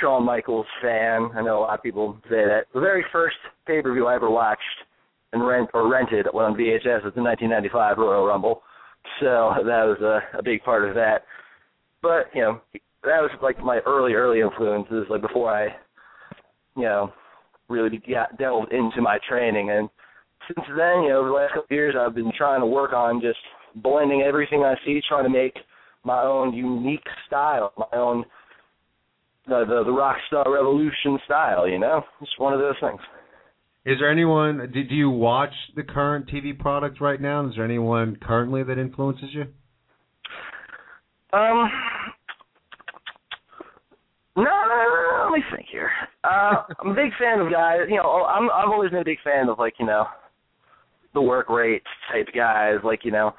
Shawn Michaels fan. I know a lot of people say that. The very first pay-per-view I ever watched and rent or rented on VHS was the 1995 Royal Rumble. So that was a, a big part of that. But you know, that was like my early, early influences, like before I, you know, really got delved into my training. And since then, you know, over the last couple of years, I've been trying to work on just blending everything I see, trying to make my own unique style, my own the the, the rock star revolution style. You know, it's one of those things. Is there anyone? Did you watch the current TV product right now? Is there anyone currently that influences you? Um, no, no, no, let me think here. Uh, I'm a big fan of guys. You know, I'm I've always been a big fan of like you know, the work rate type guys, like you know,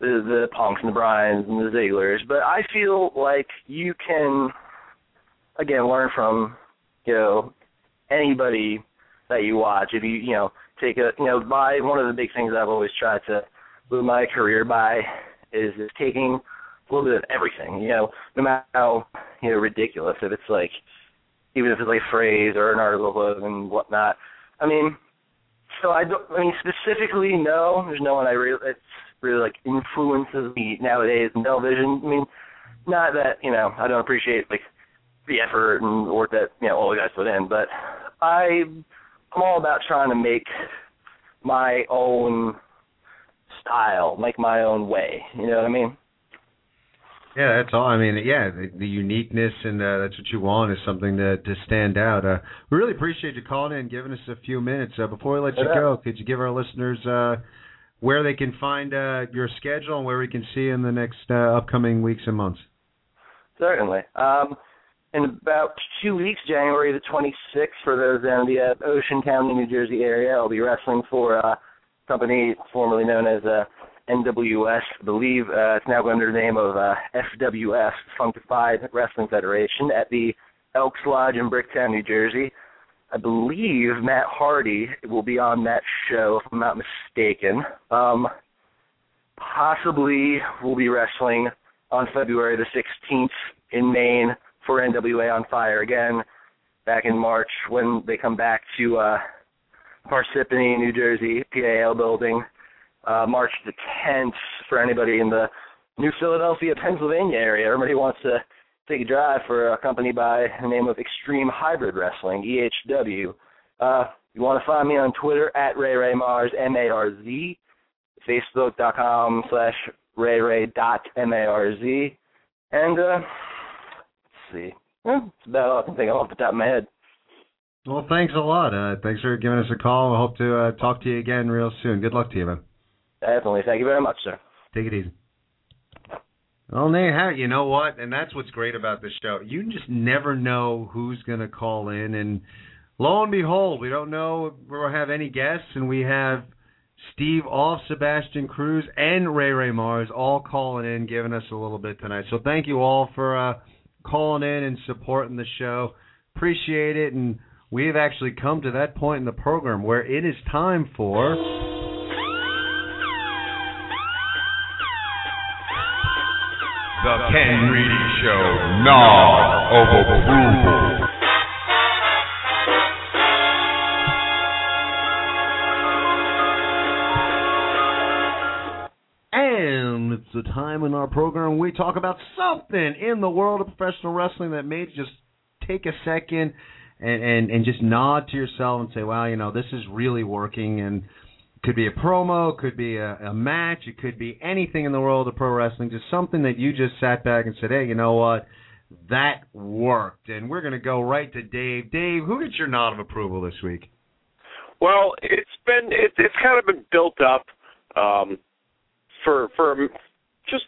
the the Punks and the Bryans and the Zigglers. But I feel like you can, again, learn from you know anybody that you watch. If you you know take a you know by one of the big things I've always tried to move my career by is is taking a little bit of everything. You know, no matter how you know ridiculous if it's like even if it's like a phrase or an article and whatnot. I mean, so I don't. I mean, specifically, no. There's no one I really that's really like influences me nowadays in television. I mean, not that you know I don't appreciate like the effort and work that you know all the guys put in, but I I'm all about trying to make my own style, make my own way. You know what I mean? Yeah, that's all. I mean, yeah, the, the uniqueness and uh, that's what you want is something to to stand out. Uh, we really appreciate you calling in, giving us a few minutes. Uh, before we let you go, could you give our listeners uh, where they can find uh, your schedule and where we can see you in the next uh, upcoming weeks and months? Certainly. Um, in about two weeks, January the 26th, for those in the uh, Ocean County, New Jersey area, I'll be wrestling for a company formerly known as uh, NWS. I believe uh, it's now under the name of uh, FWF, Funkified Wrestling Federation, at the Elks Lodge in Bricktown, New Jersey. I believe Matt Hardy will be on that show, if I'm not mistaken. Um, possibly we'll be wrestling on February the 16th in Maine for NWA on Fire again. Back in March when they come back to uh, Parsippany, New Jersey, PAL building. Uh, March the 10th for anybody in the New Philadelphia, Pennsylvania area. Everybody wants to take a drive for a company by the name of Extreme Hybrid Wrestling, EHW. Uh, you want to find me on Twitter at Ray Ray Marz, M-A-R-Z, Facebook.com slash Ray Ray dot M-A-R-Z. And, uh, let's see. Well, that's about all I can think of off the top of my head. Well, thanks a lot. Uh, thanks for giving us a call. I hope to uh, talk to you again real soon. Good luck to you, man. Definitely. Thank you very much, sir. Take it easy. Well, there you. Know what? And that's what's great about this show. You just never know who's going to call in. And lo and behold, we don't know if we'll have any guests. And we have Steve off, Sebastian Cruz, and Ray Ray Marz all calling in, giving us a little bit tonight. So thank you all for uh, calling in and supporting the show. Appreciate it. And we've actually come to that point in the program where it is time for. The Ken Reedy Show, Nod of Approval. And it's the time in our program we talk about something in the world of professional wrestling that may just take a second and, and, and just nod to yourself and say, wow, you know, this is really working. And could be a promo, could be a, a match, it could be anything in the world of pro wrestling, just something that you just sat back and said, hey, you know what? That worked. And we're going to go right to Dave. Dave, who gets your nod of approval this week? Well, it's been it, it's kind of been built up um, for for just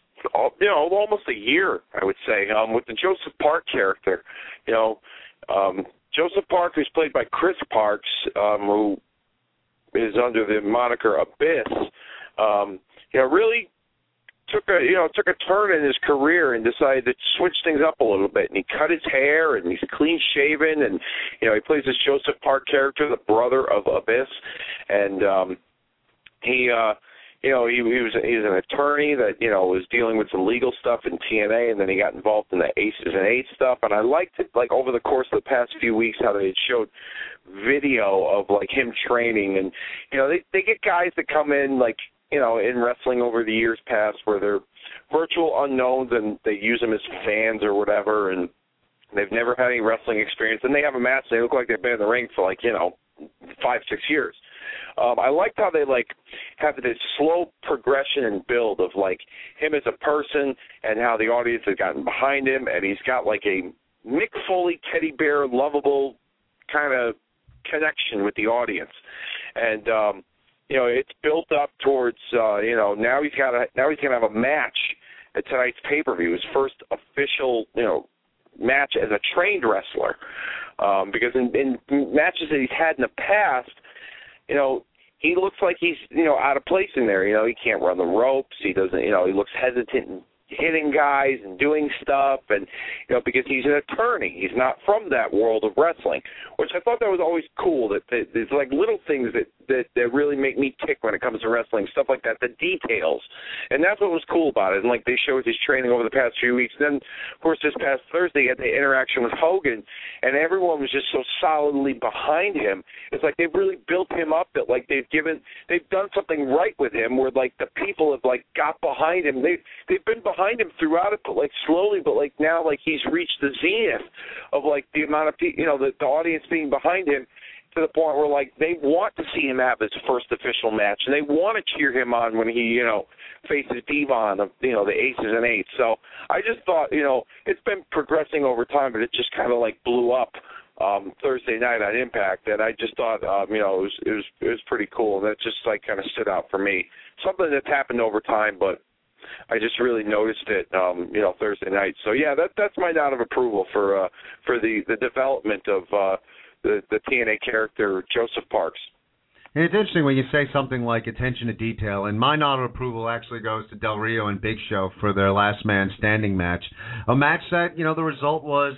you know almost a year, I would say, um, with the Joseph Park character. You know, um, Joseph Park, who's played by Chris Parks, um, who is under the moniker Abyss. Um, you know, really took a you know took a turn in his career and decided to switch things up a little bit. And he cut his hair and he's clean shaven and you know he plays this Joseph Park character, the brother of Abyss, and um, he uh you know, he, he was he was an attorney that you know was dealing with some legal stuff in TNA, and then he got involved in the Aces and Eights stuff. And I liked it, like over the course of the past few weeks, how they showed video of like him training, and you know, they they get guys that come in like you know in wrestling over the years past where they're virtual unknowns and they use them as fans or whatever, and they've never had any wrestling experience, and they have a match, they look like they've been in the ring for like you know five six years. Um, I liked how they like have this slow progression and build of like him as a person and how the audience has gotten behind him, and he's got like a Mick Foley teddy bear lovable kind of connection with the audience, and um, you know it's built up towards uh, you know now he's got a now he's gonna have a match at tonight's pay per view, his first official you know match as a trained wrestler. Um, because in, in matches that he's had in the past, you know, he looks like he's, you know, out of place in there. You know, he can't run the ropes. He doesn't, you know, he looks hesitant and hitting guys and doing stuff and you know because he's an attorney. He's not from that world of wrestling which i thought that was always cool that, there's like little things that that that really make me tick when it comes to wrestling stuff like that the details. And that's what was cool about it. And like they showed his training over the past few weeks. Then of course this past thursday he had the interaction with hogan and everyone was just so solidly behind him. It's like they've really built him up that like they've given they've done something right with him where like the people have like got behind him. They they've been behind behind him throughout it, but like slowly, but like now, like he's reached the zenith of like the amount of people, you know, the, the audience being behind him to the point where like they want to see him have his first official match and they want to cheer him on when he, you know, faces Devon of you know the aces and eights. So I just thought, you know, it's been progressing over time, but it just kind of like blew up um Thursday night on Impact, and I just thought, um, you know, it was it was it was pretty cool, that just like kind of stood out for me. Something that's happened over time, but I just really noticed it, um, you know, Thursday night. So yeah, that that's my nod of approval for uh, for the the development of uh, the the TNA character Joseph Parks. And it's interesting when you say something like attention to detail, and my nod of approval actually goes to Del Rio and Big Show for their last man standing match. A match that, you know, the result was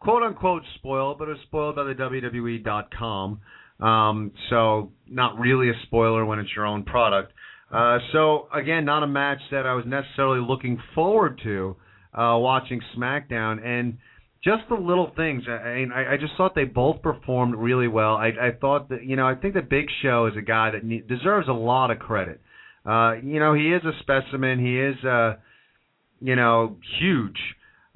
quote unquote spoiled, but it was spoiled by the WWE.com. Um, so not really a spoiler when it's your own product. Uh, so again, not a match that I was necessarily looking forward to uh, watching SmackDown, and just the little things. I, I, I just thought they both performed really well. I, I thought that you know I think that Big Show is a guy that ne- deserves a lot of credit. Uh, you know he is a specimen. He is uh, you know huge.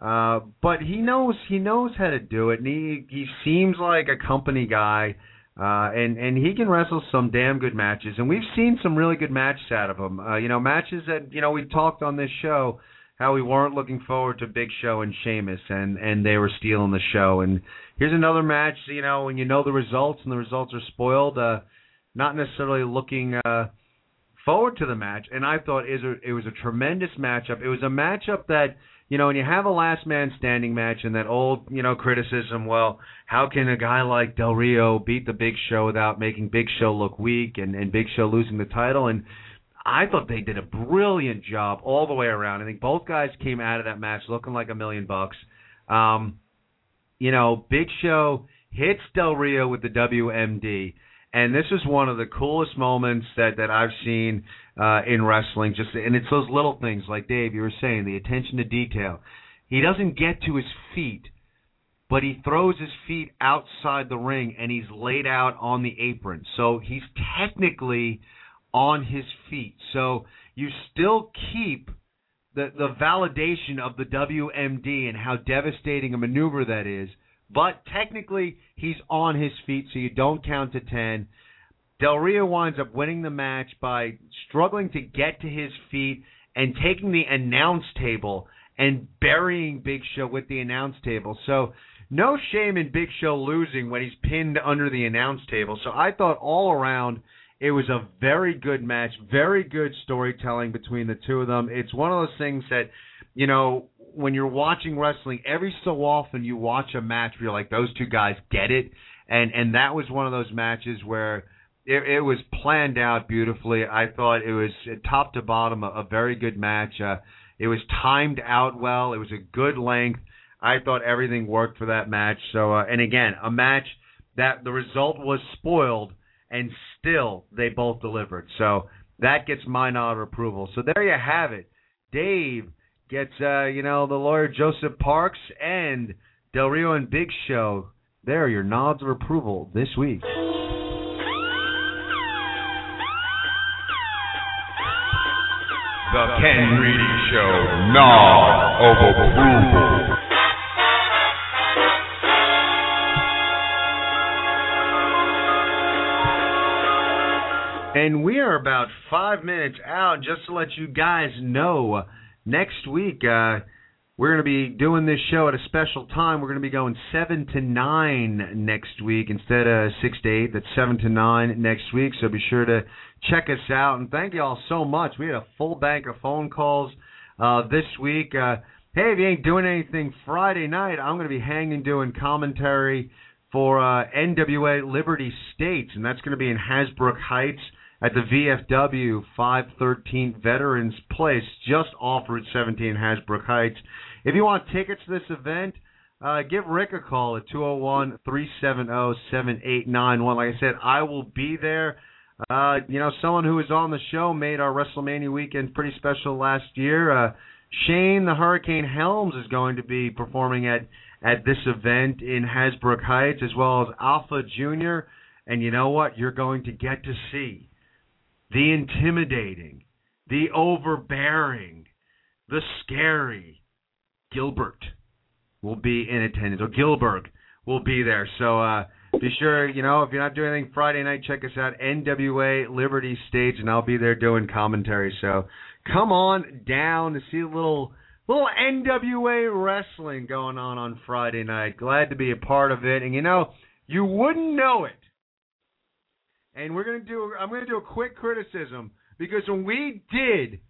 Uh, but he knows he knows how to do it, and he he seems like a company guy uh, and and he can wrestle some damn good matches, and we've seen some really good matches out of him. Uh, you know, matches that you know we talked on this show how we weren't looking forward to Big Show and Sheamus, and and they were stealing the show. And here's another match. You know, when you know the results and the results are spoiled, uh, not necessarily looking uh, forward to the match. And I thought it was a, it was a tremendous matchup. It was a matchup that you know, when you have a last man standing match and that old, you know, criticism, well, how can a guy like Del Rio beat the Big Show without making Big Show look weak and, and Big Show losing the title? And I thought they did a brilliant job all the way around. I think both guys came out of that match looking like a million bucks. Um, you know, Big Show hits Del Rio with the WMD and this is one of the coolest moments that that I've seen uh, in wrestling. Just and it's those little things like Dave, you were saying, the attention to detail. He doesn't get to his feet, but he throws his feet outside the ring and he's laid out on the apron. So he's technically on his feet. So you still keep the the validation of the WMD and how devastating a maneuver that is but technically, he's on his feet, so you don't count to 10. Del Rio winds up winning the match by struggling to get to his feet and taking the announce table and burying Big Show with the announce table. So, no shame in Big Show losing when he's pinned under the announce table. So, I thought all around it was a very good match, very good storytelling between the two of them. It's one of those things that, you know, when you're watching wrestling, every so often you watch a match where you're like, those two guys get it, and and that was one of those matches where it, it was planned out beautifully. I thought it was top to bottom a, a very good match. Uh, it was timed out well. It was a good length. I thought everything worked for that match. So, uh, and again, a match that the result was spoiled, and still they both delivered. So that gets my nod of approval. So there you have it. Dave gets, uh, you know, the lawyer Joseph Parks and Del Rio and Big Show. There are your nods of approval this week. The Ken Reedy Show, nod of approval. And we are about five minutes out. Just to let you guys know, next week uh, we're going to be doing this show at a special time. We're going to be going seven to nine next week instead of six to eight. That's seven to nine next week. So be sure to check us out. And thank you all so much. We had a full bank of phone calls uh, this week. Uh, hey, if you ain't doing anything Friday night, I'm going to be hanging doing commentary for uh, NWA Liberty States, and that's going to be in Hasbrouck Heights at the VFW 513 Veterans Place, just off Route 17 Hasbrouck Heights. If you want tickets to this event, uh, give Rick a call at 201 370 7891. Like I said, I will be there. Uh, you know, someone who was on the show made our WrestleMania weekend pretty special last year. Uh, Shane the Hurricane Helms is going to be performing at at this event in Hasbrouck Heights, as well as Alpha Jr. And you know what? You're going to get to see the intimidating, the overbearing, the scary Gilbert will be in attendance. Or Gilbert will be there. So uh, be sure, you know, if you're not doing anything Friday night, check us out, NWA Liberty States, and I'll be there doing commentary. So come on down to see a little little NWA wrestling going on on Friday night. Glad to be a part of it. And you know, you wouldn't know it and we're gonna do. I'm gonna do a quick criticism because when we did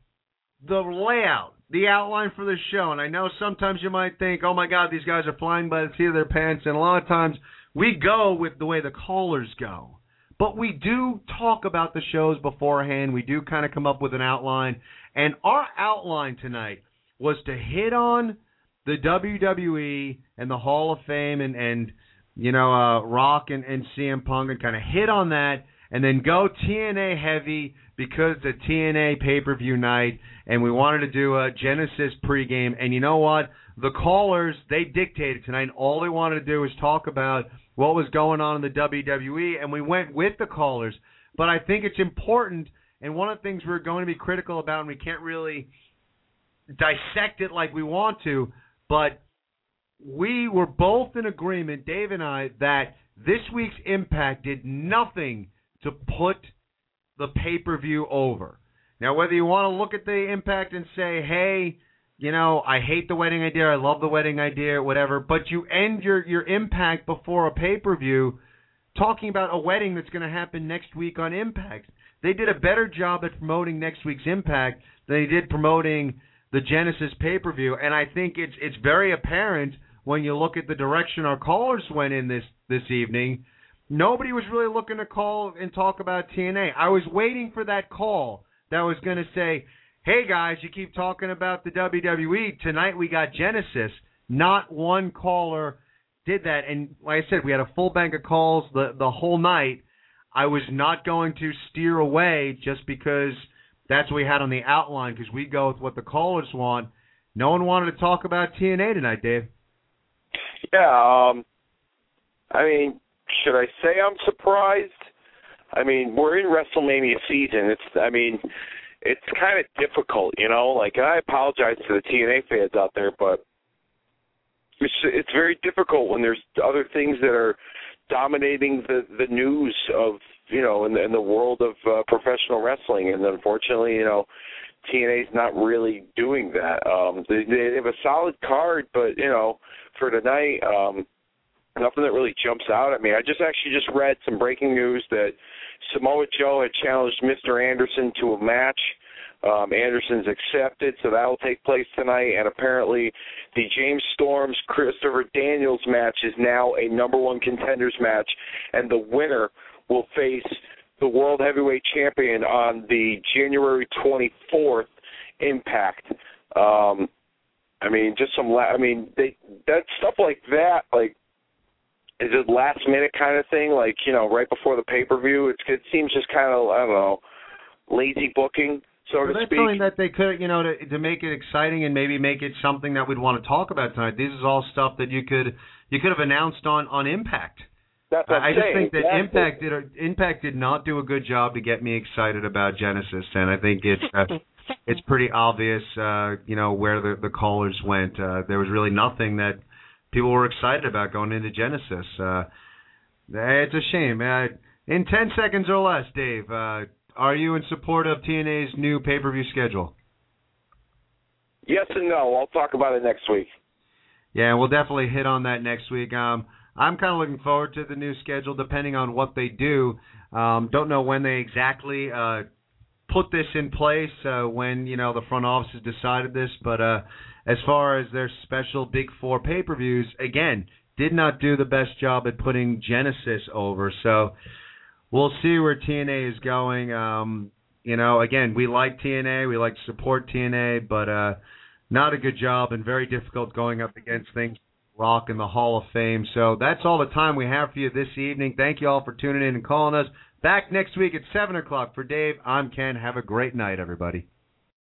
the layout, the outline for the show, and I know sometimes you might think, "Oh my God, these guys are flying by the seat of their pants," and a lot of times we go with the way the callers go. But we do talk about the shows beforehand. We do kind of come up with an outline, and our outline tonight was to hit on the WWE and the Hall of Fame and and you know uh, Rock and, and CM Punk and kind of hit on that and then go TNA heavy because a TNA pay per view night, and we wanted to do a Genesis pregame. And you know what? The callers they dictated tonight. And all they wanted to do was talk about what was going on in the WWE, and we went with the callers. But I think it's important, and one of the things we're going to be critical about, and we can't really dissect it like we want to, but we were both in agreement, Dave and I, that this week's Impact did nothing to put the pay per view over. Now, whether you want to look at the impact and say, hey, you know, I hate the wedding idea, I love the wedding idea, whatever, but you end your, your impact before a pay per view talking about a wedding that's going to happen next week on Impact. They did a better job at promoting next week's Impact than they did promoting the Genesis pay per view, and I think it's it's very apparent when you look at the direction our callers went in this this evening Nobody was really looking to call and talk about TNA. I was waiting for that call that was going to say, "Hey guys, you keep talking about the WWE. Tonight we got Genesis." Not one caller did that, and like I said, we had a full bank of calls the the whole night. I was not going to steer away just because that's what we had on the outline because we go with what the callers want. No one wanted to talk about TNA tonight, Dave. Yeah, um, I mean, should I say I'm surprised? I mean, we're in WrestleMania season. It's I mean, it's kind of difficult, you know. Like I apologize to the TNA fans out there, but it's it's very difficult when there's other things that are dominating the the news of you know in the, in the world of uh, professional wrestling, and unfortunately, you know. TNA's not really doing that. Um, they, they have a solid card, but you know, for tonight, um, nothing that really jumps out at me. I just actually just read some breaking news that Samoa Joe had challenged Mr. Anderson to a match. Um, Anderson's accepted, so that will take place tonight. And apparently, the James Storms Christopher Daniels match is now a number one contenders match, and the winner will face the World Heavyweight Champion on the January 24th Impact. Um, I mean, just some. La- I mean, they that stuff like that, like is it last minute kind of thing, like you know, right before the pay per view? It it seems just kind of I don't know, lazy booking, so Well, to that's speak. something that they could, you know, to to make it exciting and maybe make it something that we'd want to talk about tonight. This is all stuff that you could you could have announced on on Impact. That's what I'm I just think that exactly. Impact did Impact did not do a good job to get me excited about Genesis, and I think it's uh, it's pretty obvious, uh, you know, where the the callers went. Uh, there was really nothing that people were excited about going into Genesis. Uh, it's a shame. Uh, in ten seconds or less, Dave, uh, are you in support of TNA's new pay per view schedule? Yes and no. I'll talk about it next week. Yeah, we'll definitely hit on that next week. Um, I'm kind of looking forward to the new schedule, depending on what they do. Um, don't know when they exactly uh, put this in place, uh, when you know the front office has decided this. But uh, as far as their special Big Four pay-per-views, again, did not do the best job at putting Genesis over. So we'll see where TNA is going. Um, you know, again, we like TNA, we like to support TNA, but uh, not a good job and very difficult going up against things Rock in the Hall of Fame. So that's all the time we have for you this evening. Thank you all for tuning in and calling us. Back next week at 7 o'clock for Dave. I'm Ken. Have a great night, everybody.